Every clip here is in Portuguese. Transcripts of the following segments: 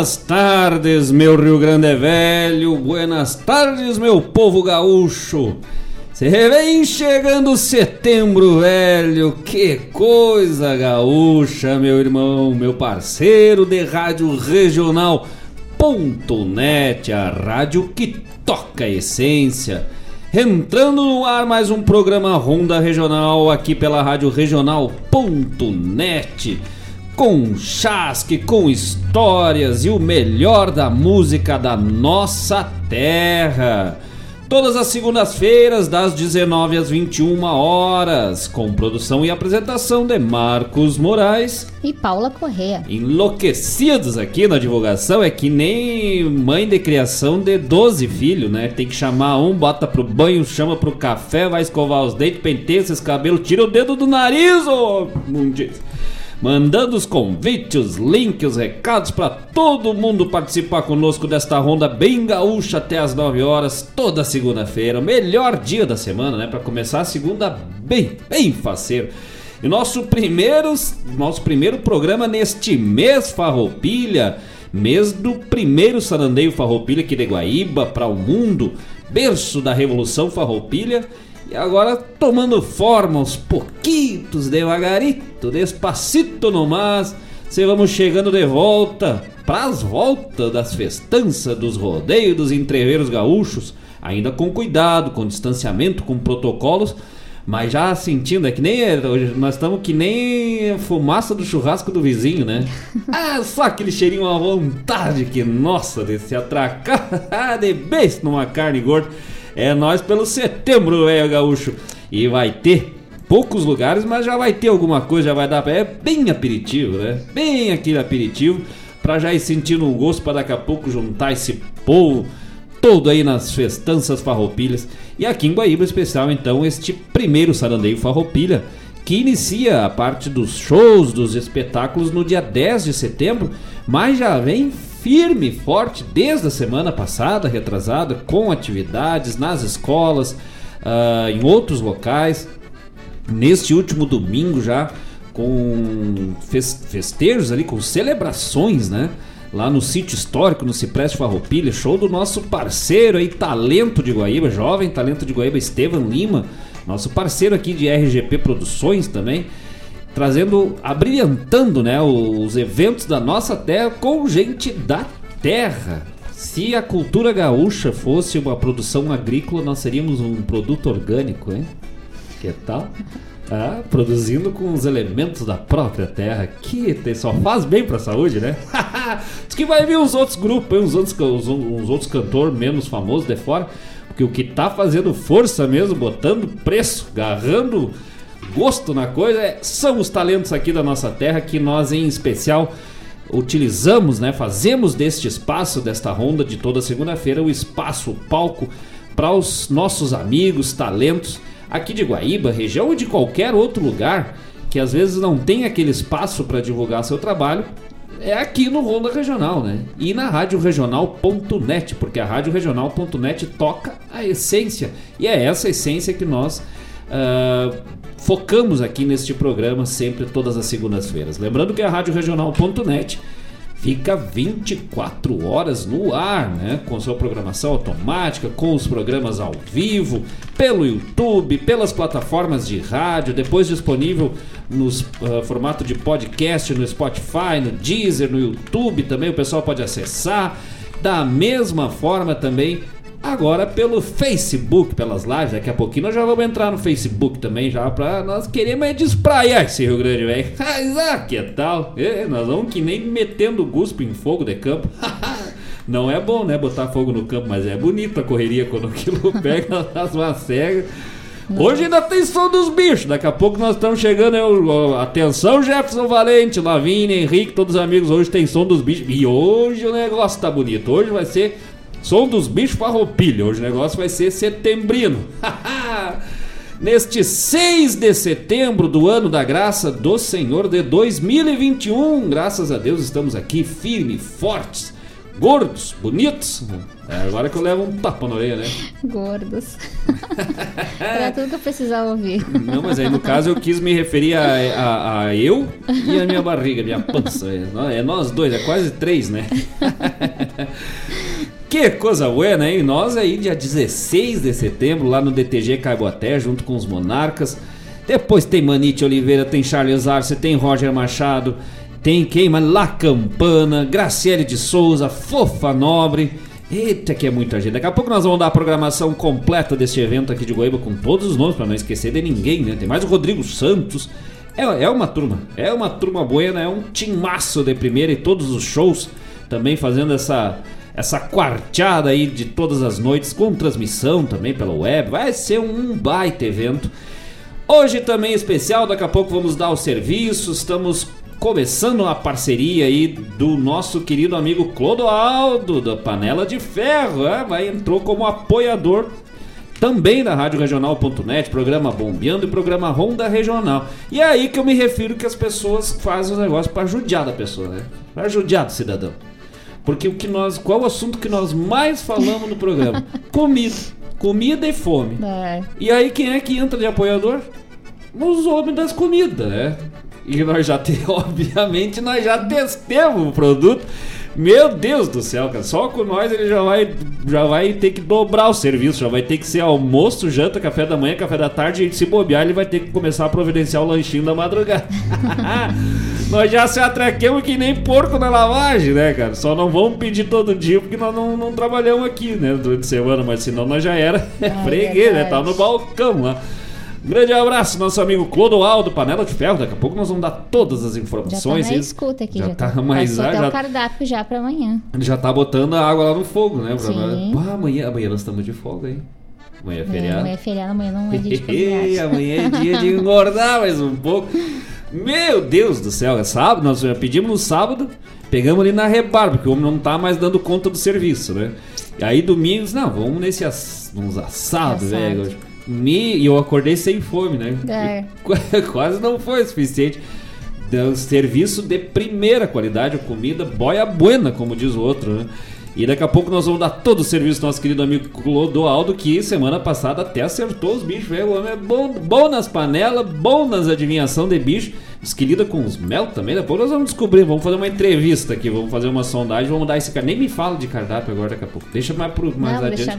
Buenas tardes, meu Rio Grande Velho. Buenas tardes, meu povo gaúcho. Se vem chegando setembro, velho. Que coisa gaúcha, meu irmão, meu parceiro de rádio regional.net, a rádio que toca a essência. Entrando no ar mais um programa Ronda Regional aqui pela rádio regional.net com chasque, com histórias e o melhor da música da nossa terra. Todas as segundas-feiras, das 19 às 21 horas, com produção e apresentação de Marcos Moraes e Paula Correa. Enlouquecidos aqui na divulgação, é que nem mãe de criação de 12 filhos, né? Tem que chamar um, bota pro banho, chama pro café, vai escovar os dentes, penteia esses cabelos, tira o dedo do nariz, ô! Oh, mandando os convites, os links, os recados para todo mundo participar conosco desta ronda bem gaúcha até as 9 horas, toda segunda-feira. Melhor dia da semana, né? Para começar a segunda bem, bem faceiro. E nosso primeiro, nosso primeiro programa neste mês Farroupilha, mês do primeiro sarandeio Farroupilha aqui de Guaíba para o mundo, berço da Revolução Farroupilha e agora tomando forma aos pouquitos, devagarito, despacito nomás, se vamos chegando de volta para as voltas das festanças, dos rodeios, dos entreveiros gaúchos, ainda com cuidado, com distanciamento, com protocolos, mas já sentindo, é que nem hoje nós estamos que nem fumaça do churrasco do vizinho, né? ah, só aquele cheirinho à vontade que, nossa, de se atracar de beijo numa carne gorda. É nós pelo setembro, velho gaúcho. E vai ter poucos lugares, mas já vai ter alguma coisa, já vai dar pra... É bem aperitivo, né? Bem aquele aperitivo pra já ir sentindo um gosto para daqui a pouco juntar esse povo todo aí nas festanças farroupilhas. E aqui em Guaíba, especial, então, este primeiro sarandeio farroupilha, que inicia a parte dos shows, dos espetáculos no dia 10 de setembro, mas já vem firme e forte desde a semana passada, retrasada, com atividades nas escolas, uh, em outros locais. Neste último domingo já, com festejos ali, com celebrações, né? Lá no sítio histórico, no Cipreste Farroupilha, show do nosso parceiro aí, talento de Guaíba, jovem talento de Guaíba, Estevam Lima, nosso parceiro aqui de RGP Produções também trazendo, abrilhantando né, os eventos da nossa terra com gente da terra. Se a cultura gaúcha fosse uma produção agrícola, nós seríamos um produto orgânico, hein? Que tal? Ah, produzindo com os elementos da própria terra, que só faz bem para a saúde, né? Diz que vai vir uns outros grupos, uns outros, uns, uns outros cantores menos famosos de fora, porque o que tá fazendo força mesmo, botando preço, agarrando gosto na coisa, é, são os talentos aqui da nossa terra que nós, em especial, utilizamos, né? Fazemos deste espaço, desta ronda de toda segunda-feira, o espaço, o palco para os nossos amigos, talentos aqui de Guaíba, região ou de qualquer outro lugar que às vezes não tem aquele espaço para divulgar seu trabalho. É aqui no Ronda Regional, né? E na radioregional.net, porque a radioregional.net toca a essência. E é essa essência que nós uh, focamos aqui neste programa sempre todas as segundas-feiras. Lembrando que a Rádio Regional.net fica 24 horas no ar, né? Com sua programação automática, com os programas ao vivo, pelo YouTube, pelas plataformas de rádio, depois disponível no uh, formato de podcast no Spotify, no Deezer, no YouTube também o pessoal pode acessar. Da mesma forma também agora pelo Facebook, pelas lives. Daqui a pouquinho nós já vamos entrar no Facebook também, já pra nós queremos é despraiar esse Rio Grande, velho. Mas ah, que tal? É, nós vamos que nem metendo guspo em fogo de campo. Não é bom, né, botar fogo no campo, mas é bonito a correria quando aquilo pega as macegas. Hoje ainda tem som dos bichos. Daqui a pouco nós estamos chegando. Eu, atenção, Jefferson Valente, Lavínia, Henrique, todos os amigos. Hoje tem som dos bichos. E hoje o negócio tá bonito. Hoje vai ser som dos bichos farroupilha. Hoje o negócio vai ser setembrino. Neste 6 de setembro do ano da graça do Senhor de 2021, graças a Deus estamos aqui firmes, fortes gordos, bonitos. É, agora que eu levo um tapa na orelha, né? Gordos. Era tudo que eu precisava ouvir. Não, mas aí no caso eu quis me referir a, a, a eu e a minha barriga, minha pança. É, é nós dois, é quase três, né? Que coisa boa, né? E nós aí, dia 16 de setembro, lá no DTG Caiboaté, junto com os Monarcas. Depois tem Manite Oliveira, tem Charles Arce, tem Roger Machado, tem quem? La Campana, Graciele de Souza, Fofa Nobre. Eita, que é muita gente. Daqui a pouco nós vamos dar a programação completa deste evento aqui de Goiaba com todos os nomes, para não esquecer de ninguém, né? Tem mais o Rodrigo Santos. É, é uma turma, é uma turma buena, é um timaço de primeira e todos os shows também fazendo essa essa quarteada aí de todas as noites com transmissão também pela web. Vai ser um baita evento. Hoje também especial, daqui a pouco vamos dar o serviço. Estamos começando a parceria aí do nosso querido amigo Clodoaldo, da Panela de Ferro. É, vai, entrou como apoiador também da Rádio Regional.net, programa Bombeando e programa Ronda Regional. E é aí que eu me refiro que as pessoas fazem os negócios para judiar da pessoa, né? Para judiar do cidadão. Porque o que nós, qual o assunto que nós mais falamos no programa? Comida. Comida e fome. É. E aí quem é que entra de apoiador? Os homens das comidas, né? E nós já temos, obviamente, nós já testemos o produto. Meu Deus do céu, cara. Só com nós ele já vai, já vai ter que dobrar o serviço. Já vai ter que ser almoço, janta, café da manhã, café da tarde. E se bobear, ele vai ter que começar a providenciar o lanchinho da madrugada. nós já se atrequemos que nem porco na lavagem, né, cara? Só não vamos pedir todo dia porque nós não, não trabalhamos aqui, né, durante a semana. Mas senão nós já era é, freguês, né? Tava no balcão lá. Grande abraço, nosso amigo Clodoaldo, Panela de Ferro. Daqui a pouco nós vamos dar todas as informações. Já tá na escuta aqui, já, já tá, mais já, já o cardápio já para amanhã. Já tá botando a água lá no fogo, né? Pra Sim. Ah, amanhã, amanhã nós estamos de folga, hein? Amanhã é feriado. amanhã é feriado, amanhã não é dia de cozinhar. amanhã é dia de engordar mais um pouco. Meu Deus do céu, é sábado, nós já pedimos no sábado, pegamos ali na rebarba, porque o homem não tá mais dando conta do serviço, né? E aí domingos, não, vamos nesse ass, uns assados, velho me, e eu acordei sem fome, né? É. Quase não foi o suficiente. Deu serviço de primeira qualidade, comida boia buena, como diz o outro, né? E daqui a pouco nós vamos dar todo o serviço do nosso querido amigo Clodoaldo, que semana passada até acertou os bichos. O homem é bom, bom nas panelas, bom nas adivinhação de bicho. Diz que lida com os mel também. Depois nós vamos descobrir, vamos fazer uma entrevista aqui, vamos fazer uma sondagem, vamos dar esse cara. Nem me fala de cardápio agora daqui a pouco. Deixa mais, pro, mais não, adiante.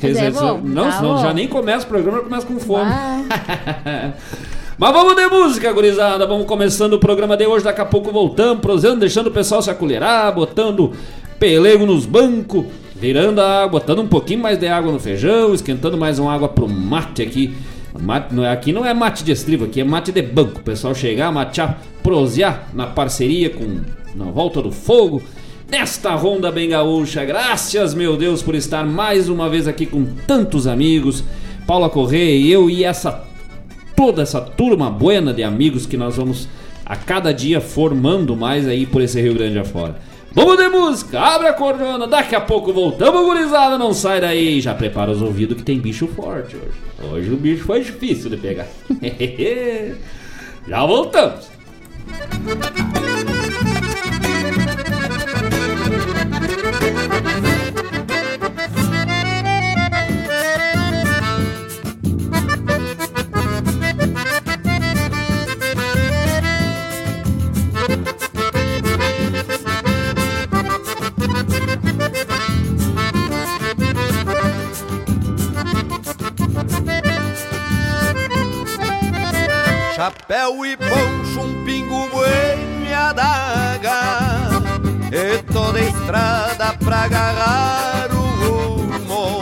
Deixa... é, bom, não, tá senão já nem começa o programa, começa com fome. Mas vamos de música, gurizada. Vamos começando o programa de hoje. Daqui a pouco voltamos, prosando, deixando o pessoal se acolherar, botando pelego nos bancos, virando a água, botando um pouquinho mais de água no feijão, esquentando mais uma água pro mate aqui. Mate, não é, aqui não é mate de estribo, aqui é mate de banco. O pessoal chegar, matear, prosear na parceria com na volta do fogo. Nesta ronda bem gaúcha, graças meu Deus por estar mais uma vez aqui com tantos amigos. Paula Correia e eu e essa toda essa turma buena de amigos que nós vamos a cada dia formando mais aí por esse Rio Grande afora. Vamos de música, abre a cordona, daqui a pouco voltamos, gurizada, não sai daí. Já prepara os ouvidos que tem bicho forte hoje. Hoje o bicho foi difícil de pegar. Já voltamos. Chapéu e poncho, um pingo bueno e adaga E toda estrada pra agarrar o rumo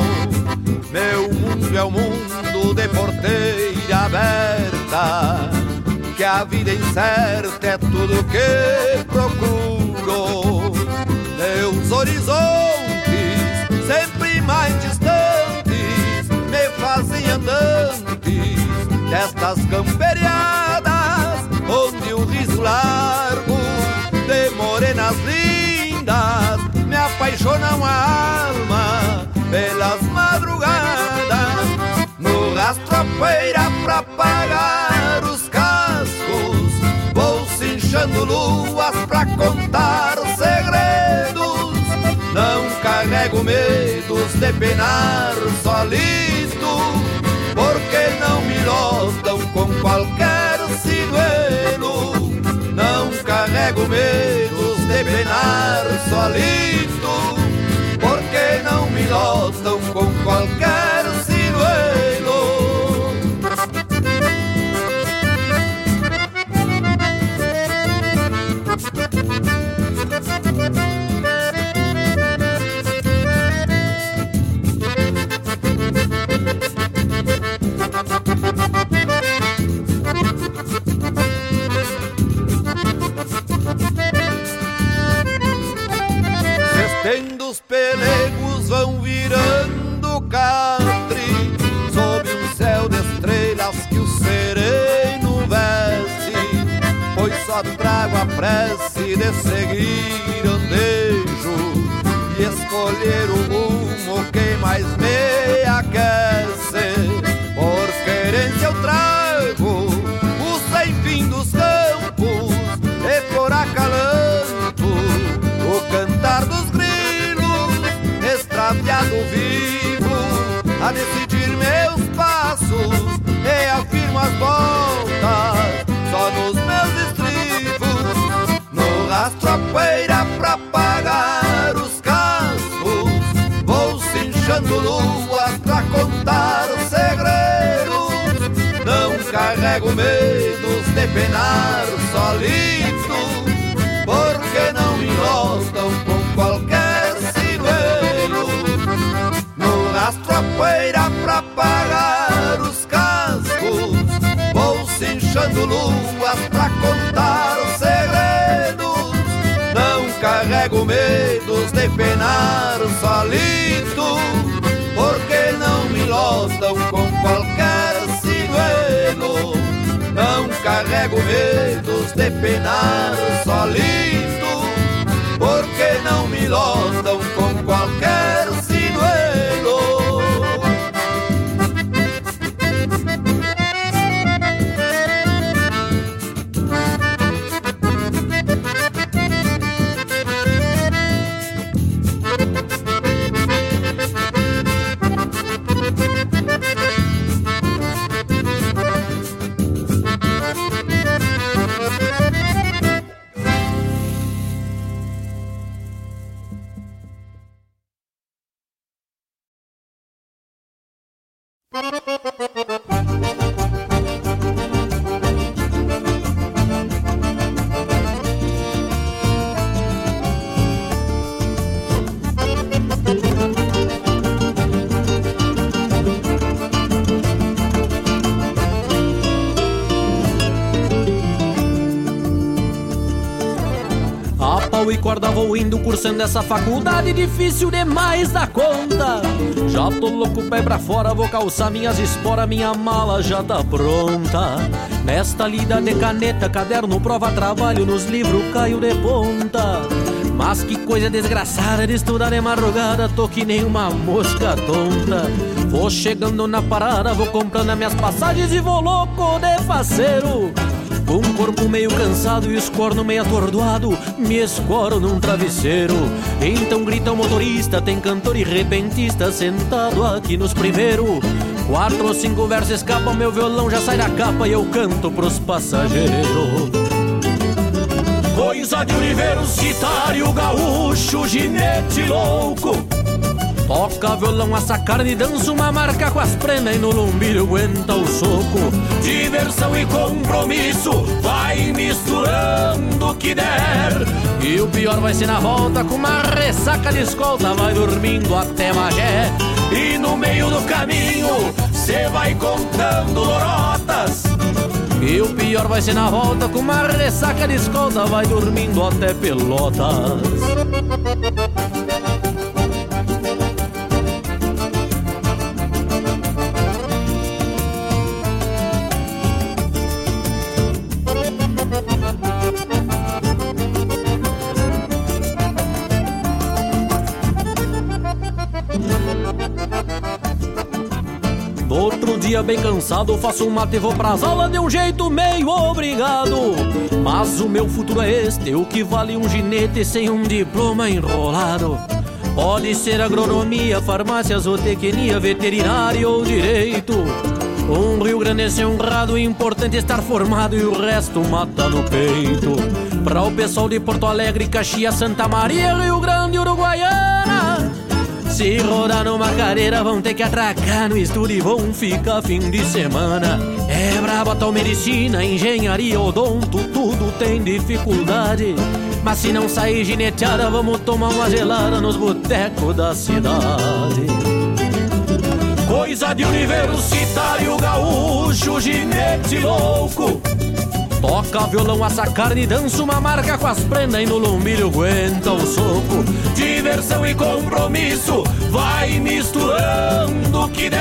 o mundo de porteira aberta, que a vida incerta é tudo que procuro. Meus horizontes, sempre mais distantes, me fazem andantes destas camperiadas, me apaixonam a alma pelas madrugadas, no rastro a feira pra pagar os cascos, vou cinchando luas pra contar segredos, não carrego medos de penar solito, porque não me lotam com qualquer sinuelo, não carrego medos penar solito porque não me lotam com qualquer horas cinchando luas pra contar os segredos. Não carrego medos de penar solito, porque não me lotam com qualquer sinuelo. Não carrego medos de penar solito, porque não me lotam vou indo cursando essa faculdade difícil demais da conta. Já tô louco, pé pra fora, vou calçar minhas esporas, minha mala já tá pronta. Nesta lida de caneta, caderno, prova, trabalho, nos livros caio de ponta. Mas que coisa desgraçada de estudar de madrugada, tô que nem uma mosca tonta. Vou chegando na parada, vou comprando as minhas passagens e vou louco de faceiro. Com o corpo meio cansado e os cornos meio atordoado, me escoro num travesseiro. Então grita o motorista, tem cantor e repentista sentado aqui nos primeiros. Quatro ou cinco versos escapam, meu violão já sai da capa e eu canto pros passageiros. Coisa de universitário, gaúcho, ginete louco. Toca violão, assa carne, dança uma marca com as prenas e no lombilho aguenta o soco. Diversão e compromisso, vai misturando o que der. E o pior vai ser na volta, com uma ressaca de escolta, vai dormindo até Magé. E no meio do caminho, cê vai contando lorotas. E o pior vai ser na volta com uma ressaca de escolta, vai dormindo até pelotas. Dia, bem cansado, faço um mate e vou pras aulas de um jeito meio obrigado. Mas o meu futuro é este: o que vale um ginete sem um diploma enrolado? Pode ser agronomia, farmácia, zootecnia, veterinária ou direito. Um Rio Grande é honrado, importante estar formado e o resto mata no peito. Pra o pessoal de Porto Alegre, Caxias, Santa Maria, Rio Grande, Uruguaiana. Se rodar numa cadeira, vão ter que atracar no estúdio e vão ficar fim de semana. É braba tal medicina, engenharia, odonto, tudo tem dificuldade. Mas se não sair gineteada, vamos tomar uma gelada nos botecos da cidade. Coisa de universitário gaúcho, ginete louco. Toca violão, assa carne, dança uma marca com as prendas e no lombilho aguenta o soco. Diversão e compromisso, vai misturando o que der.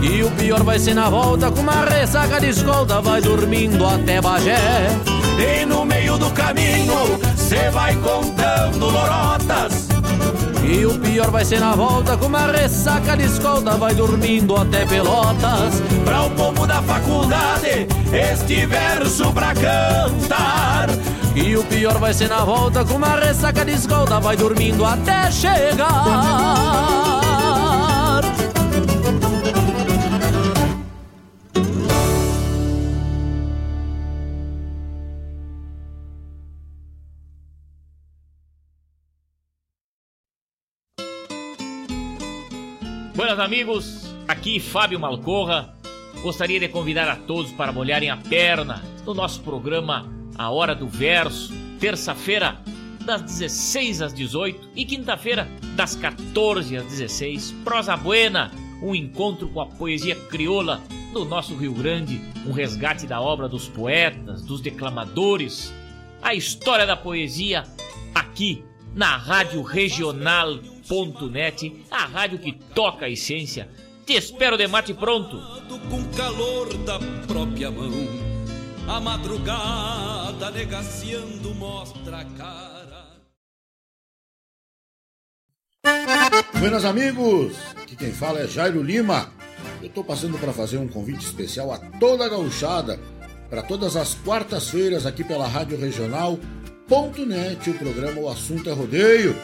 E o pior vai ser na volta com uma ressaca de escolta, vai dormindo até Bagé. E no meio do caminho, cê vai contando lorotas. E o pior vai ser na volta com uma ressaca de escolta, vai dormindo até Pelotas. Pra o povo da faculdade, este verso pra cantar. E o pior vai ser na volta com uma ressaca de escolta, vai dormindo até chegar. Amigos, aqui Fábio Malcorra. Gostaria de convidar a todos para molharem a perna no nosso programa A Hora do Verso, terça-feira das 16 às 18 e quinta-feira das 14 às 16. Prosa Buena, um encontro com a poesia crioula do nosso Rio Grande, um resgate da obra dos poetas, dos declamadores, a história da poesia aqui na Rádio Regional.net, a rádio que toca a essência. Te espero de mate pronto. Com calor da própria mão, a madrugada negaciando mostra a cara. Buenas amigos, aqui quem fala é Jairo Lima. Eu tô passando para fazer um convite especial a toda a gauchada para todas as quartas-feiras aqui pela Rádio Regional.net, o programa O Assunto é Rodeio.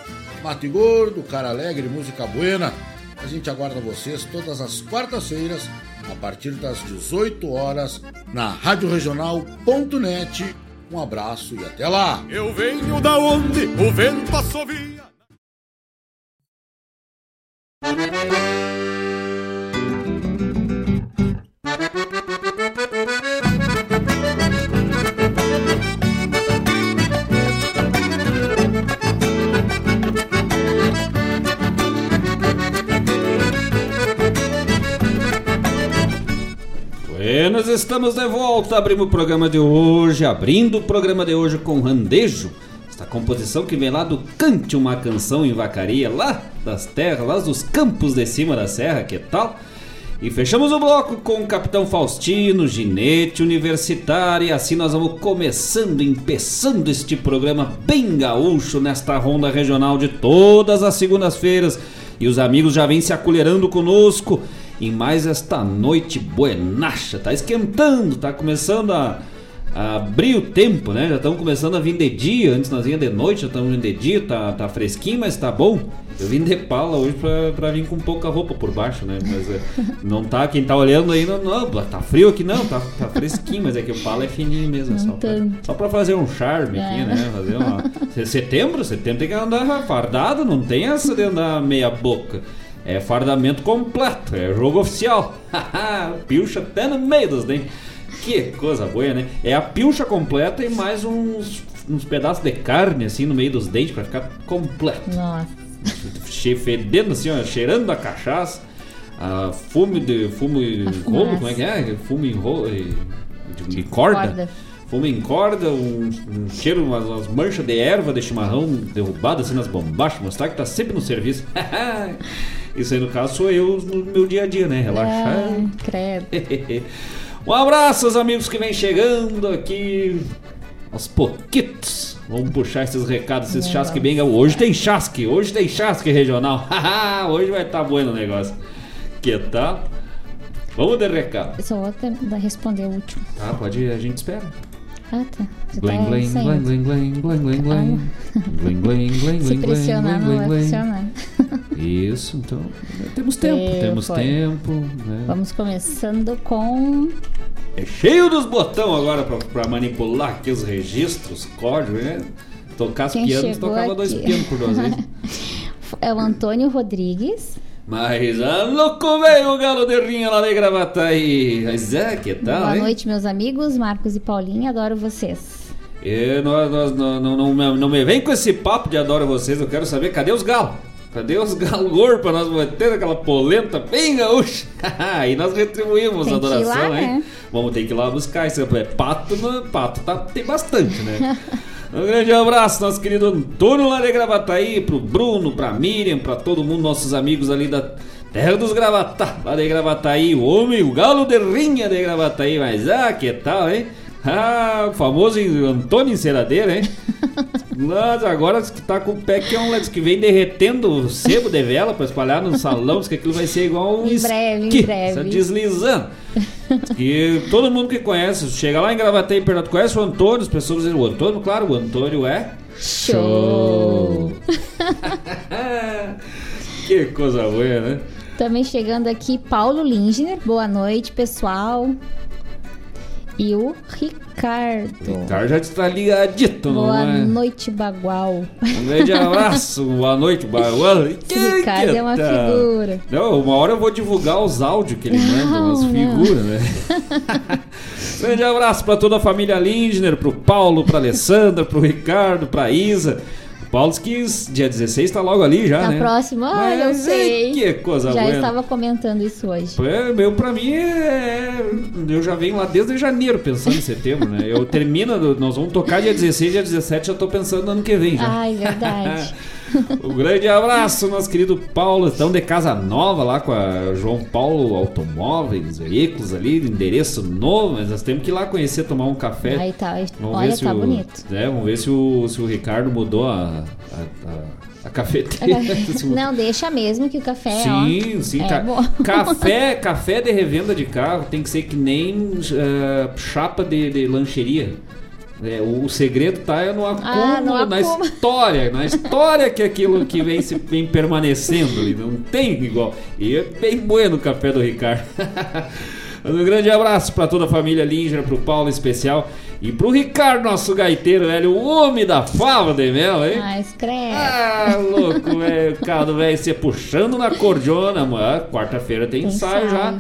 Mate Gordo, Cara Alegre, Música Buena. A gente aguarda vocês todas as quartas-feiras, a partir das 18 horas, na Rádio Regional.net. Um abraço e até lá! Eu venho da onde o vento assovia. Buenas, estamos de volta. Abrimos o programa de hoje, abrindo o programa de hoje com Randejo. Esta composição que vem lá do Cante uma Canção em Vacaria, lá das terras, lá dos campos de cima da serra, que tal? E fechamos o bloco com o Capitão Faustino, Ginete Universitário. E assim nós vamos começando, empeçando este programa bem gaúcho nesta ronda regional de todas as segundas-feiras. E os amigos já vêm se acolherando conosco em mais esta noite buenacha. Tá esquentando, tá começando a, a abrir o tempo, né? Já estamos começando a vir de dia. Antes nós vinha de noite, já estamos vindo de dia. Tá, tá fresquinho, mas tá bom. Eu vim de pala hoje pra, pra vir com pouca roupa por baixo, né? Mas é, não tá, quem tá olhando aí, não, não, tá frio aqui não, tá, tá fresquinho, mas é que o pala é fininho mesmo. é Só pra, só pra fazer um charme aqui, É. né? Fazer uma... Setembro, setembro tem que andar fardado, não tem essa de andar meia boca. É fardamento completo, é jogo oficial. Pilcha até no meio dos dentes. Que coisa boa, né? É a pilcha completa e mais uns, uns pedaços de carne assim no meio dos dentes pra ficar completo. Nossa. Fedendo assim, ó, cheirando a cachaça. a fume de fumo em rolo, como é que é? Fumo em rolo, de, de corda. Corda. Fumo em corda, um, um cheiro, umas, umas manchas de erva de chimarrão derrubadas assim nas bombachas, mostrar que tá sempre no serviço. Isso aí no caso sou eu no meu dia a dia, né? Relaxar. Ai, credo. um abraço aos amigos que vem chegando aqui aos pouquitos. Vamos puxar esses recados, esses chasque bem. Hoje tem chasque, hoje tem chasque regional. hoje vai estar tá bueno o negócio. Que tal? Vamos de recado. Eu só vou responder o último. Tá, pode ir, a gente espera. Ah, tá. Tá glen, saindo. glen, glen, glen, glen, glen, glen. Glen, glen, glen, Se glen, pressionar, glen, não vai glen, glen. funcionar. Isso, então. Temos tempo, Tempo, temos é. tempo. Né? Vamos começando com. É cheio dos botão agora pra, pra manipular aqui os registros, código, né? Tocar as pianos, tocava dois aqui? pianos por duas vezes. É o Antônio Rodrigues. Mas a louco veio o galo de rinha lá de Gravataí. Mas é, que tal, Boa hein? noite, meus amigos. Marcos e Paulinha, adoro vocês. E nós, nós- não, não, não, não me vem com esse papo de adoro vocês, eu quero saber cadê os galos? Cadê os galos gordos pra nós meter aquela polenta bem gaúcha? Aí nós retribuímos Tem a adoração, lá, hein? né? Vamos ter que ir lá buscar. Isso é pato, no, pato tá, tem bastante, né? Um grande abraço, nosso querido Antônio lá de Gravataí, pro Bruno, pra Miriam, pra todo mundo, nossos amigos ali da Terra dos lá de Gravataí, o homem, o galo de rinha de Gravataí, mas ah, que tal, hein? Ah, o famoso Antônio Enceradeira, hein? Mas agora diz que tá com o pé que é um que vem derretendo o sebo de vela pra espalhar no salão, diz que aquilo vai ser igual um Em breve, em esqui, breve. só deslizando. E todo mundo que conhece, chega lá em Gravataí e pergunta, conhece o Antônio? As pessoas dizem, o Antônio, claro, o Antônio é Show! que coisa boa, né? Também chegando aqui, Paulo Lindner. Boa noite, pessoal. E o Ricardo. Ricardo já está ligadito, não Boa é? noite, Bagual. Um grande abraço, boa noite, Bagual. Esse Ricardo é uma figura. Não, uma hora eu vou divulgar os áudios que ele manda, umas Não, não. figuras, né? grande abraço para toda a família Lindner, pro Paulo, pra Alessandra, pro Ricardo, pra Isa. Paulo que dia 16 tá logo ali já, Tá né? próximo? Ah, eu Mas, sei. Que coisa Já estava comentando isso hoje. É, meu, pra mim, é... eu já venho lá desde janeiro pensando em setembro, né? Eu termino, nós vamos tocar dia 16, dia 17, já tô pensando no ano que vem já. Ai, verdade. Um grande abraço, nosso querido Paulo. Estão de casa nova lá com a João Paulo Automóveis, veículos ali, endereço novo, mas nós temos que ir lá conhecer, tomar um café. Aí tá, Vamos olha, ver se tá o, bonito. É, vamos ver se o, se o Ricardo mudou a, a, a, a cafeteira. Não, deixa mesmo que o café, Sim, ó. sim. é ca- bom. Café, café de revenda de carro tem que ser que nem eh, chapa de, de lancheria. É, o, segredo tá no acúmulo, Ah, no na acúmulo. história, na história que aquilo que vem se vem permanecendo ali, não tem igual. E é bem bueno o café do Ricardo. Um grande abraço para toda a família Linger, pro Paulo especial e pro Ricardo, nosso gaiteiro, velho, o homem da fava de mel, hein? Mas credo. Ah, louco, velho. O do velho se puxando na cordiona, mano. Quarta-feira tem Tem ensaio já.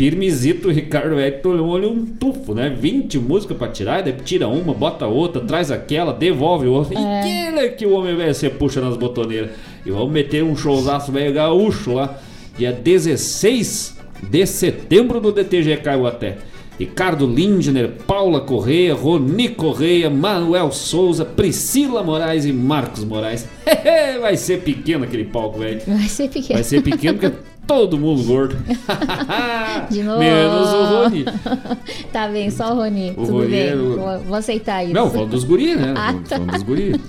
Firmezito, o Ricardo tomou ali um tufo, né? 20 músicas pra tirar, daí tira uma, bota outra, traz aquela, devolve outra. É. E aquele que o homem velho se puxa nas botoneiras. E vamos meter um showzaço velho gaúcho lá, dia 16 de setembro do DTG Caiuaté. Ricardo Lindner, Paula Correia, Roni Correia, Manuel Souza, Priscila Moraes e Marcos Moraes. Vai ser pequeno aquele palco, velho. Vai ser pequeno. Vai ser pequeno porque é todo mundo gordo. De novo. Menos o Rony. Tá bem, só o Rony. O Tudo Rony bem. é o- Vou, aceitar isso. Não, falando dos guri, né? Ah, tá. Falando dos guri.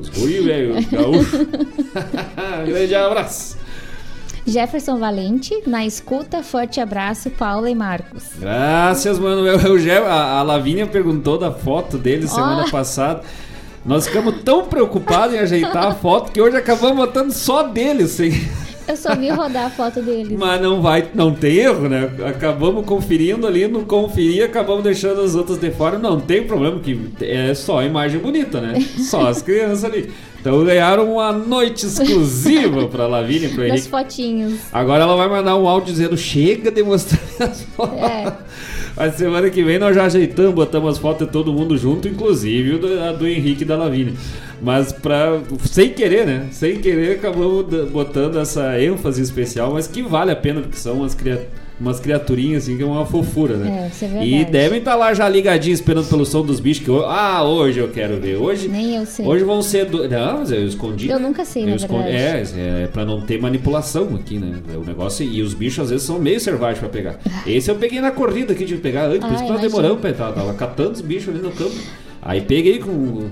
Os guri, velho, gaúcho. Grande abraço. Jefferson Valente, na escuta, forte abraço, Paula e Marcos. Graças, mano. Eu, eu a, a Lavínia perguntou da foto dele semana Ó. passada. Nós ficamos tão preocupados em ajeitar a foto que hoje acabamos botando só dele, assim. Eu só vi rodar a foto deles. Mas não vai, não tem erro, né? Acabamos conferindo ali, não conferir, acabamos deixando as outras de fora. Não tem problema, que é só a imagem bonita, né? Só as crianças ali. Então ganharam uma noite exclusiva pra Lavínia e pro Das Henrique. fotinhos. Agora ela vai mandar um áudio dizendo: chega de mostrar as fotos. É. A semana que vem nós já ajeitamos, botamos as fotos de todo mundo junto, inclusive a do Henrique e da Lavínia. Mas pra. Sem querer, né? Sem querer acabamos botando essa ênfase especial, mas que vale a pena, porque são umas, cria... umas criaturinhas assim que é uma fofura, né? É, isso é e verdade. devem estar lá já ligadinhos esperando pelo som dos bichos que ho- Ah, hoje eu quero ver. Hoje. Nem eu sei. Hoje vão ser. Do... Não, mas eu escondi. Eu nunca sei, na verdade. É, é pra não ter manipulação aqui, né? É o negócio. E os bichos às vezes são meio selvagens pra pegar. Esse eu peguei na corrida aqui de pegar antes, por Ah, isso que imagino. demorando pra entrar. Tava catando os bichos ali no campo. Aí peguei com.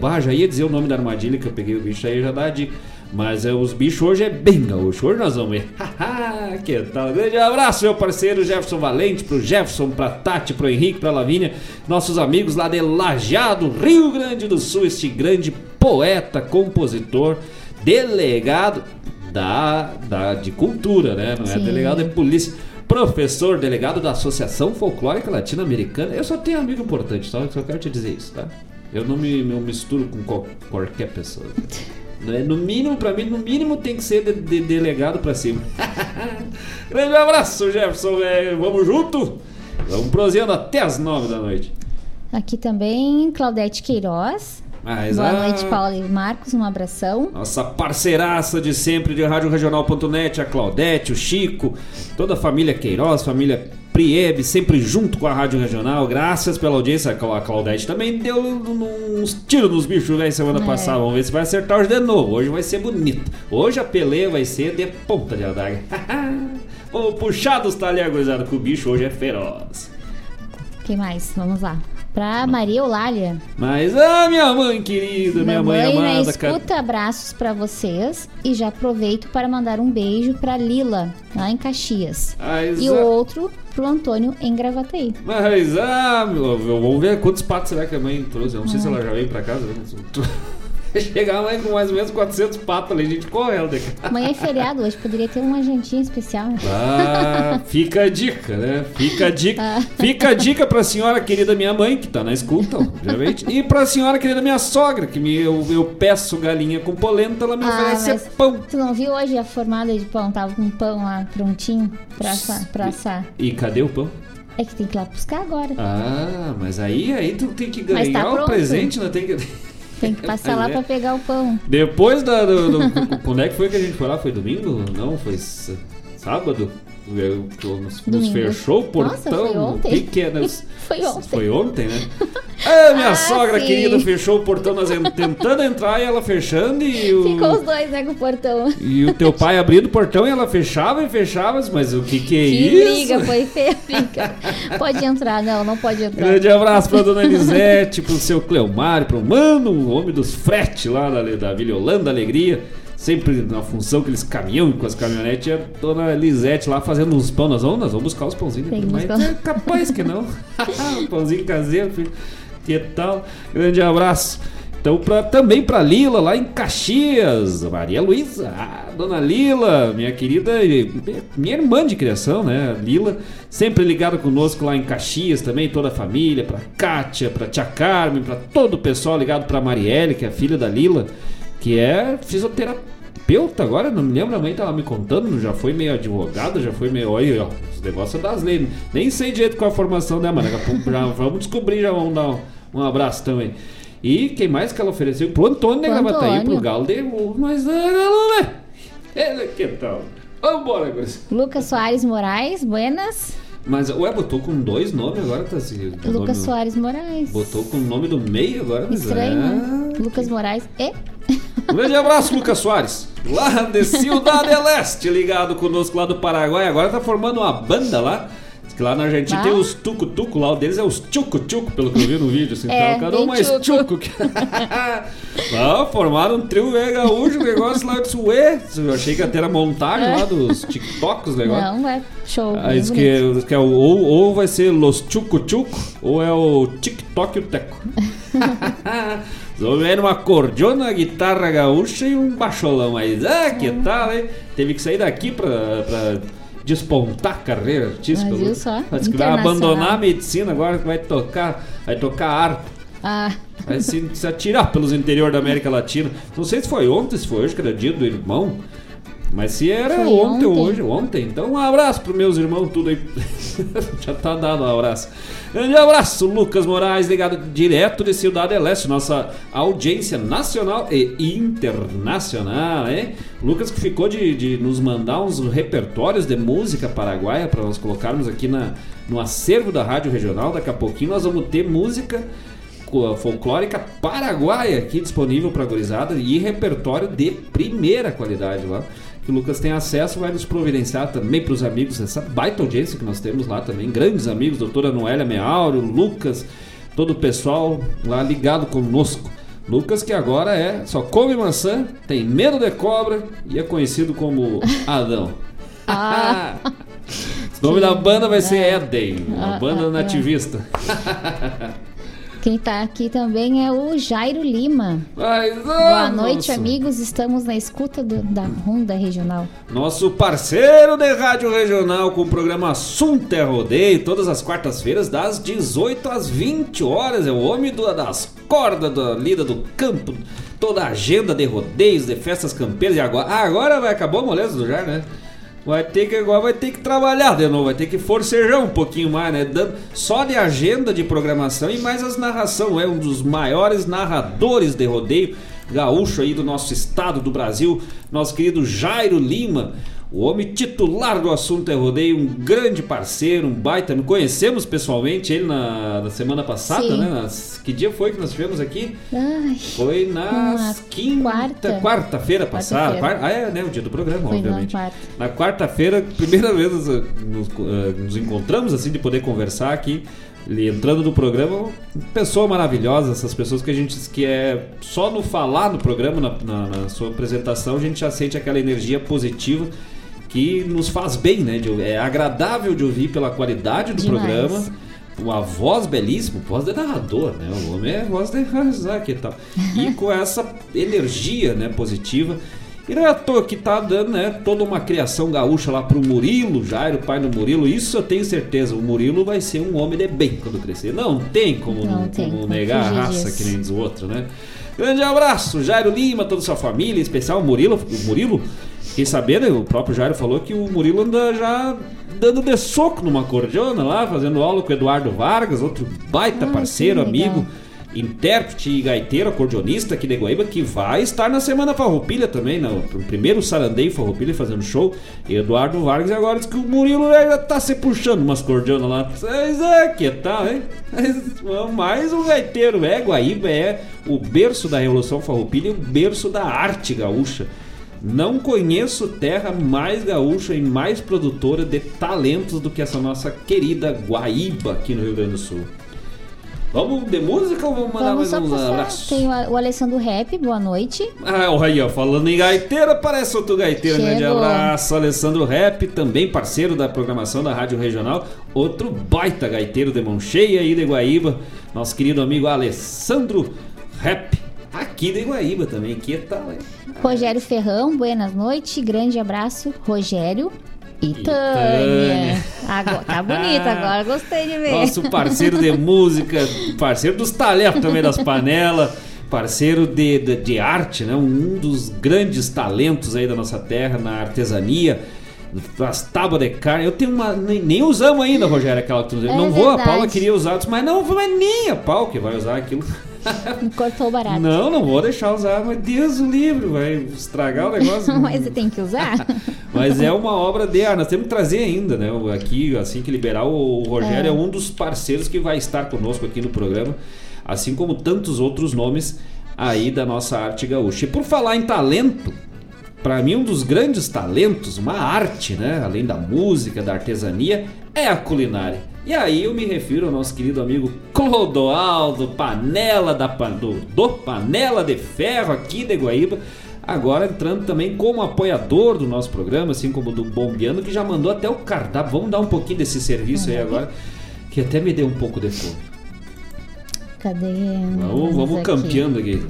Bah, já ia dizer o nome da armadilha que eu peguei o bicho aí já dá dica. Mas é, os bichos hoje é bem gaúcho. Hoje nós vamos ver. Que tal? Grande abraço, meu parceiro Jefferson Valente, pro Jefferson, pra Tati, pro Henrique, pra Lavínia, nossos amigos lá de Lajeado, Rio Grande do Sul, este grande poeta, compositor, delegado da, da, de cultura, né? Não é Sim. delegado de polícia. Professor, delegado da Associação Folclórica Latino-Americana. Eu só tenho amigo importante, só, só quero te dizer isso, tá? Eu não me não misturo com qual- qualquer pessoa. Né? No mínimo, pra mim, no mínimo tem que ser de, de- delegado pra cima. Grande abraço, Jefferson, velho. Vamos junto? Vamos proseando até as nove da noite. Aqui também, Claudete Queiroz. Mas Boa a- noite, Paulo e Marcos. Um abração. Nossa parceiraça de sempre de RádioRegional.net, a Claudete, o Chico, toda a família Queiroz, família Priebe, sempre junto com a Rádio Regional. Graças pela audiência. A Cla- a Claudete também deu uns tiros nos bichos velho semana É. passada. Vamos ver se vai acertar hoje de novo. Hoje vai ser bonito. Hoje a peleia vai ser de ponta de adaga. Vamos puxar dos talheres, que o bicho hoje é feroz. Quem mais? Vamos lá. Pra Maria Eulália. Mas, ah, minha mãe querida, minha mãe Mamãe na amada, cara. escuta, abraços pra vocês. E já aproveito para mandar um beijo pra Lila, lá em Caxias. Mas, E ah, o outro pro Antônio em Gravataí. Mas, ah, vamos ver quantos patos será que a mãe trouxe. Eu não sei se ela já veio pra casa. né? Chegar mãe com mais ou menos 400 patos ali, a gente corre ela daqui. Amanhã é feriado, hoje poderia ter uma jantinha especial. né? Ah, fica a dica, né? Fica a dica. Ah. Fica a dica pra senhora querida minha mãe, que tá na escuta, obviamente. E pra senhora querida minha sogra, que me, eu, eu peço galinha com polenta, ela me Ah, oferece pão. Tu não viu hoje a formada de pão? Tava com pão lá prontinho pra assar. Pra assar. E cadê o pão? É que tem que ir lá buscar agora. Ah, mas aí, aí tu tem que tá ganhar o pronto. presente, né? Tem que... Tem que passar lá é. pra pegar o pão. Depois da. Do, do- quando é que foi que a gente foi lá? Foi domingo? Não, foi sábado? Nos, fechou o portão. Nossa? Nos- Foi ontem. Foi ontem, né? Ah, minha Ah, sogra sim. querida fechou o portão, nós en- tentando entrar e ela fechando e o. Ficou os dois, né, com o portão. E o teu pai abrindo o portão e ela fechava e fechava, mas o que que é Que isso? briga, foi feia briga. Pode entrar, não, não pode entrar. Grande abraço pra dona Elisete, pro seu Cleomário, pro mano, o homem dos frete lá da, da Vila Holanda Alegria. Sempre na função que eles caminham com as caminhonetes, e a dona Elisete lá fazendo uns pão. Nós vamos, nós vamos buscar os pãozinhos. Tem Mas é capaz que não. pãozinho caseiro. Que tal? Grande abraço. Então, pra, também pra Lila, lá em Caxias, Maria Luísa, ah, dona Lila, minha querida, minha irmã de criação, né? Lila, sempre ligada conosco lá em Caxias também, toda a família, pra Kátia, pra Tia Carmen, pra todo o pessoal ligado pra Marielle, que é a filha da Lila, que é fisioterapeuta agora, não me lembro, a mãe tava me contando, já foi meio advogada, já foi meio. Olha, ó, os negócios das leis. Nem sei direito qual é a formação dela, mas daqui a pouco já vamos descobrir, já vamos dar um, um abraço também. E quem mais que ela ofereceu? Pro Antônio Pro Gravataí, pro. Galo de Mas, Galo, né? Ele, que tal? Vambora, Gris. Lucas Soares Moraes, buenas. Mas, ué, botou com dois nomes agora, tá assim. Lucas nome- Soares Moraes. Botou com o nome do meio agora, mas Estranho, é... né? Lucas Moraes e. Um grande abraço, Lucas Soares. Lá de Ciudad Leste, ligado conosco lá do Paraguai. Agora tá formando uma banda lá. Diz que lá na Argentina Ah. tem os tuco-tuco lá. O deles é os tchuco-tchuco, pelo que eu vi no vídeo. Assim, É, então, cada um mais tchuco. que- Não, formaram um trio é gaúcho, o negócio lá. Eu disse, ué, eu achei que até era montagem lá dos TikToks, negócio. Não, é show. Aí diz bonito. que, que é o, ou, ou vai ser Los Chuco, ou é o TikTok e o Teco. Ver uma cordiona, guitarra gaúcha e um baixolão aí. Ah, que tal, hein? Teve que sair daqui pra, pra despontar a carreira artística. Mas viu só? Diz que vai abandonar a medicina agora, que vai tocar, vai tocar harpa. Ah, Vai se, se atirar pelos interior da América Latina. Não sei se foi ontem, se foi hoje, que era dia do irmão. Mas se era Foi ontem ou ontem. hoje, ontem, então um abraço pros meus irmãos, tudo aí. Já tá dado um abraço. Grande abraço, Lucas Moraes, ligado direto de Cidade Leste, nossa audiência nacional e internacional, hein? Lucas que ficou de, de nos mandar uns repertórios de música paraguaia para nós colocarmos aqui na, no acervo da Rádio Regional. Daqui a pouquinho nós vamos ter música folclórica paraguaia aqui disponível para gurizada e repertório de primeira qualidade lá. Que o Lucas tem acesso, vai nos providenciar também para os amigos, essa baita audiência que nós temos lá também. Grandes amigos, doutora Noélia Meauro, Lucas, todo o pessoal lá ligado conosco. Lucas que agora é só come maçã, tem medo de cobra e é conhecido como Adão. Ah. o nome da banda vai ser Eden, uma Ah, banda ah, ah. nativista. Quem tá aqui também é o Jairo Lima. Boa noite, amigos. Estamos na escuta do- da Ronda Regional. Nosso parceiro de rádio regional com o programa Assunto é Rodeio, todas as quartas-feiras, das 18 às 20 horas. É o homem do- das cordas da lida do campo, toda a agenda de rodeios, de festas campeiras. E agora, ah, agora vai acabar a moleza do Jar, né? Vai ter que agora vai ter que trabalhar de novo, vai ter que forcejar um pouquinho mais, né? Dando só de agenda de programação e mais as narração. É um dos maiores narradores de rodeio gaúcho aí do nosso estado do Brasil, nosso querido Jairo Lima. O homem titular do assunto é rodeio, um grande parceiro, um baita. Conhecemos pessoalmente ele na, na semana passada, Sim. né? Nas- que dia foi que nós tivemos aqui? Ai, Foi na Na quinta, quarta. quarta-feira passada. Quarta-feira. Quar- Ah, é, né? O dia do programa, Foi obviamente. quarta. Na quarta-feira, primeira vez nos, nos, eh, nos encontramos assim de poder conversar aqui. Entrando no programa, pessoa maravilhosa, essas pessoas que a gente que é só no falar no programa, na, na- na sua apresentação, a gente já sente aquela energia positiva que nos faz bem, né? de- é agradável de ouvir pela qualidade do Demais. programa. Uma voz belíssima, voz de narrador, né? O homem é voz de aqui e tal. E com essa energia, né, positiva. E não é à toa que tá dando, né, toda uma criação gaúcha lá pro Murilo, Jairo, pai do Murilo. Isso eu tenho certeza, o Murilo vai ser um homem de bem quando crescer. Não tem como, Não não tem como negar a raça disso. que nem diz o outro, né? Grande abraço, Jairo Lima, toda a sua família, em especial o Murilo. O Murilo, fiquei sabendo, o próprio Jairo falou que o Murilo anda já dando de soco numa cordiona lá, fazendo aula com o Eduardo Vargas, outro baita Ah, parceiro, amigo, intérprete e gaiteiro, acordeonista aqui de Guaíba, que vai estar na Semana Farroupilha também, no, no primeiro Sarandeio Farroupilha fazendo show. E Eduardo Vargas e agora diz que o Murilo já tá se puxando umas cordionas lá. Mas é, que tal, hein? Mais um gaiteiro, é, Guaíba é o berço da Revolução Farroupilha e o berço da arte gaúcha. Não conheço terra mais gaúcha e mais produtora de talentos do que essa nossa querida Guaíba aqui no Rio Grande do Sul. Vamos de música ou vamos mandar Vamos mais uns passar. abraços? Tem o, Alessandro Rap, boa noite. Ah, olha falando em gaiteiro, parece outro gaiteiro, né? De Chegou. abraço, Alessandro Rap, também parceiro da programação da Rádio Regional, outro baita gaiteiro de mão cheia aí de Guaíba, nosso querido amigo Alessandro Rap, aqui de Guaíba também, que tal, hein? Rogério Ferrão, buenas noites. Grande abraço, Rogério. E Tânia. Agora, tá bonito agora, gostei de ver. Nosso parceiro de música, parceiro dos talentos também das panelas, parceiro de, de, de arte, né? Um dos grandes talentos aí da nossa terra na artesania. As tábuas de carne, eu tenho uma. Nem, nem usamos ainda, Rogério, aquela que tu É Não vou, a verdade. Paula queria usar, mas não, mas nem a Paula que vai usar aquilo. Cortou barato. Não, não vou deixar usar, mas Deus o livre, vai estragar o negócio. Mas você tem que usar. Mas é uma obra de arte. Nós temos que trazer ainda, né? Aqui, assim que liberar, o Rogério é. É. um dos parceiros que vai estar conosco aqui no programa, assim como tantos outros nomes aí da nossa arte gaúcha. E por falar em talento, para mim um dos grandes talentos, uma arte, né? Além da música, da artesania, é a culinária. E aí eu me refiro ao nosso querido amigo Clodoaldo, Panela da do, do Panela de Ferro aqui de Guaíba. Agora entrando também como apoiador do nosso programa, assim como do Bombeando, que já mandou até o cardápio. Vamos dar um pouquinho desse serviço aí agora, que até me deu um pouco de fome. Cadê? Vamos, vamos aqui? campeando aqui.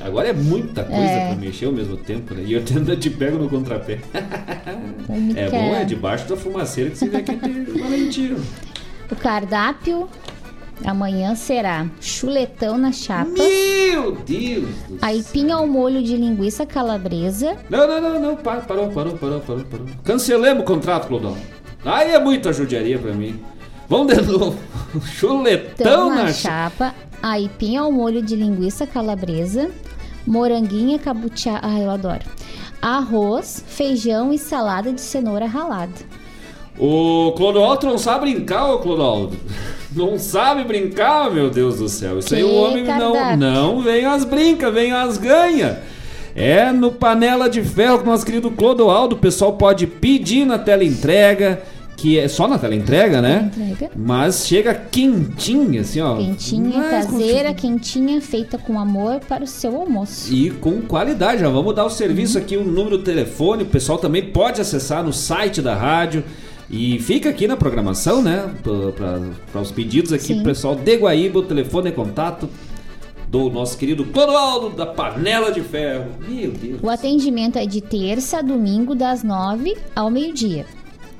Agora é muita coisa É. pra mexer ao mesmo tempo, né? E eu ainda te pego no contrapé. É quer- bom, é debaixo da fumaceira que você vê que tem valentia. O cardápio Amanhã será chuletão na chapa, Meu Deus do céu. aipim ao molho de linguiça calabresa, Não, não, não, não, parou, parou, parou, parou, parou. Cancelemos o contrato, Clodão. Aí é muita judiaria pra mim. Vamos de novo. Chuletão tão na na chapa. aipim ao molho de linguiça calabresa, moranguinha cabuchá, ai eu adoro. Arroz, feijão e salada de cenoura ralada. O Clodoaldo não sabe brincar, ô Clodoaldo. Não sabe brincar, meu Deus do céu. Isso aí o Que homem não, cardápio. não vem as brinca, vem as ganha. É no panela de ferro com o nosso querido Clodoaldo. O pessoal pode pedir na tela entrega, que é só na tela entrega, né? Entrega. Mas chega quentinha, assim, ó. Quentinha, Mas com- caseira, quentinha, feita com amor para o seu almoço. E com qualidade, já vamos dar o serviço aqui, o número do telefone, o pessoal também pode acessar no site da rádio. E fica aqui na programação, né? Para os pedidos aqui Sim. pessoal de Guaíba, o telefone de contato do nosso querido Clodoaldo da Panela de Ferro. Meu Deus. O atendimento é de terça a domingo, das 9 ao meio-dia.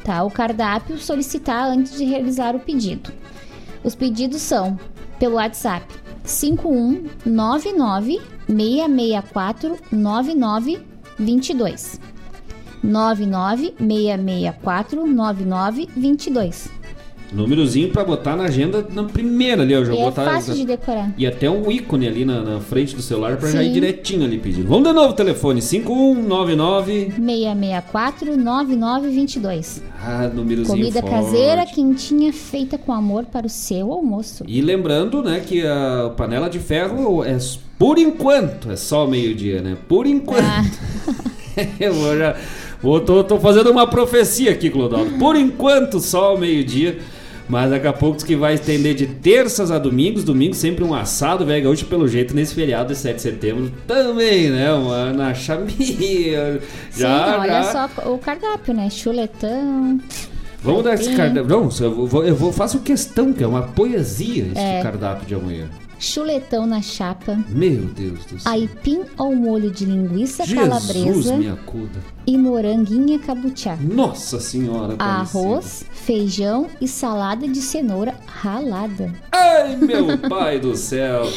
Tá? O cardápio solicitar antes de realizar o pedido. Os pedidos são pelo WhatsApp 5199 664 9922. 99 664 9922. Númerozinho para botar na agenda na primeira ali, eu já E é botar. fácil de decorar. E até um ícone ali na, na frente do celular para já ir direitinho ali pedindo. Vamos de novo, telefone 5199. 664 9922. Ah, númerozinho Comida forte. caseira, quentinha, feita com amor para o seu almoço. E lembrando, né, que a panela de ferro é por enquanto, é só meio-dia, né? Por enquanto. Ah. Eu vou já vou, tô, tô fazendo uma profecia aqui, Clodaldo. Por enquanto, só ao meio-dia. Mas daqui a pouco que vai estender de terças a domingos. Domingo sempre um assado, velho. Gaúcho, pelo jeito, nesse feriado de 7 de setembro também, né? Na chamia. Sim, Já, olha já. só o cardápio, né? Chuletão. Vamos dar esse Sim. cardápio. Não, eu, vou, eu vou, faço questão, que é uma poesia esse É. cardápio de amanhã. Chuletão na chapa. Meu Deus do céu. Aipim ao molho de linguiça Jesus calabresa me acuda. e moranguinha cabuchá. Nossa senhora. Aparecida. Arroz, feijão e salada de cenoura ralada. Ai, meu pai do céu.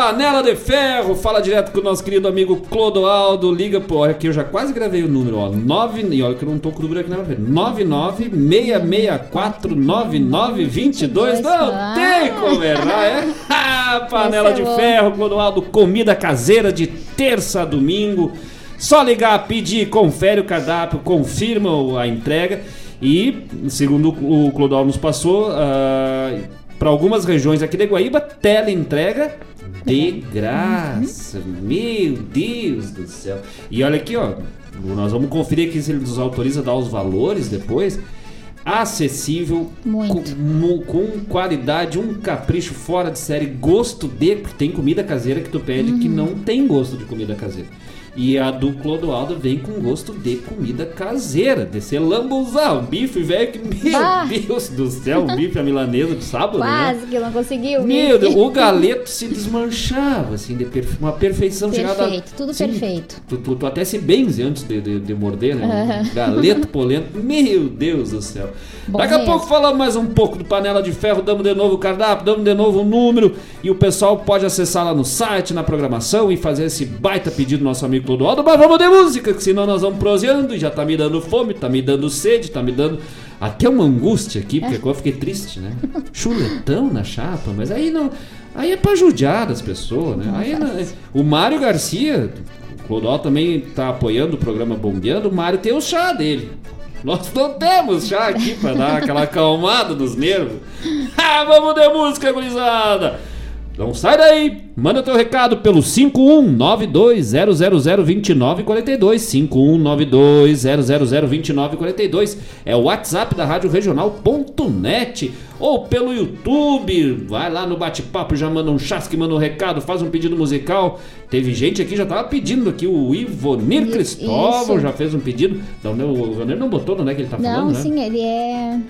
Panela de Ferro, fala direto com o nosso querido amigo Clodoaldo. Liga, pô, aqui eu já quase gravei o número, ó. 9, e olha que eu não tô com o número aqui na frente. 996649922. Não Ah. tem como errar, é? Ah, Panela Esse de é bom. Ferro, Clodoaldo, comida caseira de terça a domingo. Só ligar, pedir, confere o cardápio, confirma o- a entrega. E, segundo o Clodoaldo nos passou, para algumas regiões aqui de Guaíba, tela entrega de graça. Meu Deus do céu. E olha aqui, ó. Nós vamos conferir aqui se ele nos autoriza a dar os valores depois. Acessível, com, com qualidade, um capricho fora de série, gosto de. Porque tem comida caseira que tu pede que não tem gosto de comida caseira. E a do Clodoaldo vem com gosto de comida caseira, de ser lambuzar, um bife velho que, meu! Deus do céu, um bife à milanesa de sábado, né? Quase que não conseguiu. Meu. Deus, o galeto se desmanchava, assim, de perfe- uma perfeição chegada. Perfeito, tudo perfeito. Tu, tu- tu até se benze antes de, de, de morder, né? Um Galeto polento, meu Deus do céu. Bom Daqui a mesmo. pouco falamos mais um pouco do panela de ferro, damos de novo o cardápio, damos de novo o número e o pessoal pode acessar lá no site, na programação e fazer esse baita pedido do nosso amigo Clodoaldo. Mas vamos de música, que senão nós vamos proseando e já tá me dando fome, tá me dando sede, tá me dando até uma angústia aqui, porque agora eu fiquei triste, né? Chuletão na chapa, mas aí não. Aí é pra judiar das pessoas, né? Aí o Mário Garcia, o Clodó também tá apoiando o programa Bombeando, o Mário tem o chá dele. Nós não temos chá aqui pra dar aquela acalmada nos nervos. Ah, vamos de música, gurizada! Não sai daí! Manda teu recado pelo 51920002942. 51920002942 é o WhatsApp da Rádio Regional.net ou pelo YouTube. Vai lá no bate-papo, já manda um chasque, manda um recado, faz um pedido musical. Teve gente aqui já tava pedindo aqui, o Ivonir Isso. Cristóvão já fez um pedido. Não, não, o Ivonir não botou onde é que ele tá Não, falando, né? sim, ele é.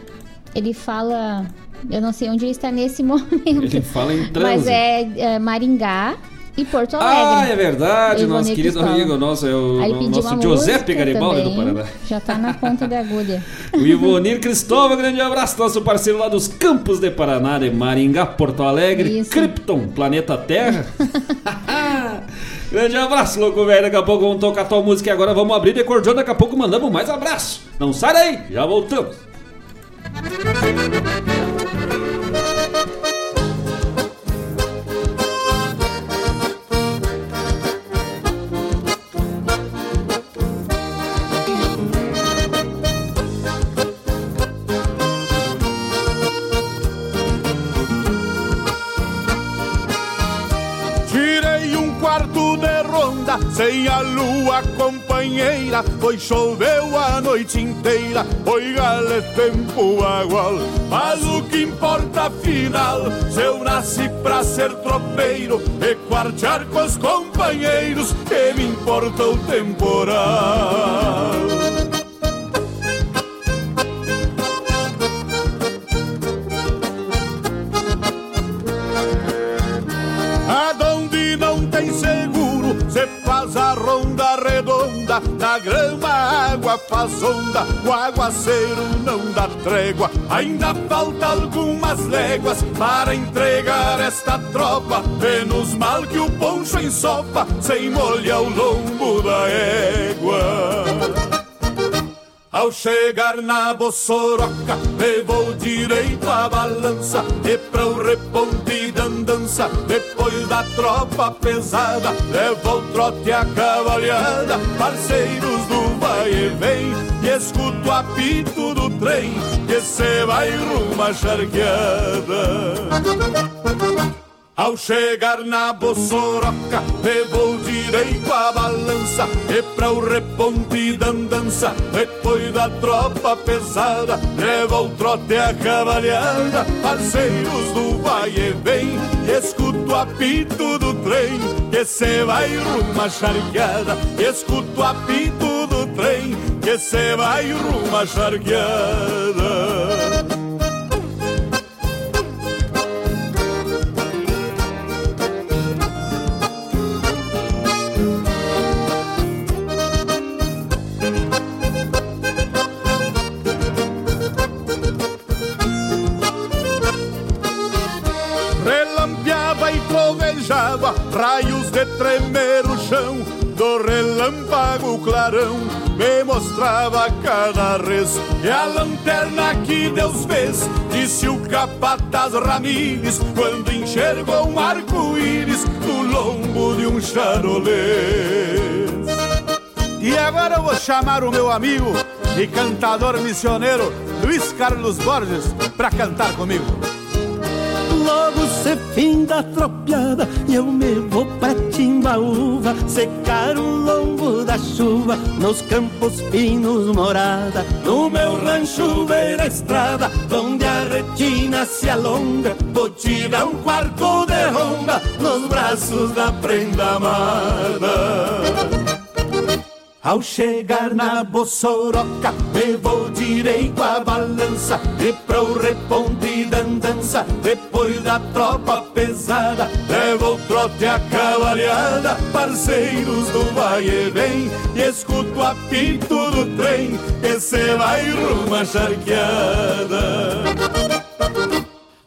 Ele fala. Eu não sei onde ele está nesse momento. Ele fala em transe. Mas é, é Maringá, e Porto Alegre. Ah, é verdade, Ivonir nosso querido amigo, nosso, é o nosso Giuseppe música Garibaldi do também, Paraná. Já tá na ponta da agulha. O Ivonir Cristóvão, grande abraço, nosso parceiro lá dos Campos de Paraná, de Maringá, Porto Alegre, Isso. Krypton, planeta Terra. grande abraço, louco velho. Daqui a pouco vamos tocar tua música e agora vamos abrir de cordião. Daqui a pouco mandamos mais abraço. Não sai daí, já voltamos. Tirei sem a lua companheira. Foi choveu a noite inteira, foi gale tempo agual. Mas o que importa afinal, se eu nasci pra ser tropeiro e quartear com os companheiros, que me importa o temporal. Faz a ronda redonda. Na grama a água faz onda, o aguaceiro não dá trégua. Ainda falta algumas léguas para entregar esta tropa. Menos mal que o poncho ensopa, sem molhar o lombo da égua. Ao chegar na Bossoroca, levou direito a balança E pra o reponte da andança, depois da tropa pesada Levou trote a cavalhada, parceiros do vai e vem E escuto o apito do trem, que cê vai rumo à charqueada ao chegar na Bossoroca, levou direito a balança E pra o reponte da andança, depois da tropa pesada Leva o trote a cavalhada, parceiros do vai e vem Escuto o apito do trem, que cê vai rumo à charqueada. Escuto o apito do trem, que cê vai rumo à charqueada Relâmpago clarão me mostrava cada res E a lanterna que Deus fez, disse o capataz Ramires Quando enxergou um arco-íris no lombo de um charolês E agora eu vou chamar o meu amigo e cantador missioneiro Luiz Carlos Borges para cantar comigo. Logo se fim da tropiada e eu me vou pra Timbaúva Secar o lombo da chuva nos campos finos morada. No meu rancho beira a estrada, onde a retina se alonga Vou tirar um quarto de ronda nos braços da prenda amada ao chegar na Bossoroca, levou direito a balança E pra o reponte da andança, depois da tropa pesada Levou trote a cavalhada, parceiros do vai e vem E escuto o apito do trem, que cê vai rumo à charqueada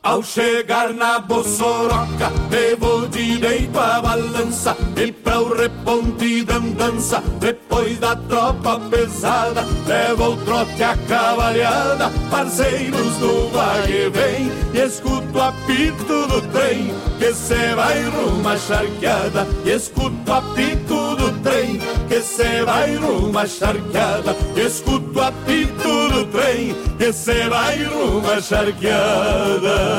ao chegar na Bossoroca, levou direito a balança E pra o reponte da andança, depois da tropa pesada Leva o trote a cavalhada, parceiros do vai vem E escuto o apito do trem, que cê vai à charqueada. E escuto o apito do trem, que cê vai à charqueada. E escuto o apito do trem, que cê vai à charqueada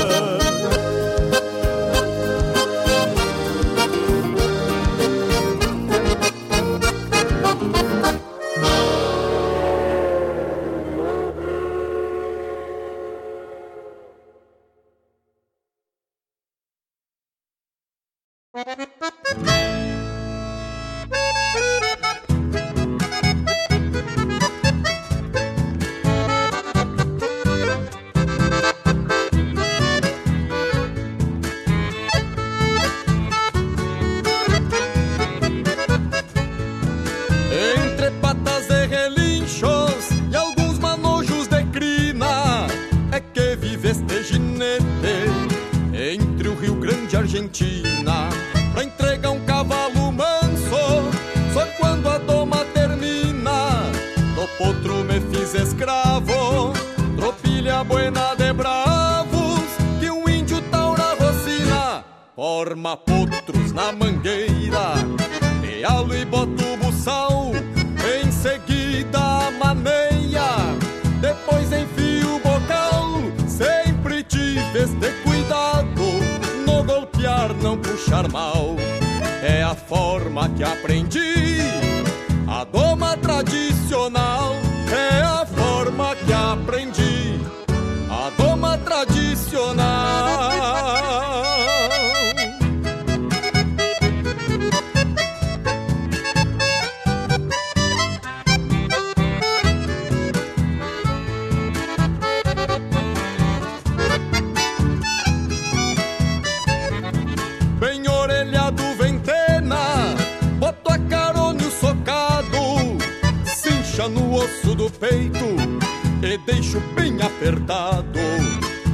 e deixo bem apertado.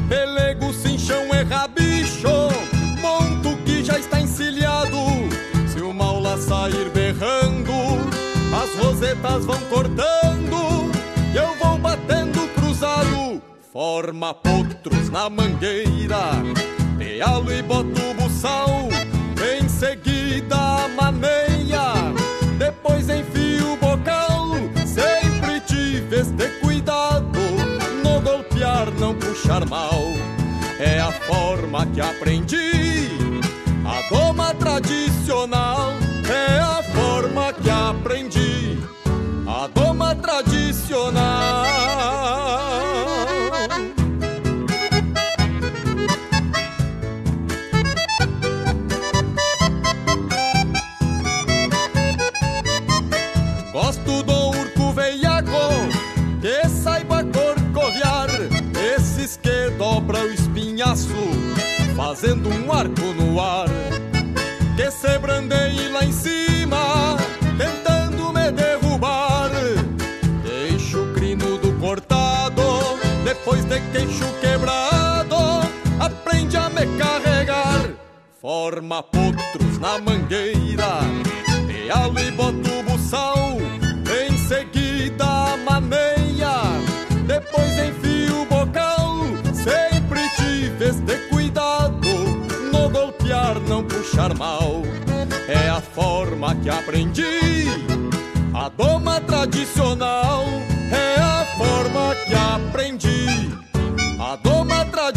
Pelego, cinchão e rabicho, monto que já está encilhado. Se o maula sair berrando, as rosetas vão cortando e eu vou batendo cruzado. Forma potros na mangueira, pealo e boto o buçal. Em seguida maneia, depois enfio o bocal. Sempre tive este cuidado, no golpear não puxar mal. É a forma que aprendi, a doma tradicional. É a forma que aprendi, a doma tradicional. Fazendo um arco no ar que se brandeie lá em cima tentando me derrubar. Deixo o crino do cortado depois de queixo quebrado aprende a me carregar. Forma potros na mangueira pealo e boto o buçal em seguida maneia depois enfio mal. É a forma que aprendi. A doma tradicional é a forma que aprendi. A doma tradicional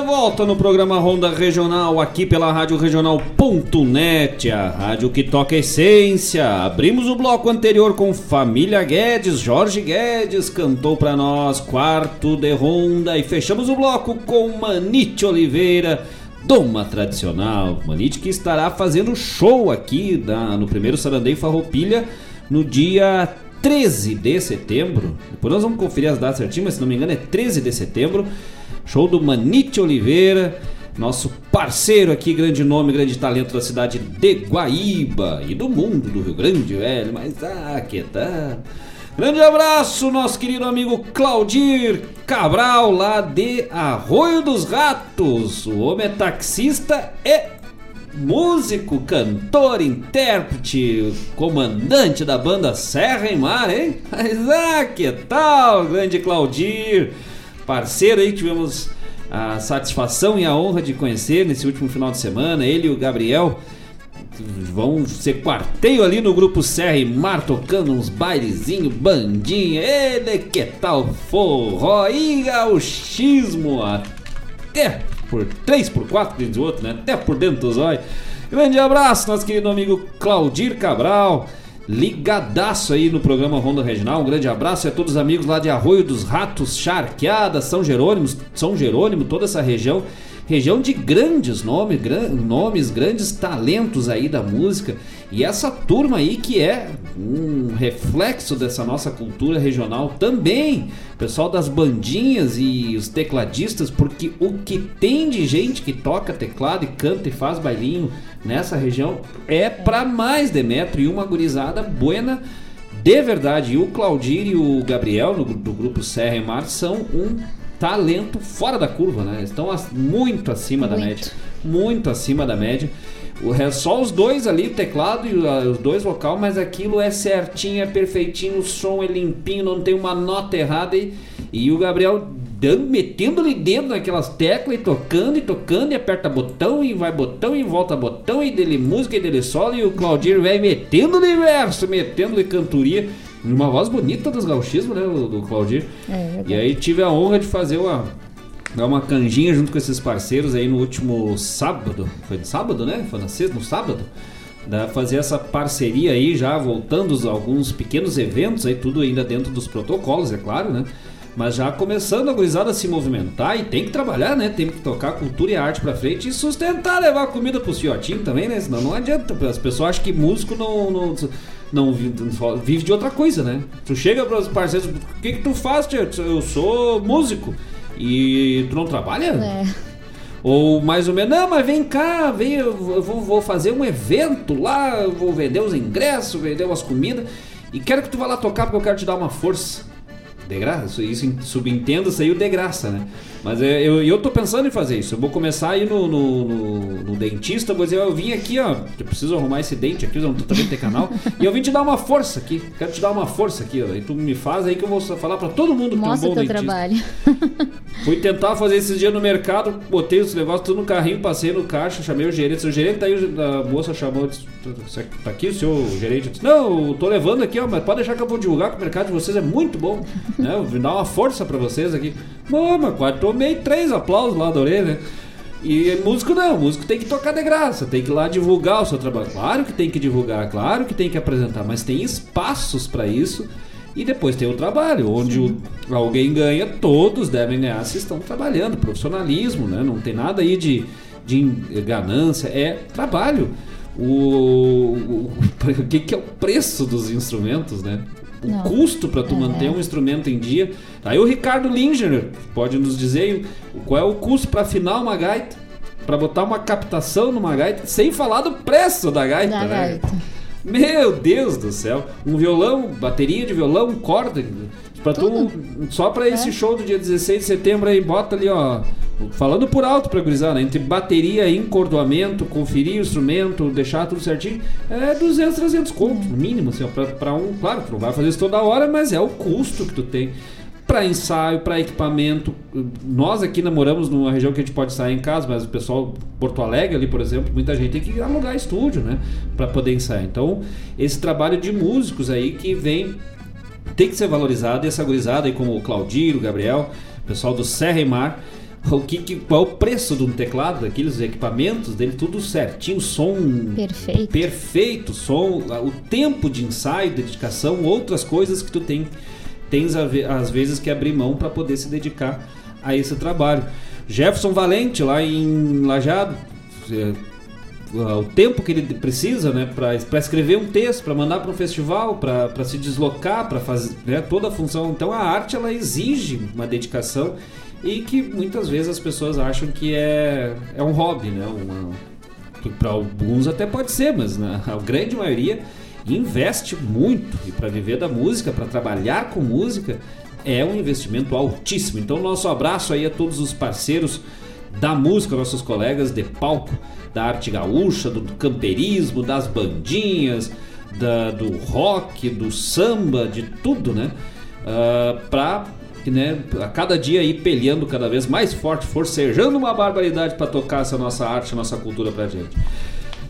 De volta no programa Ronda Regional, aqui pela Rádio Regional.net, a rádio que toca essência. Abrimos o bloco anterior com Família Guedes, Jorge Guedes cantou pra nós quarto de ronda e fechamos o bloco com Manite Oliveira, Doma Tradicional. Manite que estará fazendo show aqui na- no primeiro Sarandeio Farroupilha no dia 13 de setembro. Depois nós vamos conferir as datas certinho, mas se não me engano é 13 de setembro. Show do Manite Oliveira, nosso parceiro aqui, grande nome, grande talento da cidade de Guaíba e do mundo do Rio Grande, velho. Mas ah, que tal? Grande abraço, nosso querido amigo Claudir Cabral, lá de Arroio dos Ratos. O homem é taxista e músico, cantor, intérprete, comandante da banda Serra e Mar, hein? Mas ah, que tal, grande Claudir, parceiro aí que tivemos a satisfação e a honra de conhecer nesse último final de semana, ele e o Gabriel vão ser quarteio ali no grupo e Mar tocando uns bailezinho, bandinha, ele que tal forró e gauchismo até por 3 por 4 diz o outro, né? Até por dentro dos olhos. Grande abraço, nosso querido amigo Claudir Cabral, ligadaço aí no programa Ronda Regional. Um grande abraço a todos os amigos lá de Arroio dos Ratos, Charqueada, São Jerônimo, São Jerônimo, toda essa região. Região de grandes nomes, gran- nomes, grandes talentos aí da música. E essa turma aí que é um reflexo dessa nossa cultura regional também. Pessoal das bandinhas e os tecladistas, porque o que tem de gente que toca teclado e canta e faz bailinho nessa região é pra mais Demetrio e uma gurizada buena de verdade. E o Claudir e o Gabriel, do, do grupo Serra e Mar, são um talento fora da curva, né? Estão muito acima da Muito. média. Muito acima da média. O resto, só os dois ali, o teclado e o- a- os dois vocal, mas aquilo é certinho, é perfeitinho, o som é limpinho, não tem uma nota errada. E, e o Gabriel dando, metendo-lhe dedo naquelas teclas e tocando e tocando, e aperta botão e vai botão e volta botão, e dele música e dele solo, e o Claudir vai metendo-lhe verso, metendo-lhe cantoria. Uma voz bonita dos gauchismos, né, o- do Claudir. É verdade. E aí tive a honra de fazer uma, dar uma canjinha junto com esses parceiros aí no último sábado. Foi no sábado, né? Foi na sexta, no sábado. Da, fazer essa parceria aí, já voltando alguns pequenos eventos aí, tudo ainda dentro dos protocolos, é claro, né? Mas já começando a gurizada a se movimentar e tem que trabalhar, né? Tem que tocar cultura e arte pra frente e sustentar, levar comida pros fiotinhos também, né? Senão não adianta. As pessoas acham que músico não, não, não vi- vive de outra coisa, né? Tu chega pros parceiros, o que que tu faz, tia? Eu sou músico. E tu não trabalha? É. Ou mais ou menos, não, mas vem cá, vem, eu vou, vou fazer um evento lá, vou vender os ingressos, vender umas comidas, e quero que tu vá lá tocar porque eu quero te dar uma força. De graça, isso subentenda saiu de graça, né? Mas é, eu, eu tô pensando em fazer isso. Eu vou começar aí no, no, no- no dentista, vou dizer, eu vim aqui, ó, eu preciso arrumar esse dente aqui, eu não tô também ter canal, e eu vim te dar uma força aqui. Quero te dar uma força aqui, ó. E tu me faz aí que eu vou falar pra todo mundo que Mostra tem um bom teu dentista. trabalho. Fui tentar fazer esses dias no mercado, botei os negócios tudo no carrinho, passei no caixa, chamei o gerente. O gerente tá aí, a moça chamou, disse, tá aqui o senhor o gerente? Eu disse, não, eu tô levando aqui, ó, mas pode deixar que eu vou divulgar que o mercado de vocês é muito bom. né? Eu vou dar uma força pra vocês aqui. Mas quase tomei três aplausos lá orelha, né? E músico não, músico tem que tocar de graça, tem que ir lá divulgar o seu trabalho. Claro que tem que divulgar, claro que tem que apresentar, mas tem espaços pra isso. E depois tem o trabalho, onde o- alguém ganha, todos devem ganhar se estão trabalhando, profissionalismo, né? Não tem nada aí de, de ganância, é trabalho. O, o, o que, que é o preço dos instrumentos, né? O Não. custo para tu É. manter um instrumento em dia. Aí o Ricardo Linger pode nos dizer qual é o custo para afinar uma gaita, para botar uma captação numa gaita, sem falar do preço da gaita, Da né? gaita. Meu Deus do céu. Um violão, bateria de violão, corda. Pra tu, só pra esse É. show do dia 16 de setembro aí, bota ali, ó. Falando por alto pra gurizar, né? Entre bateria, encordoamento, conferir o instrumento, deixar tudo certinho, é 200, 300 conto, mínimo, assim. Pra, pra um, claro, tu não vai fazer isso toda hora, mas é o custo que tu tem. Pra ensaio, pra equipamento. Nós aqui namoramos numa região que a gente pode sair em casa, mas o pessoal, Porto Alegre ali, por exemplo, muita gente tem que alugar estúdio, né? Pra poder ensaiar. Então, esse trabalho de músicos aí que vem tem que ser valorizado. E essa gurizada aí, como o Claudir, o Gabriel, o pessoal do Serra e Mar, o que, que- qual o preço de um teclado, daqueles equipamentos dele, tudo certinho, som Perfeito. perfeito, som, o tempo de ensaio, dedicação, outras coisas que tu tem, tens às vezes que abrir mão para poder se dedicar a esse trabalho. Jefferson Valente, lá em Lajado. é, o tempo que ele precisa, né, para escrever um texto, para mandar para um festival, para se deslocar, para fazer né, toda a função. Então a arte ela exige uma dedicação e que muitas vezes as pessoas acham que é, é um hobby, né? Para alguns até pode ser, mas na, a grande maioria investe muito e para viver da música, para trabalhar com música é um investimento altíssimo. Então nosso abraço aí a todos os parceiros da música, nossos colegas de palco, da arte gaúcha, do, camperismo, das bandinhas, da, do rock, do samba, de tudo, né? Uh, pra né, a cada dia ir peleando cada vez mais forte, forcejando uma barbaridade para tocar essa nossa arte, nossa cultura pra gente.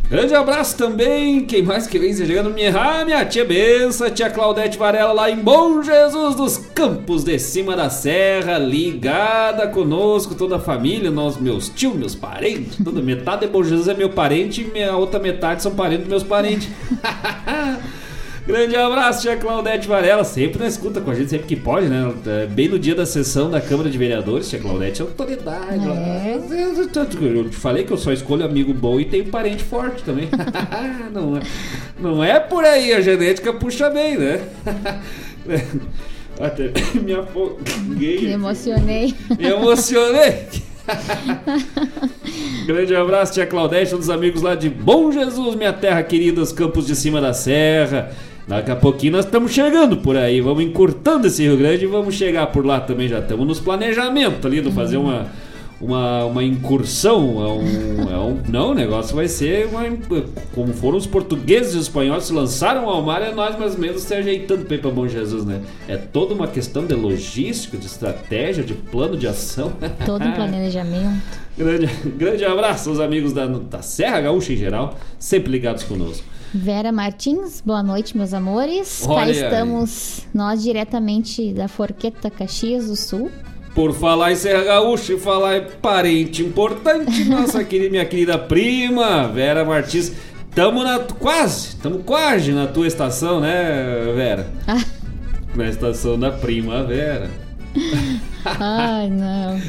Grande abraço também, quem mais que vem chegando? Minha, minha tia Bença, tia Claudete Varela lá em Bom Jesus dos Campos de Cima da Serra, ligada conosco, toda a família, nós, meus tios, meus parentes, toda metade de Bom Jesus é meu parente e minha outra metade são parentes dos meus parentes. Grande abraço, tia Claudete Varela, sempre na escuta com a gente, sempre que pode, né? É, Bem no dia da sessão da Câmara de Vereadores, tia Claudete é autoridade. Eu te falei que eu só escolho amigo bom e tenho parente forte também. não, é, não é por aí, a genética puxa bem, né? Até me afoguei. Me emocionei. Me emocionei. Grande abraço, tia Claudete, todos os amigos lá de Bom Jesus, minha terra querida, os campos de cima da serra. Daqui a pouquinho nós estamos chegando por aí, vamos encurtando esse Rio Grande e vamos chegar por lá também. Já estamos nos planejamentos ali, de fazer uma, uma, uma incursão. É um, é um, não, o negócio vai ser uma, como foram os portugueses e os espanhóis se lançaram ao mar, é nós mais ou menos se ajeitando para ir para Bom Jesus, né? É toda uma questão de logística, de estratégia, de plano de ação. Todo um planejamento. Grande, grande abraço aos amigos da, da Serra Gaúcha em geral, sempre ligados conosco. Vera Martins, boa noite, meus amores. Cá Olha aí. estamos nós diretamente da Forqueta, Caxias do Sul. Por falar em Serra Gaúcha e falar em parente importante, nossa querida, minha querida prima, Vera Martins. Tamo na. Quase! Tamo quase na tua estação, né, Vera? Ah. Na estação da primavera. Ai, não.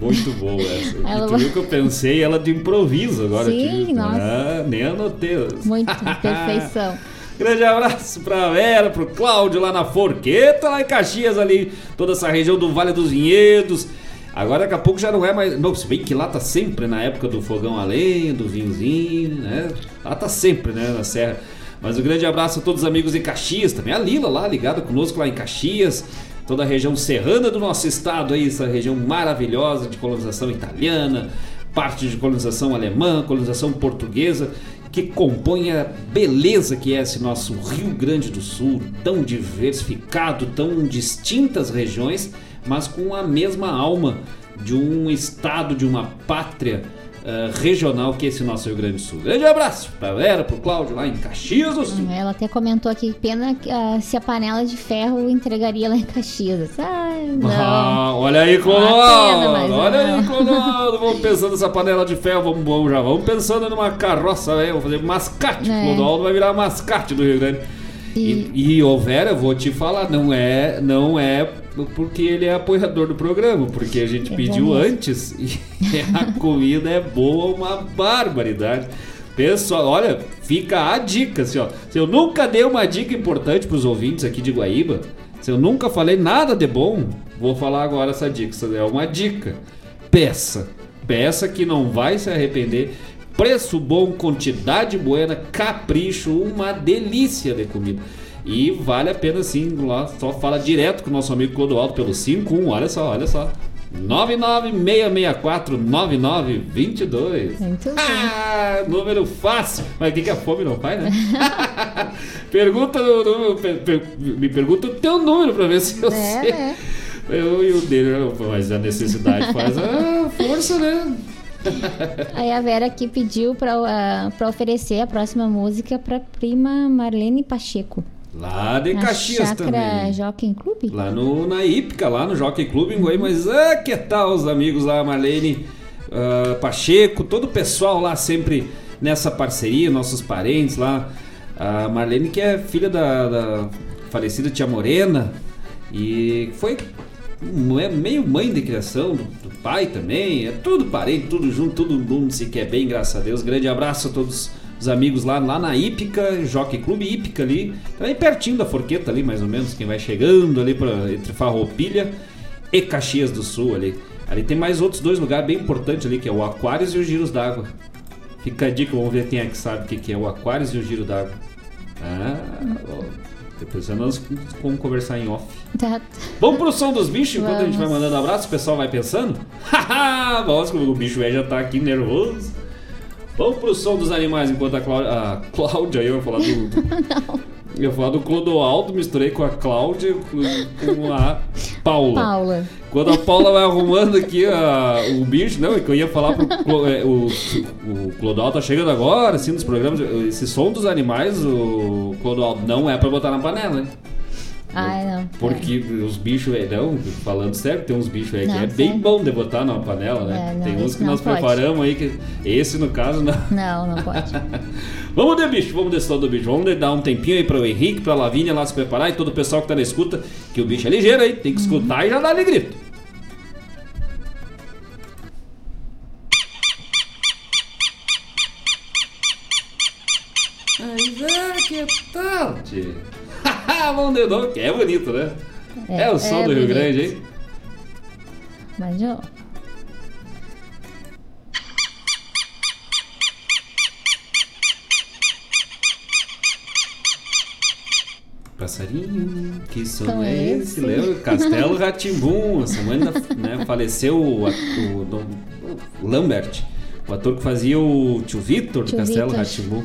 Muito boa essa. Ela tu viu que eu pensei ela de improviso agora Sim, aqui. nossa. Ah, nem anotei. Muito perfeição. Grande abraço pra Vera, pro Cláudio lá na Forqueta, lá em Caxias, ali, toda essa região do Vale dos Vinhedos. Agora daqui a pouco já não é mais. Não, se bem que lá tá sempre na época do fogão a lenha, do vinhozinho, né? Lá tá sempre, né, na Serra. Mas um grande abraço a todos os amigos de Caxias, também a Lila lá, ligada conosco lá em Caxias. Toda a região serrana do nosso estado aí, essa região maravilhosa de colonização italiana, parte de colonização alemã, colonização portuguesa, que compõe a beleza que é esse nosso Rio Grande do Sul, tão diversificado, tão distintas regiões, mas com a mesma alma de um estado, de uma pátria eh, regional que é esse nosso Rio Grande do Sul. Grande abraço pra Vera, pro Cláudio lá em Caxias do Sul. Ela até comentou aqui, pena ah, se a panela de ferro entregaria lá em Caxias. Ai, não. Ah, olha aí, Uma Clodoaldo! pena, olha não. aí, Clodoaldo! Vamos pensando nessa panela de ferro, vamos, vamos já. Vamos pensando numa carroça, velho. Vamos fazer mascate. É. Clodoaldo vai virar mascate do Rio Grande. E, e Vera, vou te falar, não é, não é porque ele é apoiador do programa, porque a gente É pediu antes e a comida é boa, uma barbaridade. Pessoal, olha, fica a dica, assim, ó. Se eu nunca dei uma dica importante pros ouvintes aqui de Guaíba, se eu nunca falei nada de bom, vou falar agora essa dica. Isso é uma dica. Peça. Peça que não vai se arrepender. Preço bom, quantidade buena, capricho, uma delícia de comida. E vale a pena sim, lá só fala direto com o nosso amigo Clodoaldo pelo 51, olha só, olha só. 996649922. Muito bem. Ah, número fácil. Mas o que, que a fome não faz, né? pergunta per- per- me pergunta o teu número pra ver se eu É, sei. né? Eu e o dele, mas a necessidade faz a força, né? Aí a Vera aqui pediu pra, ah, pra oferecer a próxima música pra prima Marlene Pacheco. Lá de na Caxias Chácara também. Jockey Club? Lá no, na Ípica, lá no Jockey Club em Goiás. Mas ah, que tal os amigos lá, Marlene ah, Pacheco, todo o pessoal lá sempre nessa parceria, nossos parentes lá. A Marlene, que é filha da, da falecida tia Morena, e foi é meio mãe de criação do pai também, é tudo parente, tudo junto, todo mundo se quer bem, graças a Deus. Grande abraço a todos os amigos lá, lá na Ípica, Jockey Clube Ípica ali, também pertinho da Forqueta ali, mais ou menos, quem vai chegando ali pra, entre Farroupilha e Caxias do Sul ali. Ali tem mais outros dois lugares bem importantes ali, que é o Aquários e os Giros d'Água. Fica a dica, vamos ver quem é que sabe o que é o Aquários e o Giro d'Água. Ah, depois nós vamos conversar em off. Tá. Vamos pro som dos bichos enquanto a gente vai Vamos. mandando abraço, o pessoal vai pensando? Haha, nossa, como o bicho velho já tá aqui nervoso. Vamos pro som dos animais enquanto a Cláudia. A Cláudia, eu ia falar do. do eu ia falar do Clodoaldo, misturei com a Cláudia com, com a Paula. Paula. Quando a Paula vai arrumando aqui a- o bicho, não, é que eu ia falar pro Clo- é, o, o Clodoaldo tá chegando agora, assim, nos programas. Esse som dos animais, o Clodoaldo, não é pra botar na panela, hein? Ai, não. Porque os bichos, é, não, falando sério, tem uns bichos aí que Não, é bem sim. bom de botar numa panela, né? É, não, tem uns que nós pode. preparamos aí, que esse no caso não. Não, não pode. Vamos de bicho, vamos de som do bicho. Vamos dar um tempinho aí pro Henrique, pra Lavínia lá se preparar e todo o pessoal que tá na escuta, que o bicho é ligeiro aí, tem que escutar e já dá grito. Mas é, que tal, tio? Vamos de novo, que é bonito, né? É, o som é do Rio bonito. Grande, hein? Mas, ó. Passarinho, que som Então é é esse? esse. Lembra? Castelo Ratimbum. Essa semana né, faleceu o, o Dom- o Lambert, o ator que fazia o tio Vitor do Castelo. Ratimbum.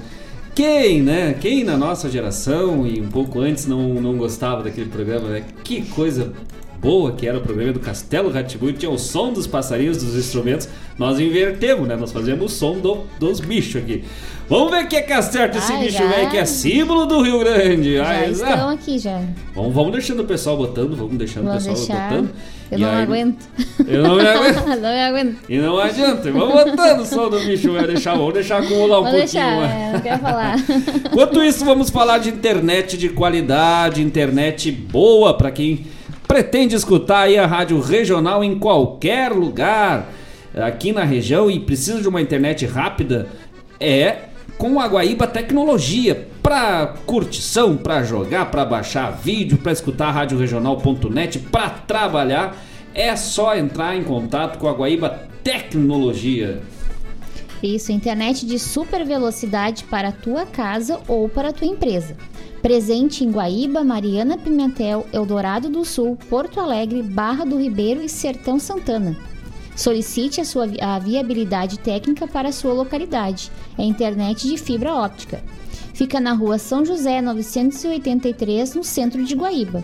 Quem, né? Quem na nossa geração e um pouco antes não, não gostava daquele programa, né? Que coisa boa que era o programa do Castelo Ratimbum. Tinha o som dos passarinhos, dos instrumentos. Nós invertemos, né? Nós fazemos o som do- dos bichos aqui. Vamos ver o que é que acerta esse bicho já. velho que é símbolo do Rio Grande. Já Ai, estão aqui já. Vamos, vamos deixando o pessoal botando, vamos deixando Vou o pessoal deixar. botando. Eu E não aí- aguento. Eu não me aguento. não me aguento. E não adianta, vamos botando o som do bicho, vai deixar, vamos deixar acumular um Vou pouquinho. deixar, mais. é, não quero falar. Enquanto isso, vamos falar de internet de qualidade, internet boa para quem pretende escutar aí a rádio regional em qualquer lugar aqui na região e precisa de uma internet rápida. É com a Guaíba Tecnologia para curtição, para jogar, para baixar vídeo, para escutar a rádio regional.net, para trabalhar. É só entrar em contato com a Guaíba Tecnologia. Isso, internet de super velocidade para a tua casa ou para a tua empresa. Presente em Guaíba, Mariana Pimentel, Eldorado do Sul, Porto Alegre, Barra do Ribeiro e Sertão Santana. Solicite a sua a viabilidade técnica para a sua localidade. É internet de fibra óptica. Fica na rua São José 983, no centro de Guaíba.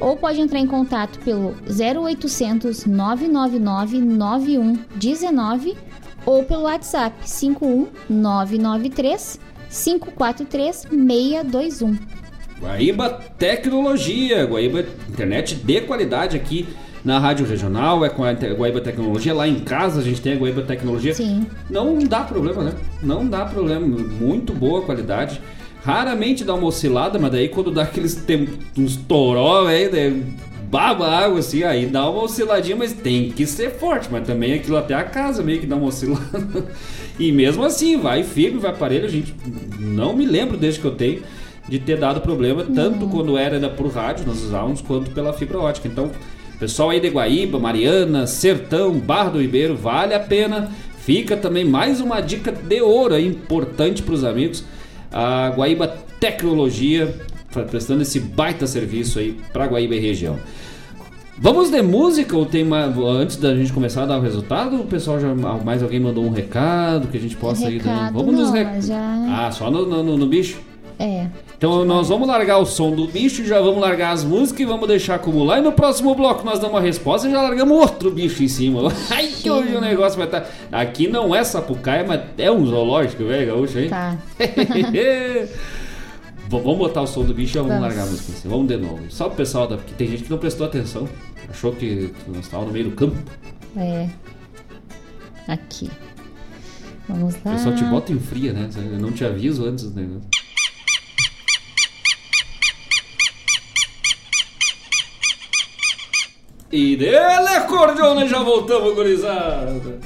Ou pode entrar em contato pelo 0800 999 9119 ou pelo WhatsApp 51993 543 621. Guaíba Tecnologia, Guaíba Internet de qualidade aqui na Rádio Regional, é com a Guaíba Tecnologia, lá em casa a gente tem a Guaíba Tecnologia. Sim. Não dá problema, né? Não dá problema, muito boa qualidade. Raramente dá uma oscilada, mas daí quando dá aqueles tem, uns toró, aí, daí baba água assim, aí dá uma osciladinha, mas tem que ser forte, mas também aquilo até a casa meio que dá uma oscilada. e mesmo assim, vai firme, vai aparelho, a gente não me lembro desde que eu tenho de ter dado problema, tanto quando era por rádio, nós usávamos, quanto pela fibra ótica. Então, pessoal aí de Guaíba, Mariana, Sertão, Barra do Ribeiro, vale a pena. Fica também mais uma dica de ouro aí, importante para os amigos. A Guaíba Tecnologia, tá prestando esse baita serviço aí para Guaíba e região. Vamos de música ou tem mais, antes da gente começar a dar o resultado? O pessoal já mais alguém mandou um recado que a gente possa ir dando. Recado Vamos nos não, rec... mas já- Ah, só no- no- no bicho? É. Então nós vamos largar o som do bicho, já vamos largar as músicas e vamos deixar acumular. E no próximo bloco nós damos a resposta e já largamos outro bicho em cima. Ai, que hoje o negócio vai estar. Aqui não é sapucaia, mas é um zoológico, velho, gaúcho, hein? Tá. Vamos botar o som do bicho e já vamos, Vamos. largar a música em cima. Vamos de novo. Só o pessoal da. Porque tem gente que não prestou atenção. Achou que nós estávamos no meio do campo. É. Aqui. Vamos lá. O pessoal te bota em fria, né? Eu não te aviso antes do negócio. E dele acordeona, já voltamos, gurizada.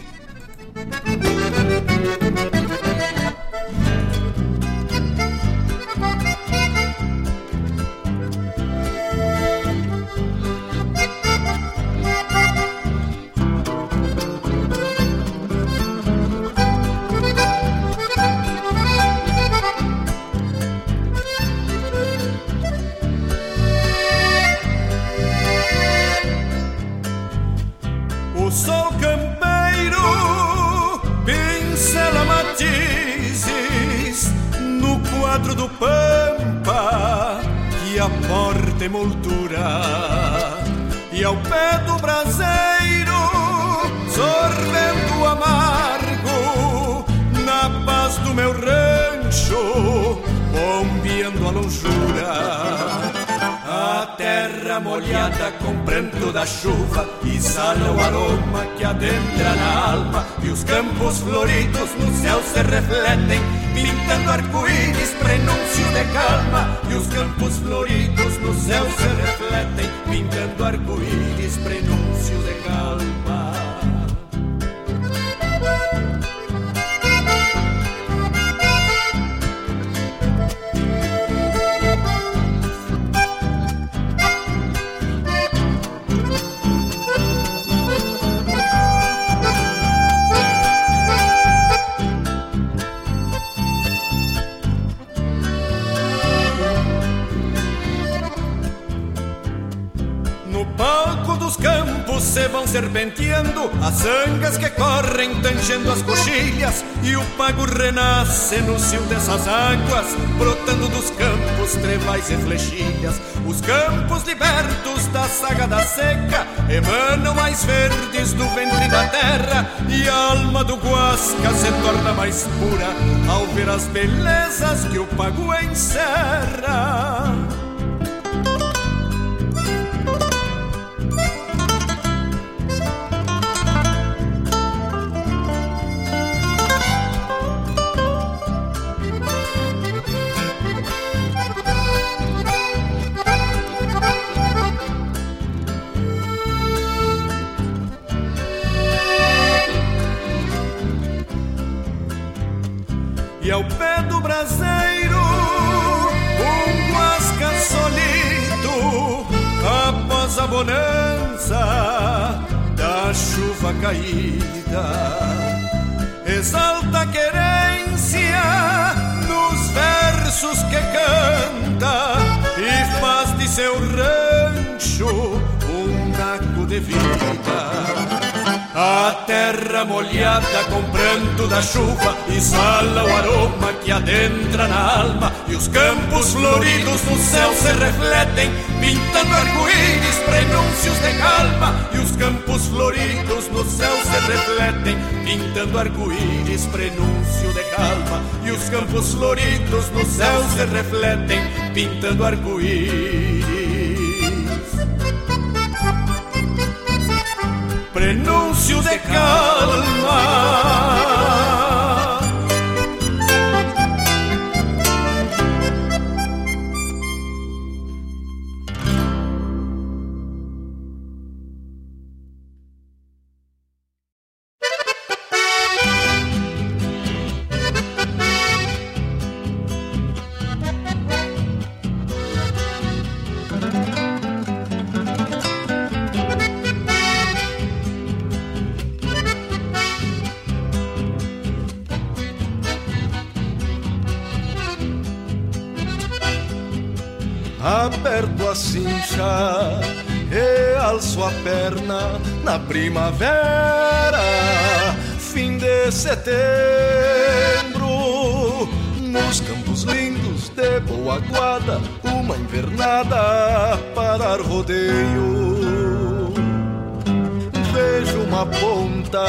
Pampa que a porta moldura e ao pé do braseiro sorvendo amargo na paz do meu rancho bombeando a longura a terra molhada com pranto da chuva exala o aroma que adentra na alma e os campos floridos no céu se refletem pintando arco-íris, prenúncio de calma e os campos floridos no céu se refletem pintando arco-íris, prenúncio de calma serpenteando as angas que correm tangendo as coxilhas e o pago renasce no cio dessas águas, brotando dos campos trevais e flechilhas. Os campos libertos da saga da seca emanam mais verdes do ventre da terra e a alma do Guasca se torna mais pura ao ver as belezas que o pago encerra. Bonança da chuva caída, exalta a querência nos versos que canta e faz de seu rancho um naco de vida. A terra molhada com pranto da chuva exala o aroma que adentra na alma os campos floridos no céu se refletem, pintando arco-íris, prenúncios de calma. E os campos floridos no céu se refletem, pintando arco-íris, prenúncio de calma. E os campos floridos no céu se refletem, pintando arco-íris. prenúncio de calma. Setembro, nos campos lindos de boa guarda, uma invernada para rodeio. Vejo uma ponta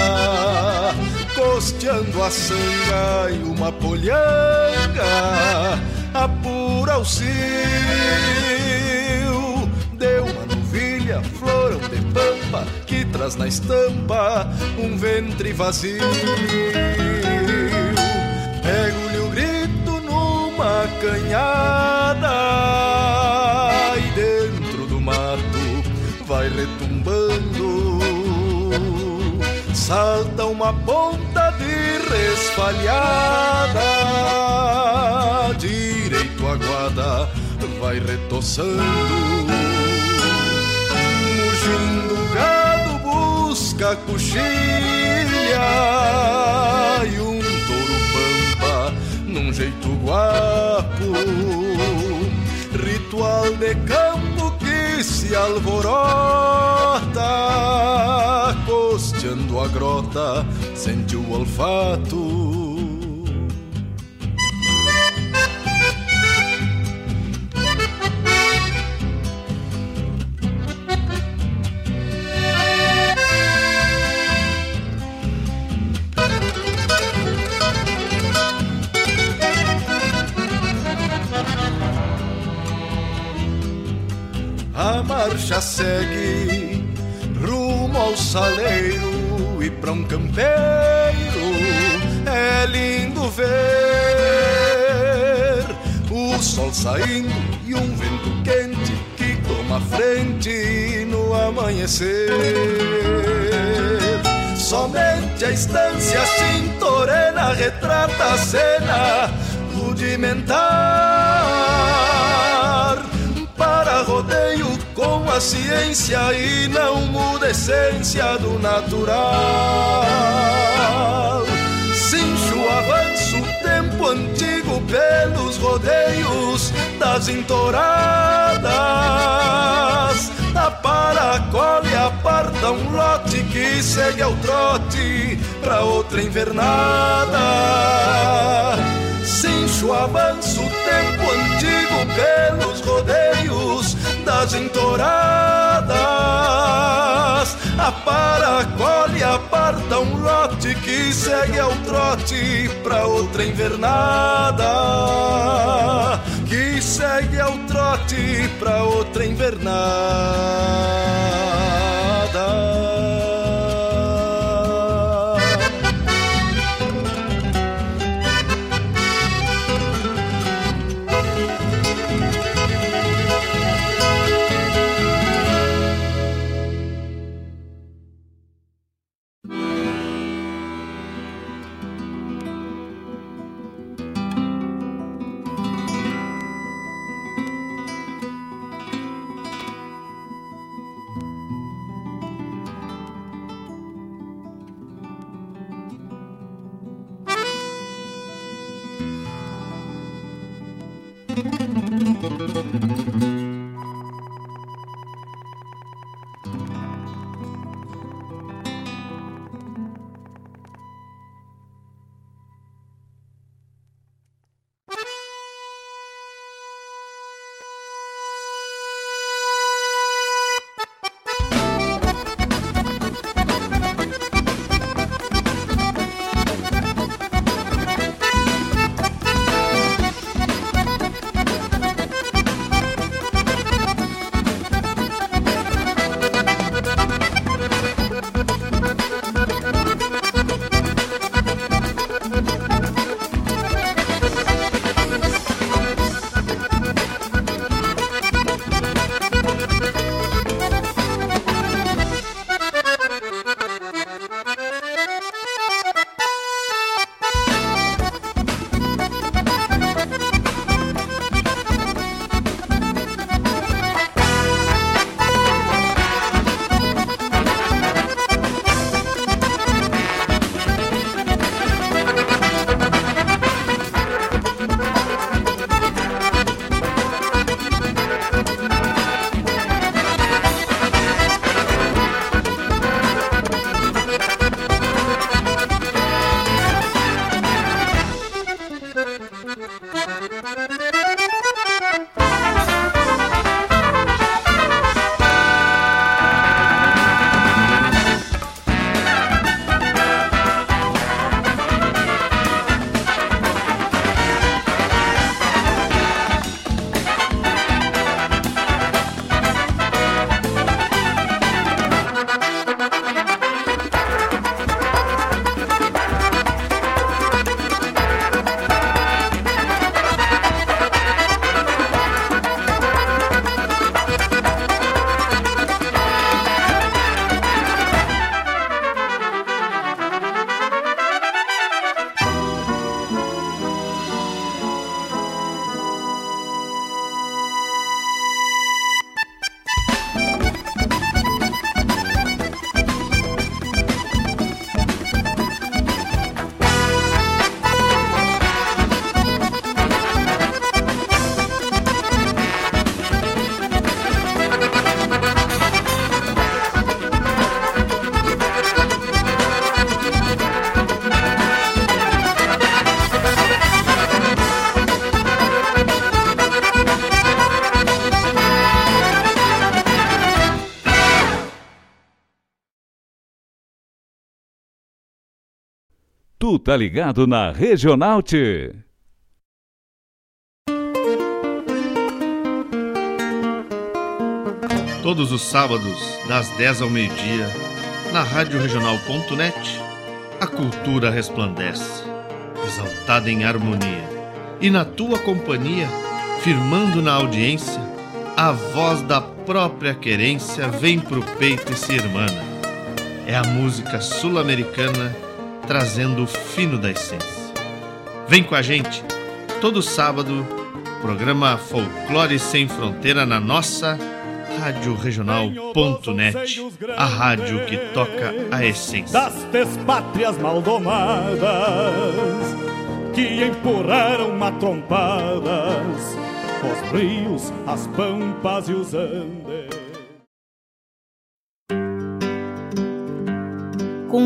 costeando a sanga e uma polhanga apura o cio letras na estampa, um ventre vazio. Pego-lhe o grito numa canhada e dentro do mato vai retumbando. Salta uma ponta de resfalhada, direito à guarda vai retoçando. Mugindo gado busca coxilha e um touro pampa num jeito guapo. Ritual de campo que se alvorota, costeando a grota, sente o olfato. Marcha segue rumo ao saleiro e pra um campeiro é lindo ver o sol saindo e um vento quente que toma frente no amanhecer. Somente a estância cintorena retrata a cena rudimentar para rodeio com a ciência e não muda a essência do natural. Avanço o tempo antigo pelos rodeios das entoradas. Da para colhe aparta um lote que segue ao trote pra outra invernada. Avanço o tempo antigo pelos das entoradas. A para colhe aparta um lote que segue ao trote pra outra invernada. Que segue ao trote pra outra invernada. Tá ligado na Regional T. Todos os sábados, das 10 ao meio-dia, na Rádio Regional.net, a cultura resplandece, exaltada em harmonia. E na tua companhia, firmando na audiência, a voz da própria querência vem pro peito e se irmana. É a música sul-americana trazendo o fino da essência. Vem com a gente, todo sábado, programa Folclore Sem Fronteira na nossa Rádio Regional.net, a rádio que toca a essência. das despátrias maldomadas que empurraram matrompadas os rios, as pampas e os andes.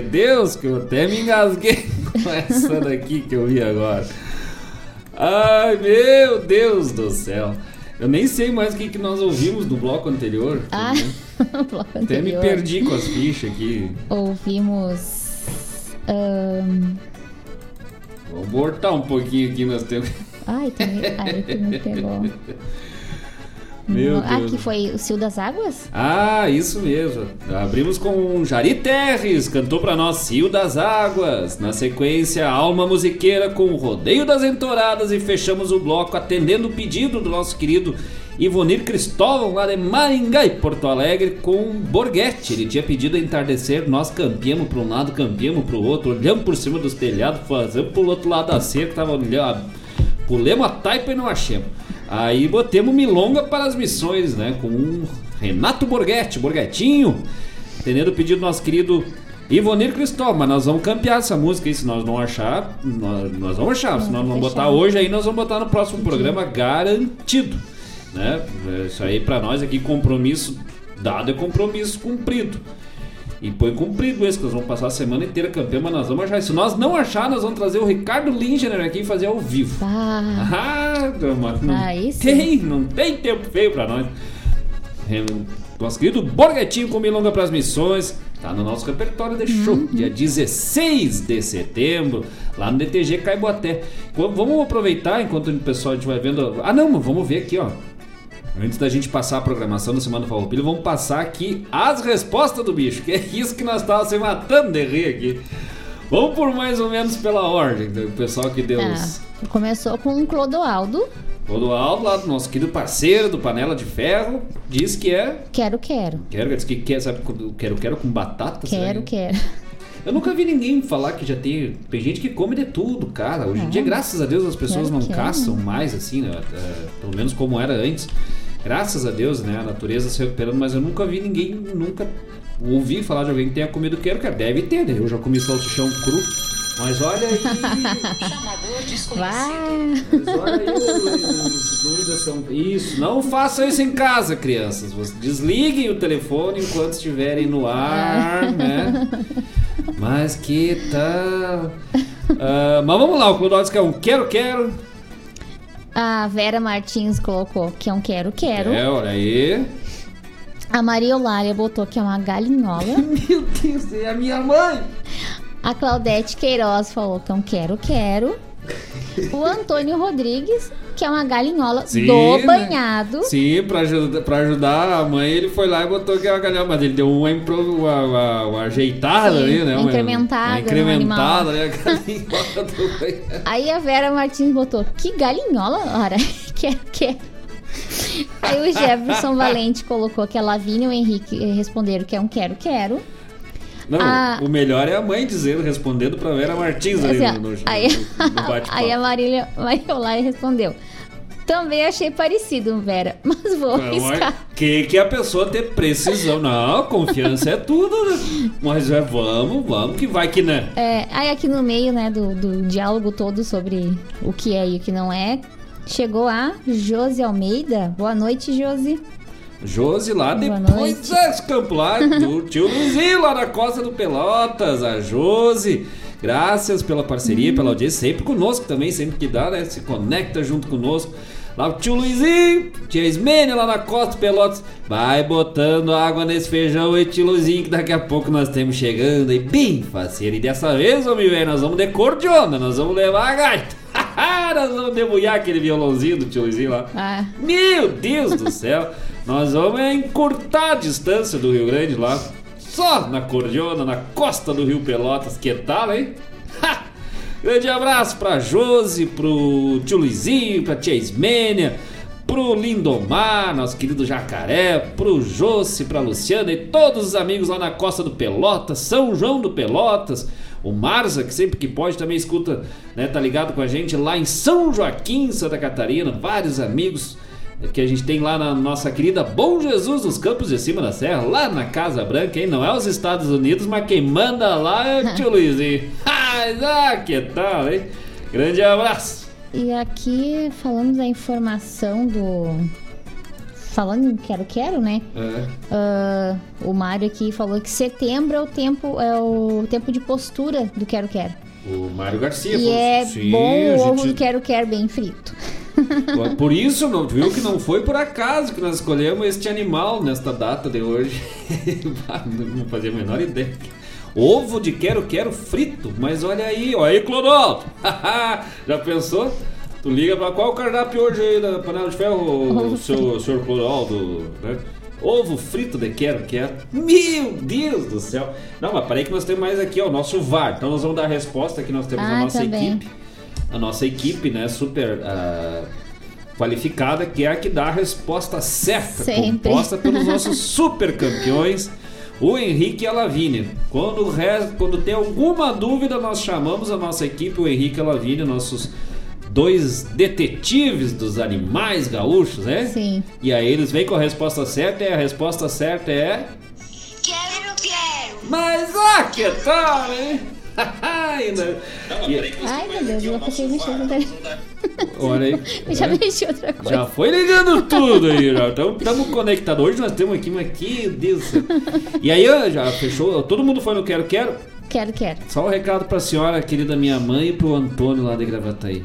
De Deus, que eu até me engasguei com essa daqui que eu vi agora. Ai, meu Deus do céu. Eu nem sei mais o que, que nós ouvimos no bloco anterior. Ah, bloco Até me anterior. perdi com as fichas aqui. Ouvimos. ahn, Vou voltar um pouquinho aqui, nós temos. Ai, tu me, ai, tu me pegou. Meu ah, Deus. que foi o Cio das Águas? Ah, isso mesmo. Abrimos com Jari Terres, cantou pra nós Cio das Águas. Na sequência, Alma Musiqueira com Rodeio das Entoradas e fechamos o bloco atendendo o pedido do nosso querido Ivonir Cristóvão, lá de Maringá e Porto Alegre, com Borghetti. Ele tinha pedido entardecer, nós campeamos pra um lado, campeamos pro outro, olhamos por cima dos telhados, fazemos pro outro lado da cerca, tava olhando, pulemos a taipa e não achamos. Aí botemos Milonga para as missões, né? Com um Renato Borghetti, Borghetinho, atendendo o pedido do nosso querido Ivonir Cristóvão. Mas nós vamos campear essa música aí, se nós não achar, nós, nós vamos achar. Se nós não botar hoje, aí nós vamos botar no próximo programa garantido. Né? Isso aí pra nós aqui, compromisso dado é compromisso cumprido. E põe cumprido esse, que nós vamos passar a semana inteira campeão, mas nós vamos achar. Se nós não achar, nós vamos trazer o Ricardo Lingener aqui e fazer ao vivo. Ah, mas não sim. tem, não tem tempo feio pra nós. Nosso querido Borghetinho com Milonga pras Missões. Tá no nosso repertório de show. Uhum. Dia 16 de setembro, lá no DTG Caiboaté. Vamos aproveitar enquanto o pessoal a gente vai vendo. Ah, não, vamos ver aqui, ó. Antes da gente passar a programação da Semana do Farroupilha, vamos passar aqui as respostas do bicho, que é isso que nós estávamos se matando de rir aqui. Vamos por mais ou menos pela ordem, do pessoal que deu os... Ah, começou com o Clodoaldo. Clodoaldo, lá do nosso querido parceiro do Panela de Ferro, diz que é. Quero, quero. Quero, diz que quer, sabe, quero, quero com batata? será Quero, que- quero. Eu nunca vi ninguém falar que já tem. Tem gente que come de tudo, cara. Hoje em É. dia, graças a Deus, as pessoas Quero, não quero. caçam mais, assim, né? É, pelo menos como era antes. Graças a Deus, né? A natureza se recuperando, mas eu nunca vi ninguém, nunca ouvi falar de alguém que tenha comido quero, quero. Deve ter, né? Eu já comi salsichão cru. Mas olha aí. Vai. Mas olha aí os dúvidas são. Isso, não façam isso em casa, crianças. Vocês Desliguem o telefone enquanto estiverem no ar, né? Mas que tal? Ah, mas vamos lá, o que é um quero, quero. A Vera Martins colocou que é um quero, quero. É, olha aí. A Maria Eulália botou que é uma galinhola. Meu Deus, é a minha mãe. A Claudete Queiroz falou que é um quero, quero. O Antônio Rodrigues, que é uma galinhola Sim, do né? banhado. Sim, pra ajudar, pra ajudar a mãe, ele foi lá e botou aquela galinha, mas ele deu uma, impro, uma, uma, uma ajeitada Sim, ali, né? uma Uma, incrementada Uma no incrementada, né? A galinhola do banhado. Aí a Vera Martins botou, que galinhola, ora, quero, quero. Aí o Jefferson Valente colocou que a Lavínia e o Henrique responderam que é um quero, quero. Não, Ah. o melhor é a mãe dizendo, respondendo pra Vera Martins ali Assim, no, no, aí, no, no bate-papo. aí a Marília Mariolai respondeu, também achei parecido, Vera, mas vou arriscar. que, que a pessoa ter precisão. Não, confiança é tudo, né? Mas é, vamos, vamos, que vai que né. É, aí aqui no meio, né, do, do diálogo todo sobre o que é e o que não é, chegou a Josi Almeida. Boa noite, Josi. Josi lá Boa depois desse campo lá, do tio Luizinho lá na costa do Pelotas, a Josi. Graças pela parceria, pela audiência, sempre conosco também, sempre que dá, né? Se conecta junto conosco. Lá o tio Luizinho, tia Ismênia lá na costa do Pelotas. Vai botando água nesse feijão e tio Luizinho, que daqui a pouco nós estamos chegando aí, bem faceiro. E dessa vez, ô meu velho, nós vamos de cordiona, nós vamos levar a gaita. nós vamos debulhar aquele violãozinho do tio Luizinho lá. Ah, Meu Deus do céu! Nós vamos encurtar a distância do Rio Grande lá. Só na Cordiona, na costa do Rio Pelotas. Que tal, hein? Ha! Grande abraço pra Josi, pro tio Luizinho, pra tia Ismênia, pro Lindomar, nosso querido Jacaré, pro Josi, pra Luciana e todos os amigos lá na costa do Pelotas, São João do Pelotas. O Marza, que sempre que pode também escuta, né, tá ligado com a gente lá em São Joaquim, Santa Catarina. Vários amigos que a gente tem lá na nossa querida Bom Jesus nos Campos de Cima da Serra, lá na Casa Branca, hein? Não é os Estados Unidos, mas quem manda lá é o tio Luizinho. Ah, que tal, hein? Grande abraço. e aqui falando da informação do. Falando em quero quero, né? É. Ah, o Mário aqui falou que setembro é o tempo é o tempo de postura do quero quero. O Mário Garcia. E falou- é bom a o ovo gente- do quero quero bem frito. Por isso, não, viu que não foi por acaso que nós escolhemos este animal nesta data de hoje. não fazia a menor ideia. Ovo de quero-quero frito. Mas olha aí, olha aí, Clodalto. Já pensou? Tu liga pra qual cardápio hoje aí da panela de ferro, o seu, senhor Clodalto, né? Ovo frito de quero-quero. Meu Deus do céu. Não, mas parei que nós temos mais aqui, ó, o nosso VAR. Então nós vamos dar a resposta que nós temos Ah, na nossa também. equipe a nossa equipe, né, super ah, qualificada, que é a que dá a resposta certa, Sempre. composta pelos nossos super campeões, o Henrique e a Lavínia. Quando, quando tem alguma dúvida, nós chamamos a nossa equipe, o Henrique e a Lavínia, nossos dois detetives dos animais gaúchos, né? Sim. E aí eles vêm com a resposta certa, e a resposta certa é... Quero, quero. Mas ah, que tal, hein? Ainda. Ai meu Deus, eu passei a mexer outra Olha aí. Eu já É. mexi outra coisa. Já foi ligando tudo aí, já estamos conectados. Hoje nós temos aqui, mas que Deus. E aí, ó, já fechou? Todo mundo foi no Quero Quero? Quero, quero. Só um recado pra senhora, querida minha mãe, e pro Antônio lá de Gravataí.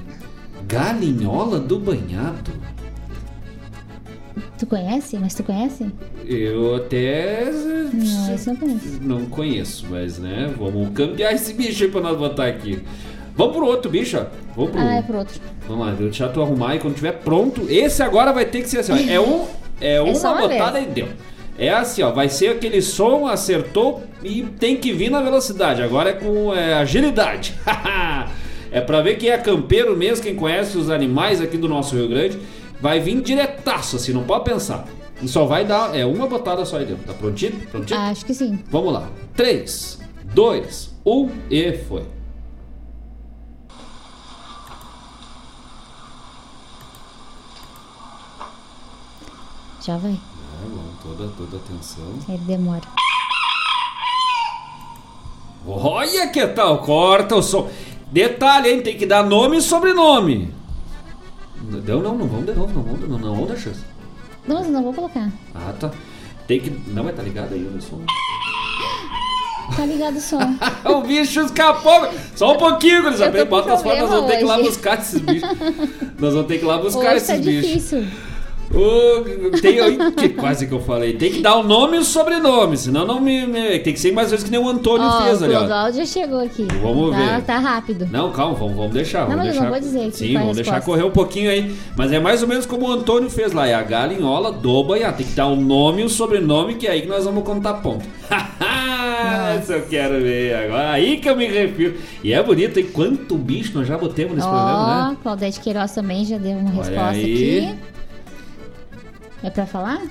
Galinhola do banhado? Tu conhece? Mas tu conhece? Eu até Não, esse não conheço. não conheço, mas né, vamos cambiar esse bicho aí pra nós botar aqui. Vamos pro outro bicho, ó. Vamos pro... Ah, é pro outro. Vamos lá, deixa tu arrumar e quando tiver pronto, esse agora vai ter que ser assim, ó. É um, é uma só uma botada vez. e deu. É assim, ó, vai ser aquele som, acertou e tem que vir na velocidade. Agora é com é, agilidade. é pra ver quem é campeiro mesmo, quem conhece os animais aqui do nosso Rio Grande, vai vir diretaço, assim, não pode pensar. Só vai dar, é uma botada só aí dentro. Tá prontinho? Prontinho? Acho que sim. Vamos lá. 3, 2, 1 e foi. Já vai. É, bom, toda, toda atenção. Ele demora. Olha que tal, corta o som. Detalhe, hein? Tem que dar nome e sobrenome. Não, não, não vamos de novo, não vamos, não, não vamos dar chance. Não, mas eu não vou colocar. Ah, tá. Tem que. Não, mas tá ligado aí o som. Tá ligado o som. o bicho escapou. Só um pouquinho, Gurizada. Bota as fotos, nós vamos ter que ir lá buscar esses bichos. Nós vamos ter que ir lá buscar Hoje esses tá bichos. difícil. O, tem, que quase que eu falei. Tem que dar o nome e o sobrenome, senão não me. me- tem que ser mais vezes que nem o Antônio Ó, fez o ali, ó. Clodoaldo já chegou aqui. Vamos tá, ver. Tá rápido. Não, calma, vamos, vamos deixar. Não, vamos mas eu deixar. não vou dizer Sim, é vamos deixar correr um pouquinho aí. Mas é mais ou menos como o Antônio fez lá. É a galinhola do banhar. Tem que dar o nome e o sobrenome, que é aí que nós vamos contar ponto. Essa eu quero ver agora. Aí que eu me refiro. E é bonito, hein? Quanto bicho nós já botemos nesse programa, Ó, né? Claudete Queiroz também já deu uma Olha resposta aí. aqui. É pra falar?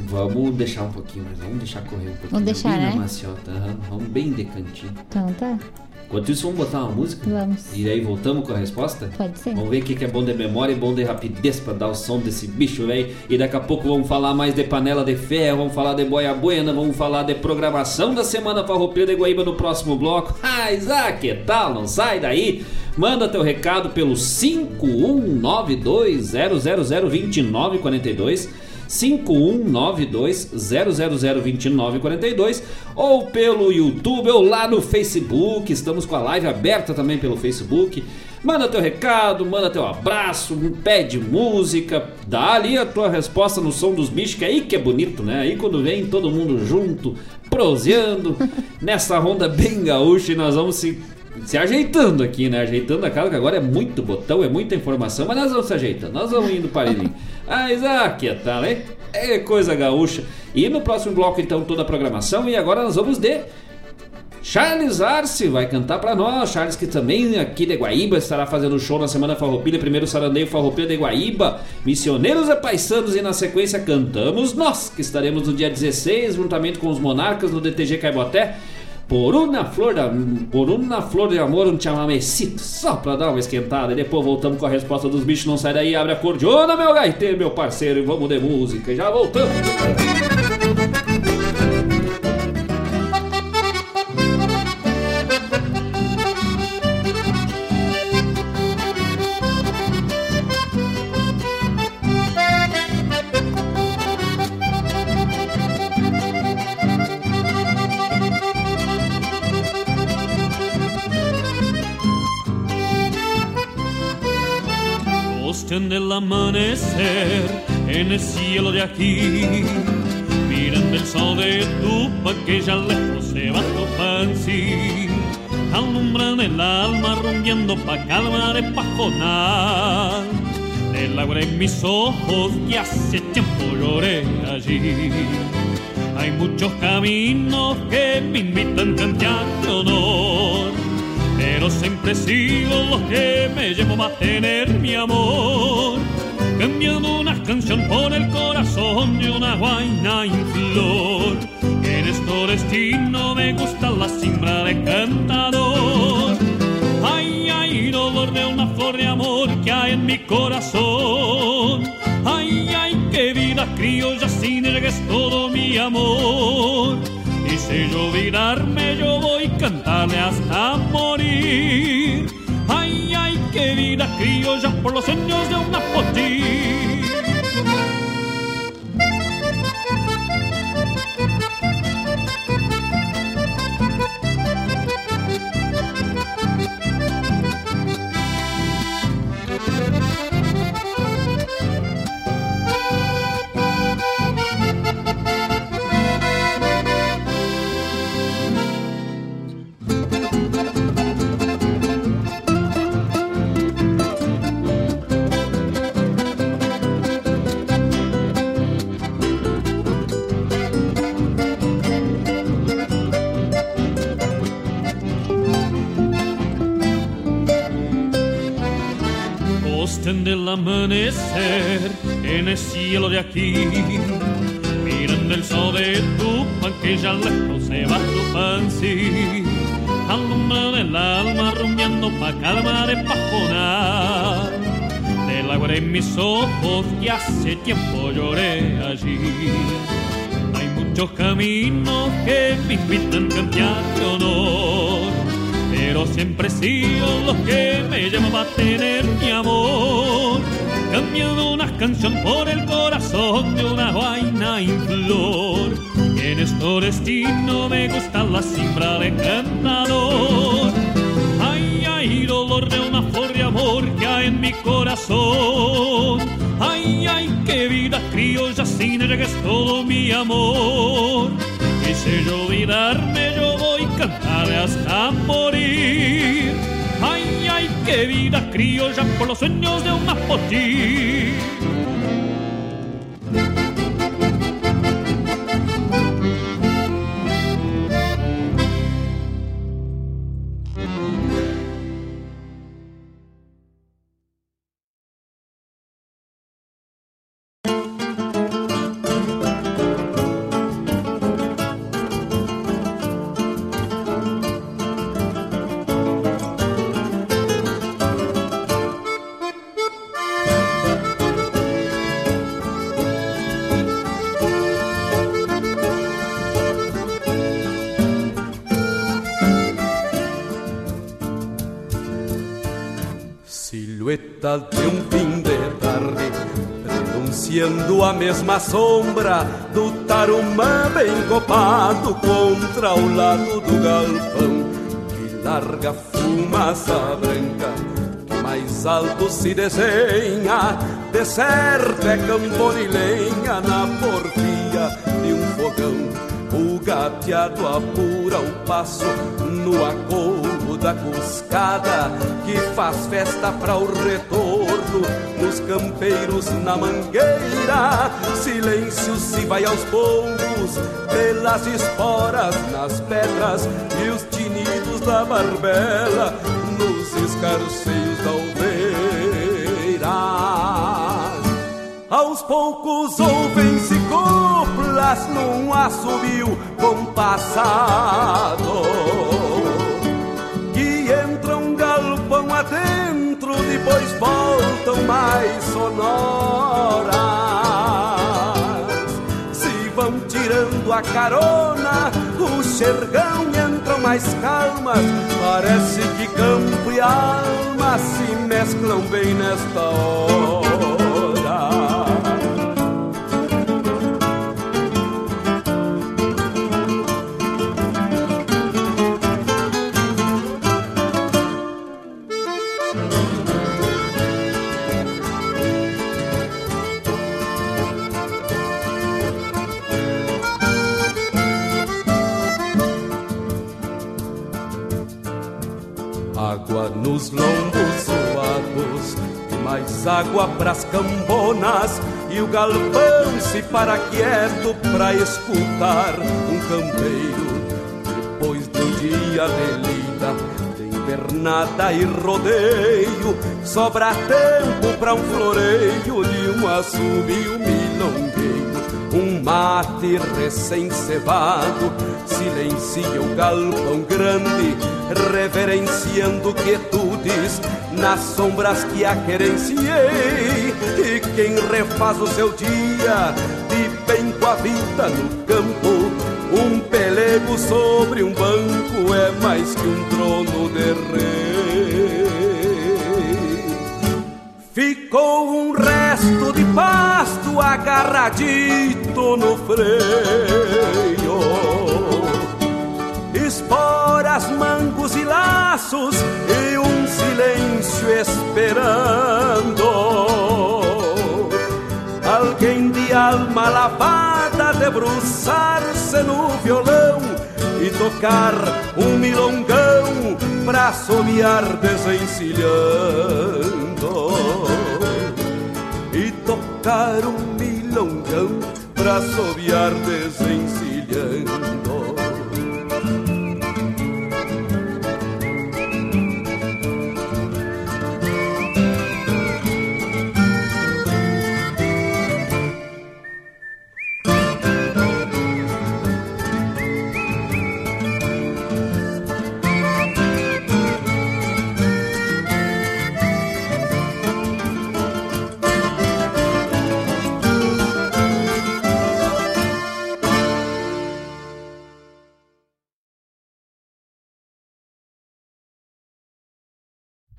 Vamos deixar um pouquinho, mas vamos deixar correr um pouquinho. Vamos deixar, bem né? na maciota. Vamos bem de cantinho. Então tá. Enquanto isso, vamos botar uma música? Vamos. E aí voltamos com a resposta? Pode ser. Vamos ver o que é bom de memória e bom de rapidez pra dar o som desse bicho, velho. E daqui a pouco vamos falar mais de panela de ferro, vamos falar de boia buena, vamos falar de programação da Semana Farroupilha de Guaíba no próximo bloco. Ah, Isaac, que tal? Não sai daí. Manda teu recado pelo 5192-0002942. 5192-0002942 ou pelo YouTube ou lá no Facebook. Estamos com a live aberta também pelo Facebook. Manda teu recado, manda teu abraço, pede música, dá ali a tua resposta no som dos bichos, que aí que é bonito, né? Aí quando vem todo mundo junto, proseando, nessa ronda bem gaúcha e nós vamos se, se ajeitando aqui, né? Ajeitando a casa, que agora é muito botão, é muita informação, mas nós vamos se ajeitando, nós vamos indo para ele. Ah, Isaac, tal, hein? É coisa gaúcha. E no próximo bloco, então, toda a programação. E agora nós vamos de Charles Arce vai cantar pra nós. Charles que também aqui de Guaíba estará fazendo show na Semana Farroupilha, primeiro sarandeio Farroupilha de Guaíba. Missioneiros e Paisanos e na sequência cantamos nós, que estaremos no dia 16, juntamente com os Monarcas no DTG Caiboté. Por uma flor da, por uma flor de amor, um chamamecito, só pra dar uma esquentada. E depois voltamos com a resposta dos bichos. Não sai daí, abre a cordiona, meu gaiteiro, meu parceiro, e vamos de música. Já voltamos. Osten del amanecer en el cielo de aquí, mirando el sol de tu que ya lejos se va fancy, alumbran el alma rumbiendo pa' calmar el pajonal. Del agua en mis ojos y hace tiempo lloré allí. Hay muchos caminos que me invitan a cantar de honor pero siempre sigo los que me llevo a mantener mi amor. Cambiando una canción por el corazón de una guaina en flor. En este destino me gusta la simbra de cantador. Ay, ay, dolor de una flor de amor que hay en mi corazón. Ay, ay, qué vida criolla sin el que todo mi amor. Y si yo olvidarme, yo voy cantarle hasta morir. Ay, ay, qué vida criolla por los sueños de una potín. Del amanecer en el cielo de aquí, mirando el sol de tu pan que ya lejos se va tu fancy, alumbra el alma rumbeando pa' calmar el pajonar. Del agua en mis ojos que hace tiempo lloré allí. Hay muchos caminos que me invitan a cantar de honor pero siempre sigo los que me llevan a tener mi amor. Cambiando una canción por el corazón de una vaina flor. En este destino me gusta la simbra de cantador. Ay, ay, dolor de una flor amor que hay en mi corazón. Ay, Ay, qué vida criolla sin ella que es todo mi amor. Si yo olvidarme, yo voy a cantar hasta morir. Ay, ay, qué vida criolla por los sueños de un mapotí. A mesma sombra do tarumã bem copado contra o lado do galpão, que larga fumaça branca, que mais alto se desenha, de certo é campo de lenha na porfia de um fogão. O gateado apura o passo no acordo da cuscada que faz festa para o retorno dos campeiros na mangueira. Silêncio se vai aos poucos pelas esporas nas pedras e os tinidos da barbela nos escarceios da alveira. Aos poucos ouvem-se coplas num assobio compassado galpão adentro, depois voltam mais sonoras. Se vão tirando a carona, o xergão entram mais calmas. Parece que campo e alma se mesclam bem nesta hora Nos lombos zoados, mais água pras cambonas e o galpão se para quieto pra escutar um campeiro. Depois do dia de lida, invernada e rodeio, sobra tempo pra um floreio de um assobio milongueiro, um mate recém-cevado, silencia o galpão grande, reverenciando quietudes nas sombras que a querenciei. E quem refaz o seu dia de bem com a vida no campo, um pelego sobre um banco é mais que um trono de rei. Ficou um resto de pasto agarradito no freio esporas, mangos e laços e um silêncio esperando. Alguém de alma lavada debruçar-se no violão e tocar um milongão pra assobiar desencilhando. E tocar um milongão pra assobiar desencilhando.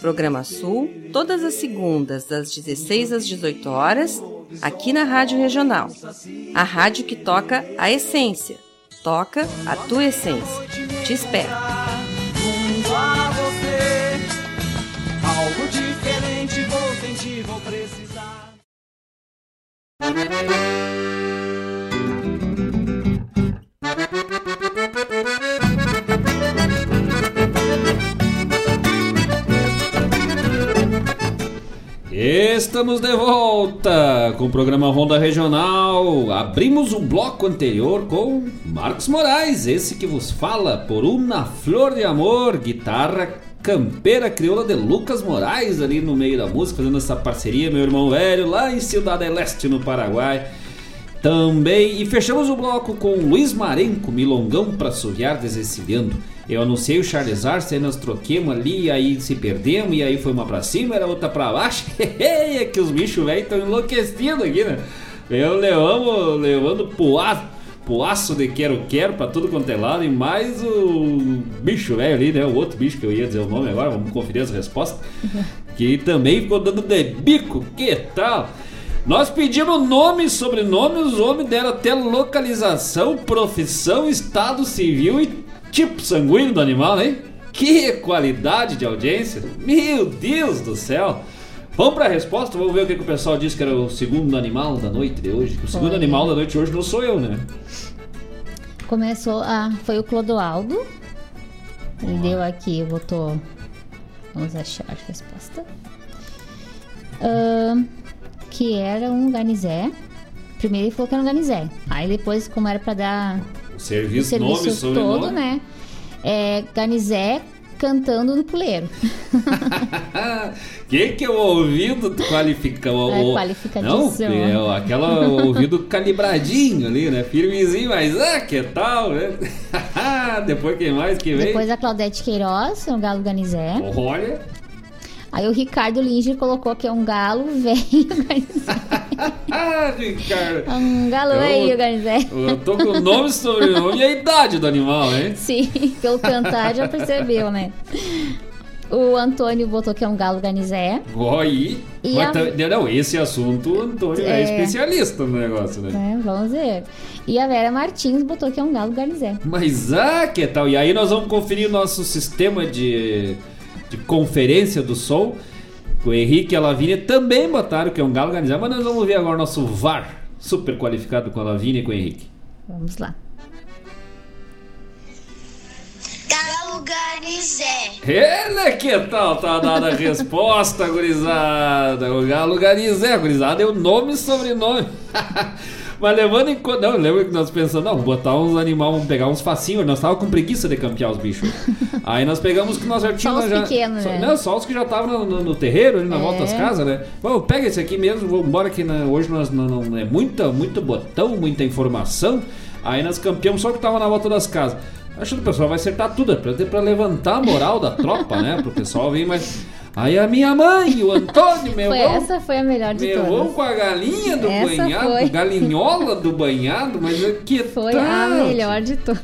Programa Sul, todas as segundas, das 16 às 18 horas, aqui na Rádio Regional. A rádio que toca a essência. Toca a tua essência. Te espero. Algo Estamos de volta com o programa Ronda Regional. Abrimos o bloco anterior com Marcos Moraes, esse que vos fala por uma flor de amor, guitarra campeira crioula de Lucas Moraes ali no meio da música, fazendo essa parceria, meu irmão velho, lá em Cidade Leste, no Paraguai. Também, e fechamos o bloco com Luiz Marenco, Milongão pra Suviar Desencilhando. Eu anunciei o Charles Arce, aí nós troquemos ali, aí se perdemos, e aí foi uma pra cima, era outra pra baixo. é que os bichos velhos estão enlouquecendo aqui, né? Eu levamos, levando poaço, poaço de quero-quero pra tudo quanto é lado, e mais o bicho velho ali, né? O outro bicho que eu ia dizer o nome agora, vamos conferir as respostas. Que também ficou dando de bico, que tal? Nós pedimos nome sobrenome, os homens deram até localização, profissão, estado civil e tipo sanguíneo do animal, hein? Que qualidade de audiência! Meu Deus do céu! Vamos para a resposta, vamos ver o que, que o pessoal disse que era o segundo animal da noite de hoje. O segundo animal da noite hoje não sou eu, né? Começou, ah, foi o Clodoaldo. Ele deu aqui, botou. Vamos achar a resposta. Ahn, que era um ganizé. Primeiro ele falou que era um ganizé. Aí depois, como era pra dar O o serviço, nome, serviço sobrenome. todo, né? É, ganizé cantando no puleiro. que que é o ouvido qualifica? O, É, o- qualificadíssimo. Não, é aquela ouvido calibradinho ali, né? Firmezinho, mas ah, que tal, né? Depois quem mais que vem? Depois a Claudete Queiroz, um galo ganizé. Olha, Aí o Ricardo Linger colocou que é um galo velho ah, Ricardo. Um galo Eu- velho ganizé. Eu tô com o nome, sobrenome e a idade do animal, hein? Sim, pelo cantar já percebeu, né? O Antônio botou que é um galo ganizé. Aí. E Mas a- tá- Não, esse assunto o Antônio é, É. especialista no negócio, né? né? Vamos ver. E a Vera Martins botou que é um galo ganizé. Mas ah, que tal? E aí nós vamos conferir o nosso sistema de, de conferência do som. O Henrique e a Lavínia também botaram que é um galo organizado, mas nós vamos ver agora o nosso VAR, super qualificado com a Lavínia e com o Henrique. Vamos lá. Galo Ganizé. Ele que tal? Tá dada a resposta, gurizada. O galo Garizé, gurizada é o nome e sobrenome. Mas levando em conta. Não, lembra que nós pensamos, não, botar uns animais, vamos pegar uns facinhos. Nós tava com preguiça de campear os bichos. Aí nós pegamos que nós já tínhamos. os já, pequenos, só, né? Não, só os que já estavam no, no- no terreiro, ali na É. volta das casas, né? Bom, pega esse aqui mesmo, vamos embora que na- hoje nós não, não- é muita, muito botão, muita informação. Aí nós campeamos só o que tava na volta das casas. Acho que o pessoal vai acertar tudo, é pra, pra levantar a moral da tropa, né? Pro pessoal vir, mas. Aí a minha mãe, o Antônio, meu Foi, irmão. essa foi a melhor de Meu todas. com a galinha do Essa banhado, foi. galinhola do banhado, mas é que Foi tal? a melhor de todas.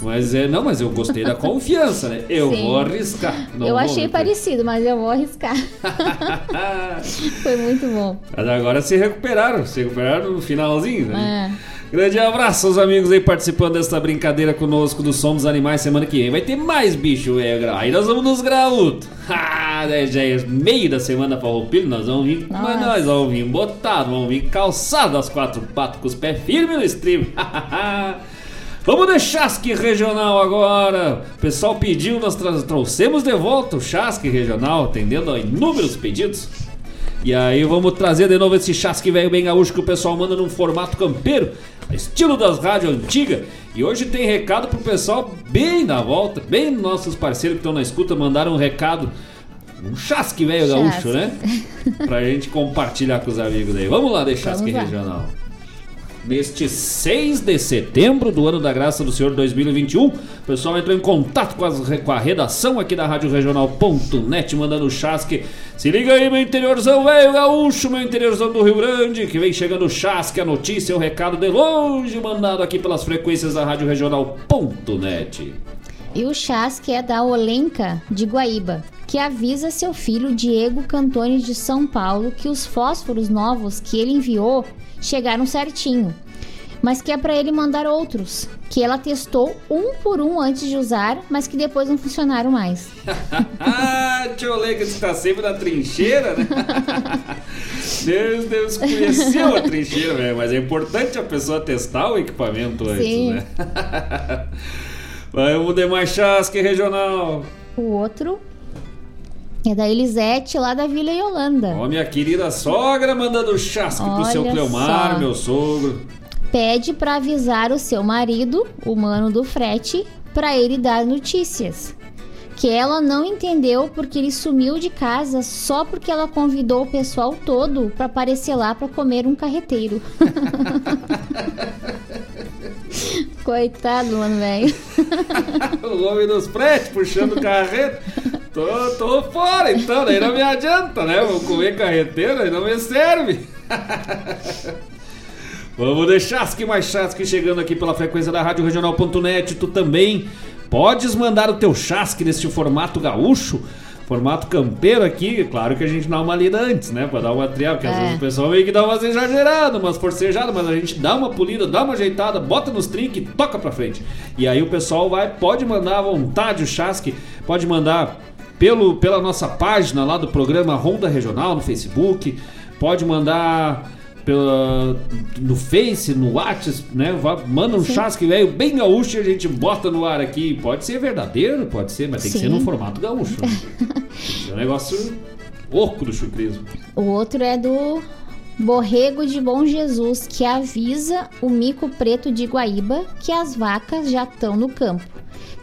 Mas é, não, mas eu gostei da confiança, né? Eu Sim. vou arriscar. não eu achei parecido, mas eu vou arriscar. Foi muito bom. Mas agora se recuperaram, se recuperaram no finalzinho, né? É. Grande abraço aos amigos aí participando dessa brincadeira conosco do Som dos Animais semana que vem. Vai ter mais bicho, é, aí nós vamos nos graúdos. Ah, né, já é meio da semana pra roupilho, nós vamos vir, mas Nossa. nós vamos vir botado, vamos vir calçado as quatro patas com os pés firmes no estribo. Vamos de chasque regional agora. O pessoal pediu, nós trouxemos de volta o chasque regional, atendendo a inúmeros pedidos. E aí vamos trazer de novo esse chasque velho bem gaúcho que o pessoal manda num formato campeiro, estilo das rádios antigas. E hoje tem recado pro pessoal bem na volta, bem nossos parceiros que estão na escuta mandaram um recado, um chasque velho gaúcho, né? Pra gente compartilhar com os amigos aí. Vamos lá de chasque regional. Neste 6 de setembro do ano da graça do Senhor 2021. O pessoal entrou em contato com, as- com a redação aqui da Rádio Regional.net, mandando chasque. Se liga aí, meu interiorzão velho gaúcho, meu interiorzão do Rio Grande, que vem chegando o chasque, a notícia, o recado de longe, mandado aqui pelas frequências da Rádio Regional.net. E o chasque é da Olenca de Guaíba, que avisa seu filho Diego Cantoni de São Paulo que os fósforos novos que ele enviou chegaram certinho, mas que é para ele mandar outros, que ela testou um por um antes de usar, mas que depois não funcionaram mais. ah, tio Lega que tá sempre na trincheira, né? Deus, Deus conheceu a trincheira, velho. Mas é importante a pessoa testar o equipamento antes, Sim. né? Vamos de mais chasque regional. O outro é da Elisete lá da Vila Yolanda. Ó, minha querida sogra mandando chasque pro seu Olha Cleomar, só. meu sogro. Pede para avisar o seu marido, o mano do frete, para ele dar notícias. Que ela não entendeu porque ele sumiu de casa só porque ela convidou o pessoal todo para aparecer lá para comer um carreteiro. Coitado, mano, velho. o homem dos fretes puxando o carreto. Tô, tô fora então, daí não me adianta, né? Vou comer carreteiro, aí não me serve. Vamos de chasque mais chasque chegando aqui pela frequência da Rádio Regional.net. Tu também podes mandar o teu chasque neste formato gaúcho. Formato campeiro aqui, claro que a gente dá uma lida antes, né? Pra dar uma triada, porque às É. vezes o pessoal meio que dá umas exageradas, umas forcejadas, mas a gente dá uma polida, dá uma ajeitada, bota nos trinques e toca pra frente. E aí o pessoal vai, pode mandar à vontade o chasque, pode mandar pelo, pela nossa página lá do programa Ronda Regional no Facebook, pode mandar pela, no Face, no WhatsApp, né? Manda um Sim. chasque velho bem gaúcho e a gente bota no ar aqui. Pode ser verdadeiro, pode ser, mas tem que Sim. ser no formato gaúcho. né? é um negócio oco do chucrismo. O outro é do Borrego de Bom Jesus, que avisa o mico preto de Guaíba que as vacas já estão no campo.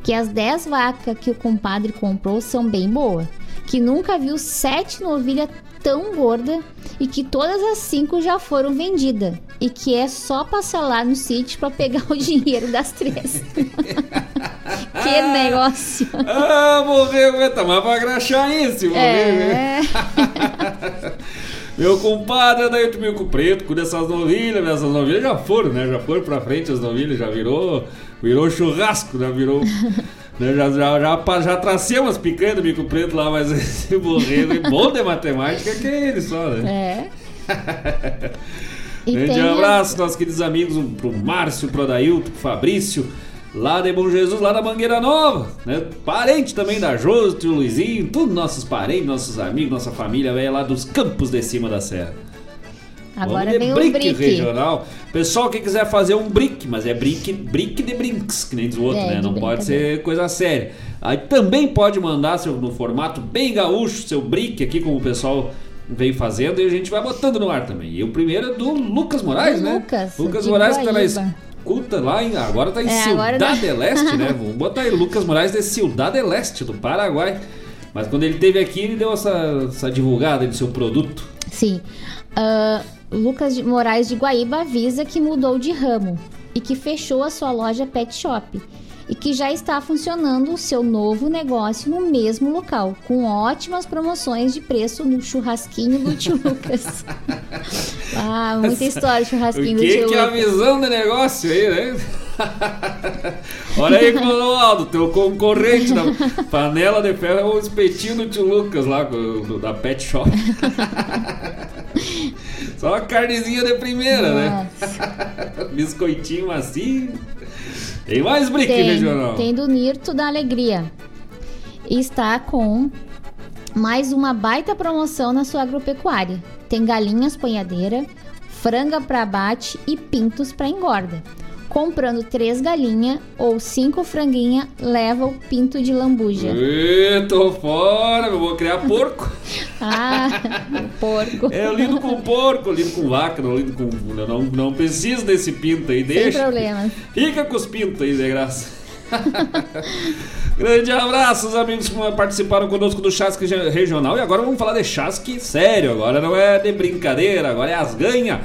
Que as 10 vacas que o compadre comprou são bem boas. Que nunca viu sete novilhas tão gorda e que todas as cinco já foram vendidas. E que é só passar lá no sítio para pegar o dinheiro das três. que negócio! Ah, morreu, tá mais pra graxar isso, morreu. É. Meu compadre daí o Mico Preto, com essas novilhas, essas novilhas já foram, né? Já foram pra frente as novilhas, já virou, virou churrasco, né? Virou. né? Já, já, já, já tracei umas picanhas do Mico Preto lá, mas esse borrego é bom de matemática que é ele só, né? É. E Grande abraço, nossos queridos amigos, pro Márcio, pro Adailton, pro Fabrício, lá de Bom Jesus, lá da Mangueira Nova, né? Parente também da Josi, tio Luizinho, tudo nossos parentes, nossos amigos, nossa família velha lá dos campos de cima da serra. Agora Vamos de vem o brick, brick. regional. Pessoal que quiser fazer um brick, mas é brick, brick de brinks, que nem diz o outro, É, né? Não pode ser coisa séria. Aí também pode mandar seu, no formato bem gaúcho, seu brick aqui, como o pessoal veio fazendo, e a gente vai botando no ar também. E o primeiro é do Lucas Moraes, Do né? Lucas, Lucas Moraes que tá na Escuta lá, em, agora tá em É, não. del Leste, né? Vamos botar aí, Lucas Moraes de Ciudad del Leste, do Paraguai. Mas quando ele esteve aqui, ele deu essa, essa divulgada do seu produto. Sim. Ah, Lucas Moraes de Guaíba avisa que mudou de ramo e que fechou a sua loja pet shop e que já está funcionando o seu novo negócio no mesmo local, com ótimas promoções de preço no churrasquinho do tio Lucas. ah, muita história de churrasquinho O do que, tio que é a Lucas. visão de negócio aí, né? Olha aí, Clodoaldo, teu concorrente da panela de ferro é o espetinho do tio Lucas lá, do- do- da Pet Shop. Só a carnezinha de primeira, né? Biscoitinho macio. Tem mais brick regional. Tem do Nirto da Alegria. E está com mais uma baita promoção na sua agropecuária. Tem galinhas ponhadeira, franga para abate e pintos para engorda. Comprando três galinhas ou cinco franguinha, leva o pinto de lambuja. Tô fora, eu vou criar porco. Ah, porco. É, eu lido com porco, lido com vaca, não lido com. Não, não preciso desse pinto aí, Sem deixa. problemas. Fica com os pintos aí, de graça. Grande abraço, os amigos que participaram conosco do Chasque Regional. E agora vamos falar de Chasque sério. Agora não é de brincadeira, agora é as ganha.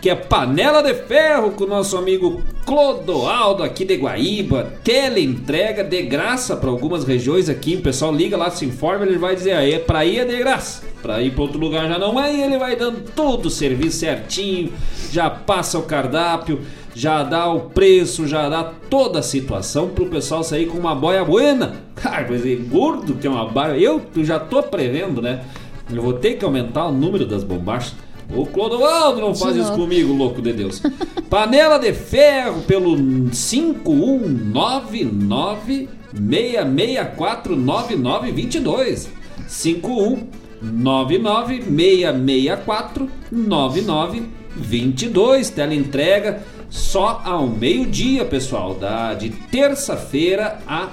Que é Panela de Ferro com o nosso amigo Clodoaldo aqui de Guaíba. Teleentrega de graça para algumas regiões aqui. O pessoal liga lá, se informa, ele vai dizer aí, para ir é de graça. Para ir para outro lugar já não é, ele vai dando todo o serviço certinho, já passa o cardápio, já dá o preço, já dá toda a situação pro pessoal sair com uma boia buena. Cara, mas é gordo que é uma baia. Eu já tô prevendo, né? Eu vou ter que aumentar o número das bombachas. O Clodoaldo não faz De isso novo. comigo, louco de Deus. Panela de ferro pelo 5199 664 9922. 5199 664 9922. Tela entrega só ao meio-dia, pessoal, da de terça-feira a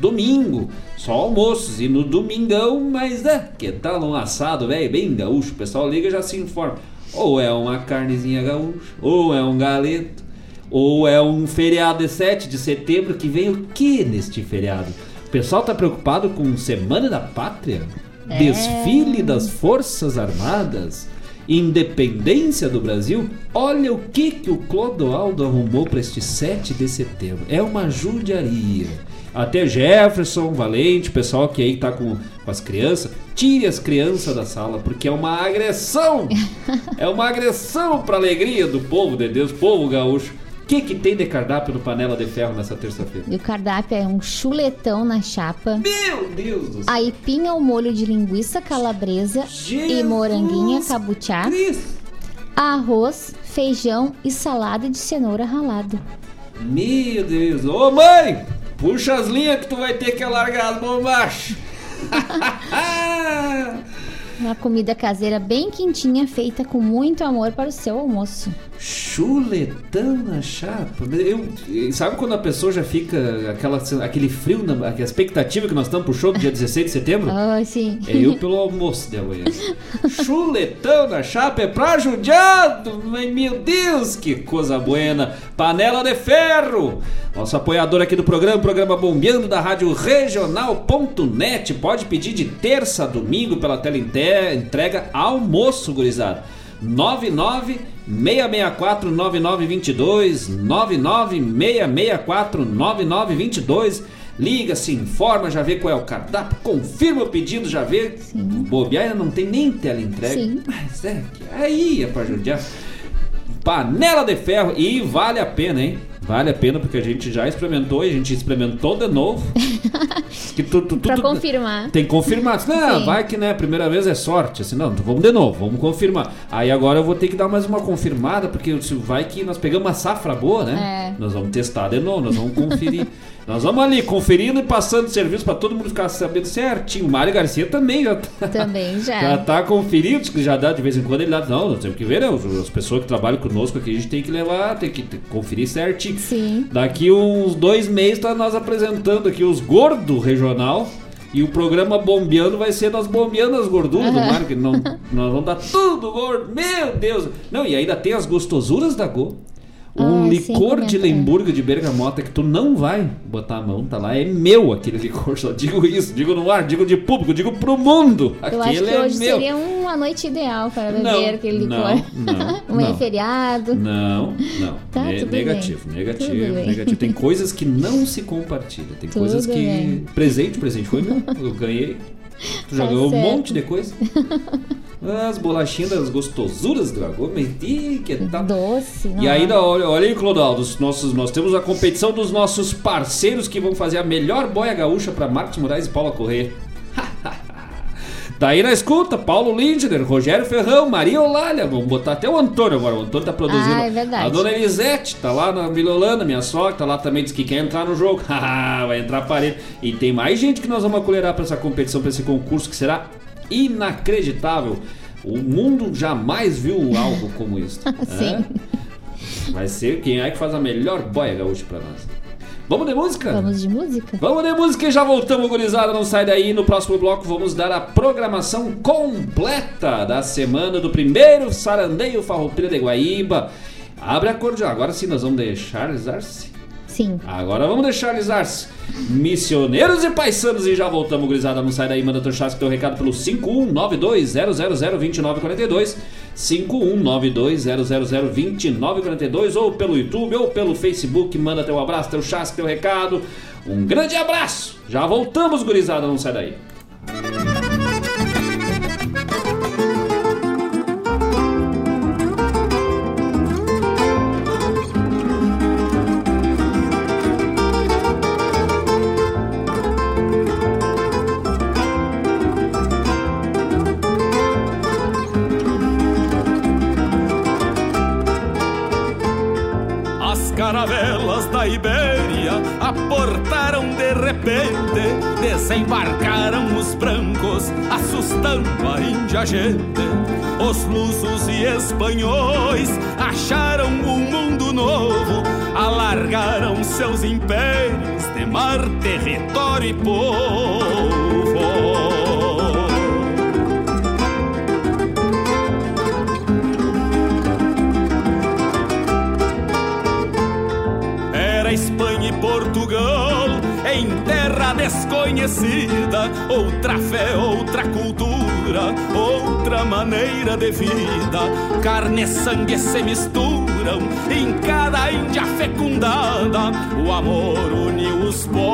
domingo. Só almoços e no domingão, mas é, que tal um assado, velho, bem gaúcho. O pessoal liga e já se informa. Ou é uma carnezinha gaúcha, ou é um galeto, ou é um feriado de 7 de setembro que vem o que neste feriado? O pessoal tá preocupado com Semana da Pátria? É. Desfile das Forças Armadas? Independência do Brasil? Olha o que, que o Clodoaldo arrumou para este 7 de setembro. É uma judiaria. Até Jefferson, Valente, pessoal que aí tá com, com as crianças, tire as crianças da sala, porque é uma agressão. é uma agressão pra alegria do povo de Deus, povo gaúcho. O que, que tem de cardápio no Panela de Ferro nessa terça-feira? E o cardápio é um chuletão na chapa. Meu Deus do céu! Aipim ao molho de linguiça calabresa e moranguinha cabuchá. Arroz, feijão e salada de cenoura ralada. Meu Deus! Ô mãe! Puxa as linhas que tu vai ter que alargar as bombachas! Uma comida caseira bem quentinha, feita com muito amor para o seu almoço. Chuletão na chapa. Eu, sabe quando a pessoa já fica aquela, aquele frio, na, aquela expectativa que nós estamos pro show do dia 16 de setembro? Ah, sim. É eu pelo almoço de amanhã. Chuletão na chapa é pra judiado! Meu Deus, que coisa buena! Panela de ferro! Nosso apoiador aqui do programa, programa Bombeando da Rádio Regional.net. Pode pedir de terça a domingo pela tela entrega almoço, gurizada. 99 664 9922 99 664 9922 Liga, se informa, já vê qual é o cardápio, confirma o pedido, já vê. Bobear ainda não tem nem tela entrega. Sim. Mas é que aí é pra judiar. Panela de ferro e vale a pena, hein? Vale a pena porque a gente já experimentou e a gente experimentou de novo. que tu, tu, tu, Pra tu- confirmar. tem que confirmar. Não, Sim. vai que né, a primeira vez é sorte. Assim, não, vamos de novo, vamos confirmar. Aí agora eu vou ter que dar mais uma confirmada, porque vai que nós pegamos uma safra boa, né? É. Nós vamos testar de novo, nós vamos conferir. nós vamos ali conferindo e passando serviço pra todo mundo ficar sabendo certinho. O Mário Garcia também já tá. Também já. Já tá conferido, que já dá de vez em quando ele dá. Não, nós temos que ver, né? As as pessoas que trabalham conosco aqui, a gente tem que levar, tem que conferir certinho. Sim. Daqui uns dois meses tá nós apresentando aqui os gordos regional. E o programa Bombeando vai ser nós bombeando as gorduras do Aham. mar, que não, nós vamos dar tudo gordo. Meu Deus! Não, e ainda tem as gostosuras da Go. Um Ah, licor de. Lemburgo de bergamota que tu não vai botar a mão, tá lá. É meu aquele licor, só digo isso. Digo no ar, digo de público, digo pro mundo. Eu acho Aquele que é hoje meu. seria uma noite ideal para beber Não, aquele licor. não, não, Amanhã é não. feriado. Não, não. Tá, Ne- negativo, bem. negativo, Tudo bem. negativo. Tem coisas que não se compartilham. Tem Tudo coisas que. bem. Presente, presente foi meu. Eu ganhei. Tu já Tá ganhou um certo. monte de coisa. As bolachinhas das gostosuras do que tal. Doce. E não. ainda, olha, olha aí, Clodaldo, os nossos, nós temos a competição dos nossos parceiros que vão fazer a melhor boia gaúcha para Marcos Moraes e Paula Corrêa. Daí na escuta, Paulo Lindner, Rogério Ferrão, Maria Olália, vamos botar até o Antônio agora, o Antônio tá produzindo. Ah, é verdade. A dona Elisete tá lá na Vila Holanda, minha sogra, tá lá também, diz que quer entrar no jogo. Vai entrar a parede. E tem mais gente que nós vamos acolherar pra essa competição, pra esse concurso que será inacreditável. O mundo jamais viu algo como isso. Sim. É? Vai ser quem é que faz a melhor boia gaúcha pra nós. Vamos de música? Vamos de música? Vamos de música e já voltamos, gurizada. Não sai daí. No próximo bloco vamos dar a programação completa da semana do primeiro Sarandeio Farroupilha de Guaíba. Abre a cordial. Agora sim nós vamos deixar se Sim. Agora vamos deixar se Missioneiros e paisanos e já voltamos, gurizada. Não sai daí. Manda teu chasque, teu recado pelo 5192-000-2942. 51920002942 ou pelo YouTube ou pelo Facebook. Manda teu abraço, teu chasque, teu recado. Um grande abraço. Já voltamos, gurizada, não sai daí. Caravelas da Ibéria aportaram de repente, desembarcaram os brancos, assustando a índia gente. Os lusos e espanhóis acharam um mundo novo, alargaram seus impérios de mar, território e povo. Em terra desconhecida, outra fé, outra cultura, outra maneira de vida. Carne e sangue se misturam em cada índia fecundada, o amor uniu os povos.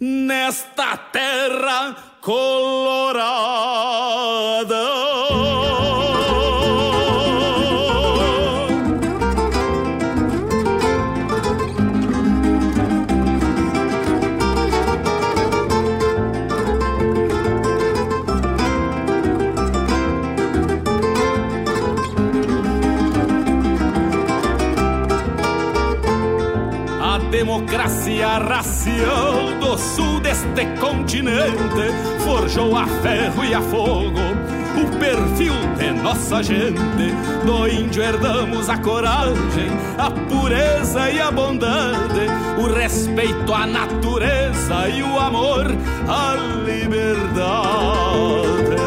Nesta terra colorada. Racial do sul deste continente forjou a ferro e a fogo o perfil de nossa gente. Do índio herdamos a coragem, a pureza e a bondade, o respeito à natureza e o amor à liberdade.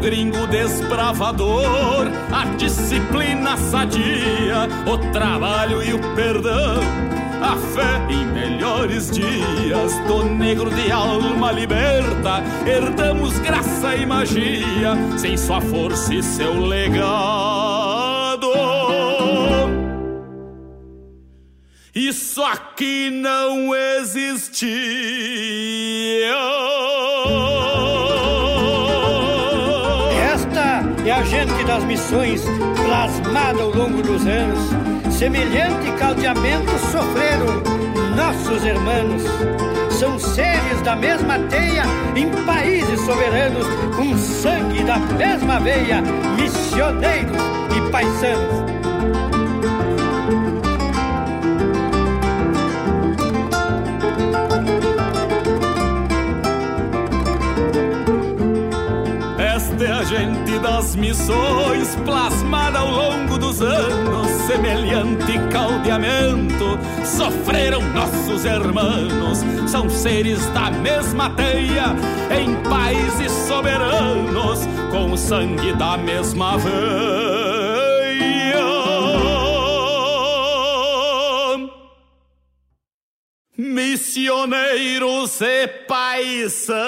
Gringo desbravador, a disciplina sadia, o trabalho e o perdão, a fé em melhores dias, do negro de alma liberta, herdamos graça e magia, sem sua força e seu legado. Isso aqui não existia. A gente das missões plasmada ao longo dos anos. Semelhante caldeamento sofreram nossos irmãos. São seres da mesma teia em países soberanos, com sangue da mesma veia, missioneiros e paisanos. Das missões, plasmada ao longo dos anos, semelhante caldeamento, sofreram nossos irmãos, são seres da mesma teia, em países soberanos, com o sangue da mesma veia. Missioneiros e paisanos.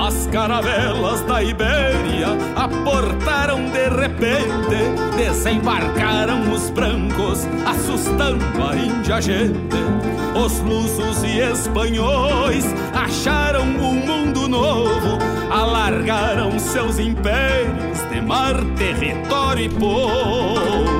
As caravelas da Ibéria aportaram de repente, desembarcaram os brancos, assustando a índia gente. Os lusos e espanhóis acharam um mundo novo, alargaram seus impérios de mar, território e povo.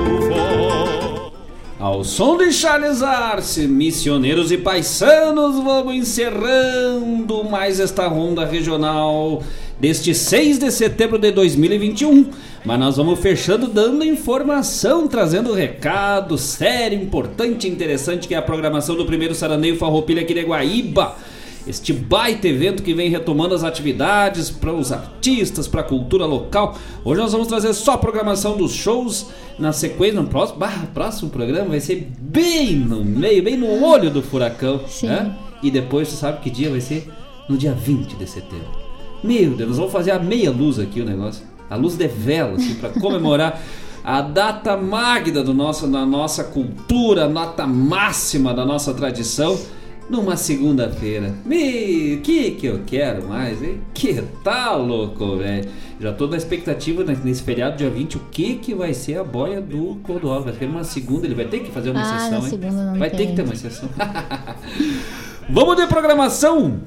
Ao som de Charles Arce, missioneiros e paisanos, vamos encerrando mais esta ronda regional deste 6 de setembro de 2021. Mas nós vamos fechando dando informação, trazendo recado sério, importante interessante que é a programação do primeiro Sarandeio Farroupilha aqui de Guaíba. Este baita evento que vem retomando as atividades para os artistas, para a cultura local. Hoje nós vamos trazer só a programação dos shows na sequência. No próximo, próximo programa vai ser bem no meio, bem no olho do furacão. Sim. Né? E depois, você sabe que dia vai ser? No dia 20 de setembro. Meu Deus, nós vamos fazer a meia luz aqui o negócio. A luz de vela, assim, para comemorar a data magna do nosso, da nossa cultura, a nota máxima da nossa tradição, numa segunda-feira. Me, que que eu quero mais, hein? Que tal, louco, velho? Já tô na expectativa nesse feriado, dia 20, o que que vai ser a boia do Clodoaldo. Vai ter uma segunda, ele vai ter que fazer uma Ah, exceção, na hein? segunda não vai ter que ter uma exceção. Vamos de programação.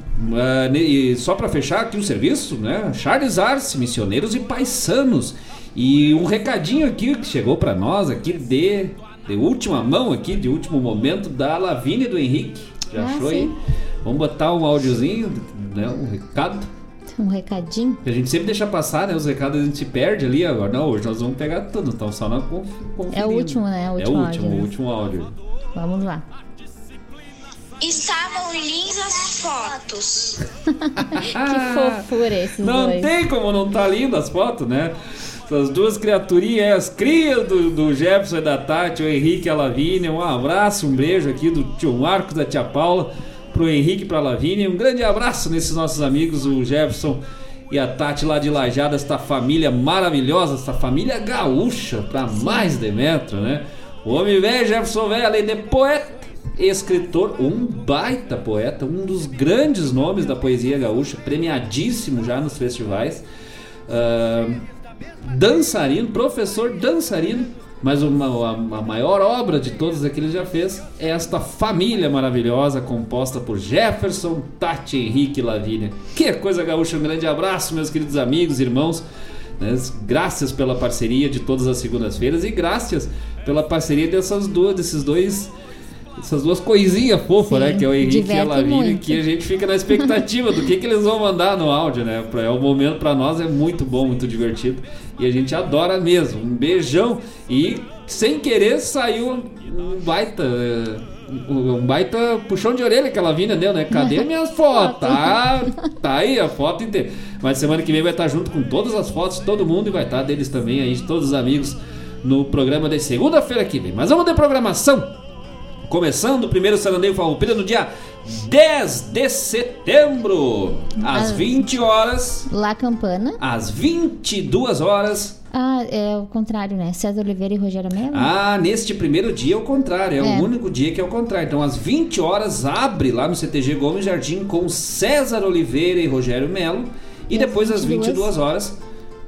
Ne- e só para fechar aqui o serviço, né? Charles Arce, missioneiros e paisanos. E um recadinho aqui que chegou para nós aqui de, de última mão aqui, de último momento da Lavínia e do Henrique. Já Ah, achou aí? sim. Vamos botar um áudiozinho, né? Um recado. Um recadinho. A gente sempre deixa passar, né? Os recados a gente se perde ali. Agora não, hoje nós vamos pegar tudo. Então só na conf, É o último, né? O É último o último, áudio, o último áudio. Vamos lá. Estavam lindas fotos. que fofura esses Ah, Não dois. tem como não tá lindo as fotos, né? Essas duas criaturinhas, as crias do, do Jefferson e da Tati, o Henrique e a Lavínia. Um abraço, um beijo aqui do tio Marcos, da tia Paula, pro Henrique e pra Lavínia. Um grande abraço nesses nossos amigos, o Jefferson e a Tati lá de Lajada, esta família maravilhosa, esta família gaúcha, pra mais de metro, né? O homem velho, Jefferson velho, além de poeta, escritor, um baita poeta, um dos grandes nomes da poesia gaúcha, premiadíssimo já nos festivais. Ah, dançarino, professor dançarino, mas uma, a, a maior obra de todas que ele já fez é esta família maravilhosa composta por Jefferson, Tati, Henrique e Lavínia. Que coisa gaúcha, um grande abraço, meus queridos amigos, irmãos. né? Graças pela parceria de todas as segundas-feiras e graças pela parceria dessas duas, desses dois essas duas coisinhas fofas, Sim, né? Que é o Henrique e a Lavínia, que a gente fica na expectativa do que, que eles vão mandar no áudio, né? É o momento pra nós é muito bom, muito divertido. E a gente adora mesmo. Um beijão. E sem querer saiu um baita. eh, Um baita puxão de orelha que a Lavínia deu, né? Cadê minhas fotos? Tá, tá aí a foto inteira. Mas semana que vem vai estar junto com todas as fotos, todo mundo, e vai estar deles também aí, de todos os amigos, no programa de segunda-feira que vem. Mas vamos de programação. Começando o primeiro Sarandeio Farroupilha no dia 10 de setembro, às Ah. 20 horas, La Campana. às 22 horas. Ah, é o contrário, né? César Oliveira e Rogério Mello. Ah, neste primeiro dia é o contrário, é, É. o único dia que é o contrário. Então, às 20 horas, abre lá no CTG Gomes Jardim com César Oliveira e Rogério Melo. E, E depois, às 22 22 horas,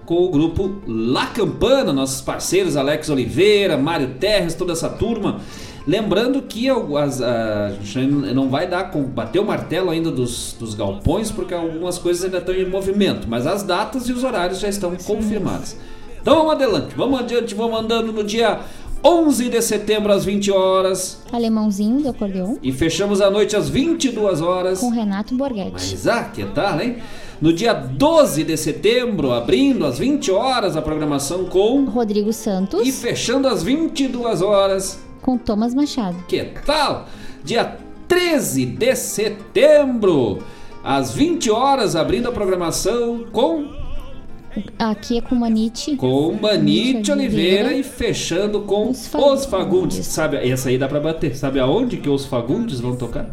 com o grupo La Campana, nossos parceiros Alex Oliveira, Mário Terres, toda essa turma. Lembrando que a, gente não vai dar com bater o martelo ainda dos, dos galpões, porque algumas coisas ainda estão em movimento, mas as datas e os horários já estão confirmados. Então vamos adelante, vamos adiante, vamos andando no dia 11 de setembro às 20 horas Alemãozinho do acordeon. e fechamos a noite às 22 horas. Com Renato Borghetti. Mas ah, que tal, hein? No dia 12 de setembro, abrindo às 20 horas a programação com Rodrigo Santos. e fechando às 22 horas. Com Thomas Machado. Que tal? Dia 13 de setembro, às 20 horas, abrindo a programação com Aqui é com Manite. com Manite Oliveira e fechando com os Fagundes. Fagundes. Sabe, essa aí dá pra bater. Sabe aonde que os Fagundes vão tocar?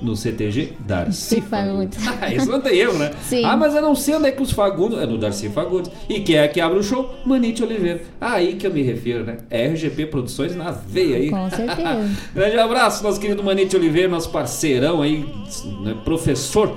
No CTG Darcy Fagundes. Ah, Isso não tem erro, né? Sim. Ah, mas eu não sei onde é que os Fagundes. É no Darcy Fagundes. E quem é que abre o show? Manite Oliveira. Aí que eu me refiro, né? RGP Produções na veia aí. Com certeza. Grande abraço, nosso querido Manite Oliveira, nosso parceirão aí, né, professor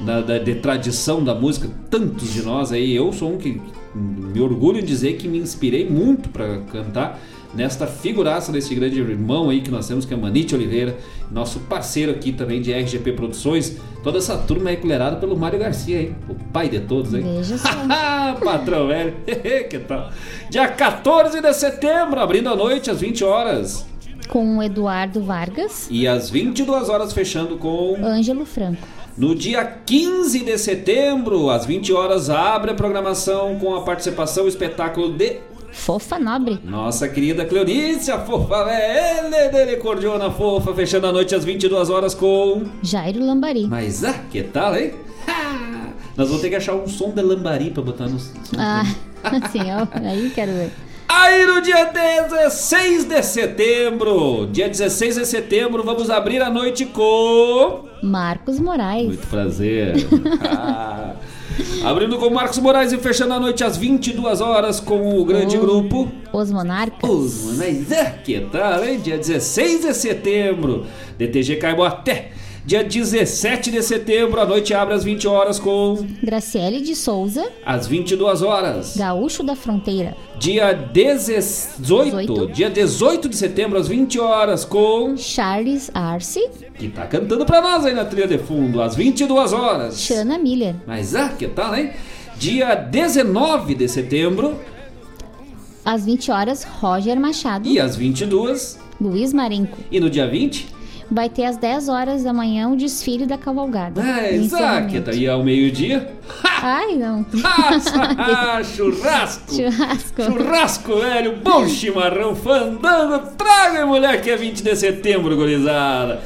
da, da- de tradição da música, tantos de nós aí. Eu sou um que me orgulho em dizer que me inspirei muito para cantar nesta figuraça desse grande irmão aí que nós temos, que é Manite Oliveira, nosso parceiro aqui também de RGP Produções. Toda essa turma é colherada pelo Mário Garcia, hein? O pai de todos, hein? Só. Patrão velho, que tal? Dia 14 de setembro, abrindo a noite às 20 horas. com o Eduardo Vargas, E às 22 horas fechando com Ângelo Franco. No dia 15 de setembro, às 20 horas, abre a programação com a participação e espetáculo de Fofa Nobre. nossa querida Cleonice, a fofa velha dele, cordiona fofa, fechando a noite às 22 horas com. Jairo Lambari. Mas ah, que tal, hein? Ah, Nós vamos ter que achar um som de lambari pra botar no. Ah, assim, ó, aí quero ver. Aí no dia 16 de setembro, dia 16 de setembro, vamos abrir a noite com. Marcos Moraes. Muito prazer. Ah. Abrindo com Marcos Moraes e fechando a noite às 22 horas com o grande Oh. grupo. Os Monarcas. Os Monarcas. Ah, Que tal, hein? Dia 16 de setembro, DTG Caiboaté. Dia 17 de setembro, a noite abre às 20 horas com. Graciele de Souza. Às 22 horas. Gaúcho da Fronteira. Dia 18, dia 18 de setembro, às 20 horas, com. Charles Arce. Que tá cantando pra nós aí na trilha de fundo, às 22 horas. Shana Miller. Mas ah, que tal, hein? Dia 19 de setembro Às 20 horas, Roger Machado. e às 22. Luiz Marenco. E no dia 20? Vai ter às 10 horas da manhã o desfile da cavalgada. Ah, que tá aí ao meio-dia. Ai, não. Ah, churrasco! Churrasco. Churrasco, velho, bom chimarrão, fandango, traga mulher que é 20 de setembro, gurizada.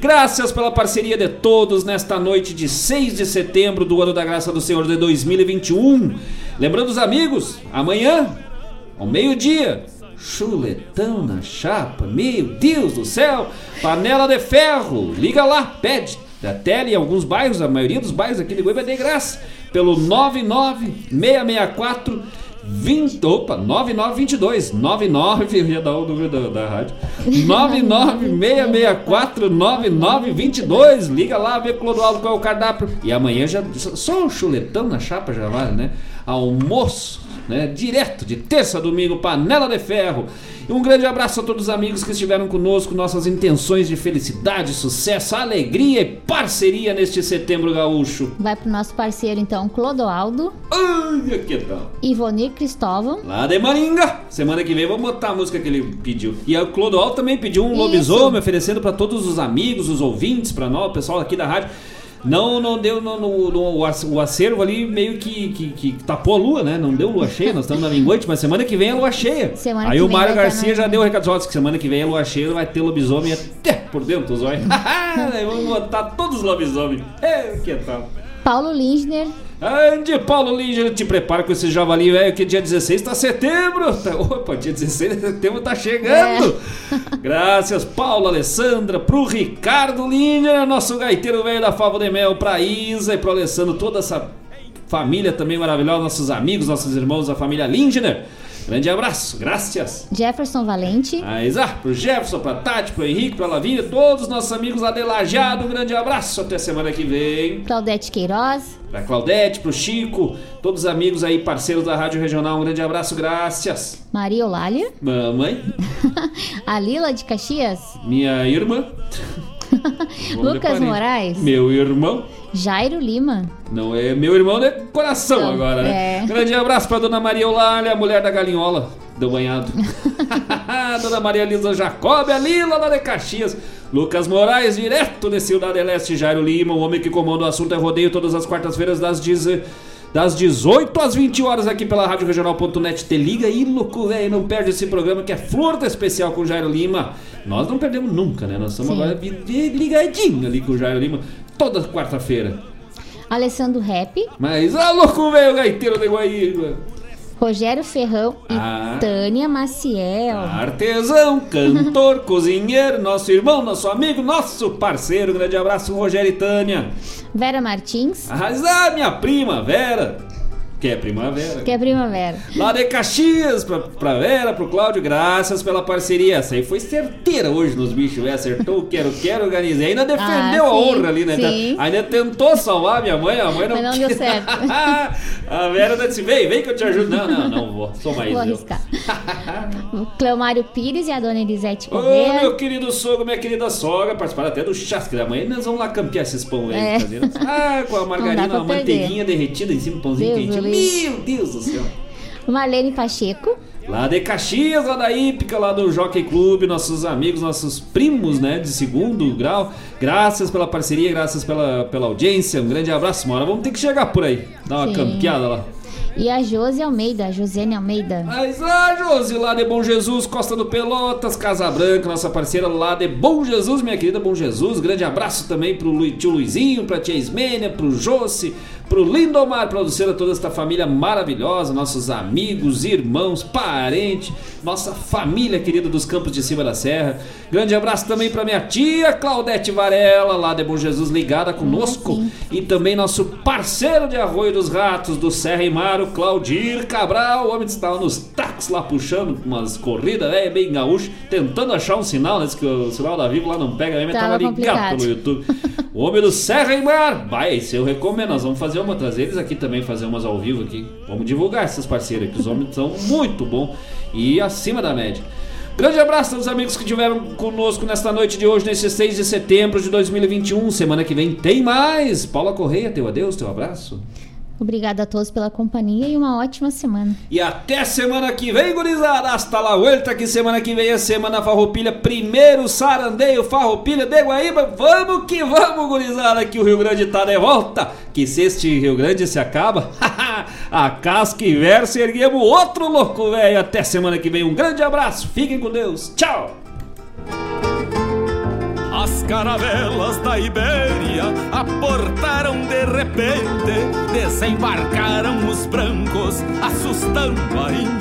Graças pela parceria de todos nesta noite de 6 de setembro do ano da graça do Senhor de 2021. Lembrando os amigos, amanhã, ao meio-dia, chuletão na chapa, meu Deus do céu, panela de ferro, liga lá, pede. Da tele em alguns bairros, a maioria dos bairros aqui de Goiânia é de graça, pelo 99664 20, opa, 9922 99, eu ia dar o número da, da rádio. 99664 9922 liga lá, vê Clodoaldo qual é o cardápio. E amanhã já, só um chuletão na chapa já vale, né? Almoço, né, direto de terça a domingo, panela de ferro e um grande abraço a todos os amigos que estiveram conosco, nossas intenções de felicidade, sucesso, alegria e parceria neste setembro gaúcho Vai pro nosso parceiro, então, Clodoaldo. Ai, que tal? Ivonir Cristóvão. Lá de Maringa. Semana que vem vamos botar a música que ele pediu. E o Clodoal também pediu um Isso. lobisomem, oferecendo pra todos os amigos, os ouvintes, pra nós, o pessoal aqui da rádio. Não, não deu no, no- no- o ac- o acervo ali meio que, que, que tapou a lua, né? Não deu lua cheia, nós estamos na minguante, mas semana que vem é lua cheia. Semana Aí o Mário Garcia já deu o recado, que semana que vem é lua cheia, vai ter lobisomem até por dentro olhos. Aí vamos botar todos os lobisomens. É, que tal? Paulo Lindner. Ande, Paulo Linger, te prepara com esse javali, velho, que dia 16 tá setembro. Tá- Opa, dia 16 de setembro tá chegando. Graças, Paulo, Alessandra, pro Ricardo Linger, nosso gaiteiro velho da Fava de Mel, pra Isa e pro Alessandro, toda essa família também maravilhosa, nossos amigos, nossos irmãos da família Lindner. Grande abraço, graças. Jefferson Valente. A Isa, pro Jefferson, pra Tati, pro Henrique, pra Lavínia, todos os nossos amigos lá de Lajeado, um grande abraço, até semana que vem. Claudete Queiroz. Pra Claudete, pro Chico, todos os amigos aí, parceiros da Rádio Regional, um grande abraço, graças. Maria Eulália. Mamãe, A Lila de Caxias. minha irmã. Lucas. Moraes. Meu irmão. Jairo Lima. Não é meu irmão de coração Não, agora, né? é. Grande abraço pra dona Maria Eulália, mulher da galinhola do banhado. dona Maria Lisa Jacob, a Lila lá de Caxias. Lucas Moraes, direto de Cidade Leste, Jairo Lima, o homem que comanda o assunto é rodeio todas as quartas-feiras das 10 das 18 às 20 horas aqui pela Rádio Regional.net. Te liga aí, louco, velho. Não perde esse programa que é Flor da Especial com o Jairo Lima. Nós não perdemos nunca, né? Nós estamos Sim. agora ligadinho ali com o Jairo Lima toda quarta-feira. Alessandro Rap. Mas, ah, louco, velho, gaiteiro de Guaíba. Rogério Ferrão e Ah. Tânia Maciel. Artesão, cantor, cozinheiro, nosso irmão, nosso amigo, nosso parceiro. Grande abraço, Rogério e Tânia. Vera Martins. Ah, minha prima, Vera. Que é primavera. Que é primavera. Lá de Caxias, pra, pra Vera, pro Cláudio, graças pela parceria. Essa aí foi certeira hoje nos bichos, velho. Acertou o quero, quero, organizei. Ainda defendeu Ah, a honra ali, né? sim. Ainda tentou salvar minha mãe, a mãe não Mas não deu certo. a Vera disse: vem, vem que eu te ajudo. Não, não, não vou. Sou mais Vou eu. arriscar. O Cleomário Pires e a dona Elisete Ô, Corrêa. meu querido sogro, minha querida sogra, participaram até do chasque da manhã. Nós vamos lá campear esses pão velho. É. caseiro. Ah, com a margarina, a manteiguinha derretida em cima, pãozinho Deus quentinho. Meu Deus do céu. Marlene Pacheco. Lá de Caxias, lá da Ípica, lá do Jockey Clube, nossos amigos, nossos primos, né, de segundo grau. Graças pela parceria, graças pela, pela audiência. Um grande abraço, uma hora vamos ter que chegar por aí. Dar uma Sim. campeada lá. E a Josi Almeida, a Josiane Almeida. Mas ah, Josi, lá de Bom Jesus, Costa do Pelotas, Casa Branca, nossa parceira lá de Bom Jesus, minha querida Bom Jesus. Grande abraço também pro tio Luizinho, pra tia Ismênia, pro Josi, pro Lindomar, Luciana, toda esta família maravilhosa, nossos amigos, irmãos, parentes, nossa família querida dos Campos de Cima da Serra. Grande abraço também pra minha tia Claudete Varela, lá de Bom Jesus, ligada conosco. E também nosso parceiro de Arroio dos Ratos, do Serra e Mar, o Claudir Cabral. O homem estava nos tacos lá puxando umas corridas, é bem gaúcho, tentando achar um sinal, né? Que o sinal da Vivo lá não pega, mesmo Tava tava ligado complicado. pelo YouTube. O homem do Serra e Mar. Vai, esse eu recomendo. Nós vamos fazer uma, trazer eles aqui também, fazer umas ao vivo aqui. Vamos divulgar esses parceiros aqui, os homens são muito bons e acima da média. Grande abraço aos amigos que estiveram conosco nesta noite de hoje, nesse 6 de setembro de 2021. Semana que vem tem mais. Paula Correia, teu adeus, teu abraço. Obrigada a todos pela companhia e uma ótima semana. E até semana que vem, gurizada. Hasta la vuelta, que semana que vem é Semana Farroupilha. Primeiro sarandeio Farroupilha de Guaíba. Vamos que vamos, gurizada, que o Rio Grande tá de volta. Que se este Rio Grande se acaba, a casca verso erguemos outro louco, velho. Até semana que vem. Um grande abraço. Fiquem com Deus. Tchau. As caravelas da Ibéria aportaram de repente, desembarcaram os brancos, assustando a.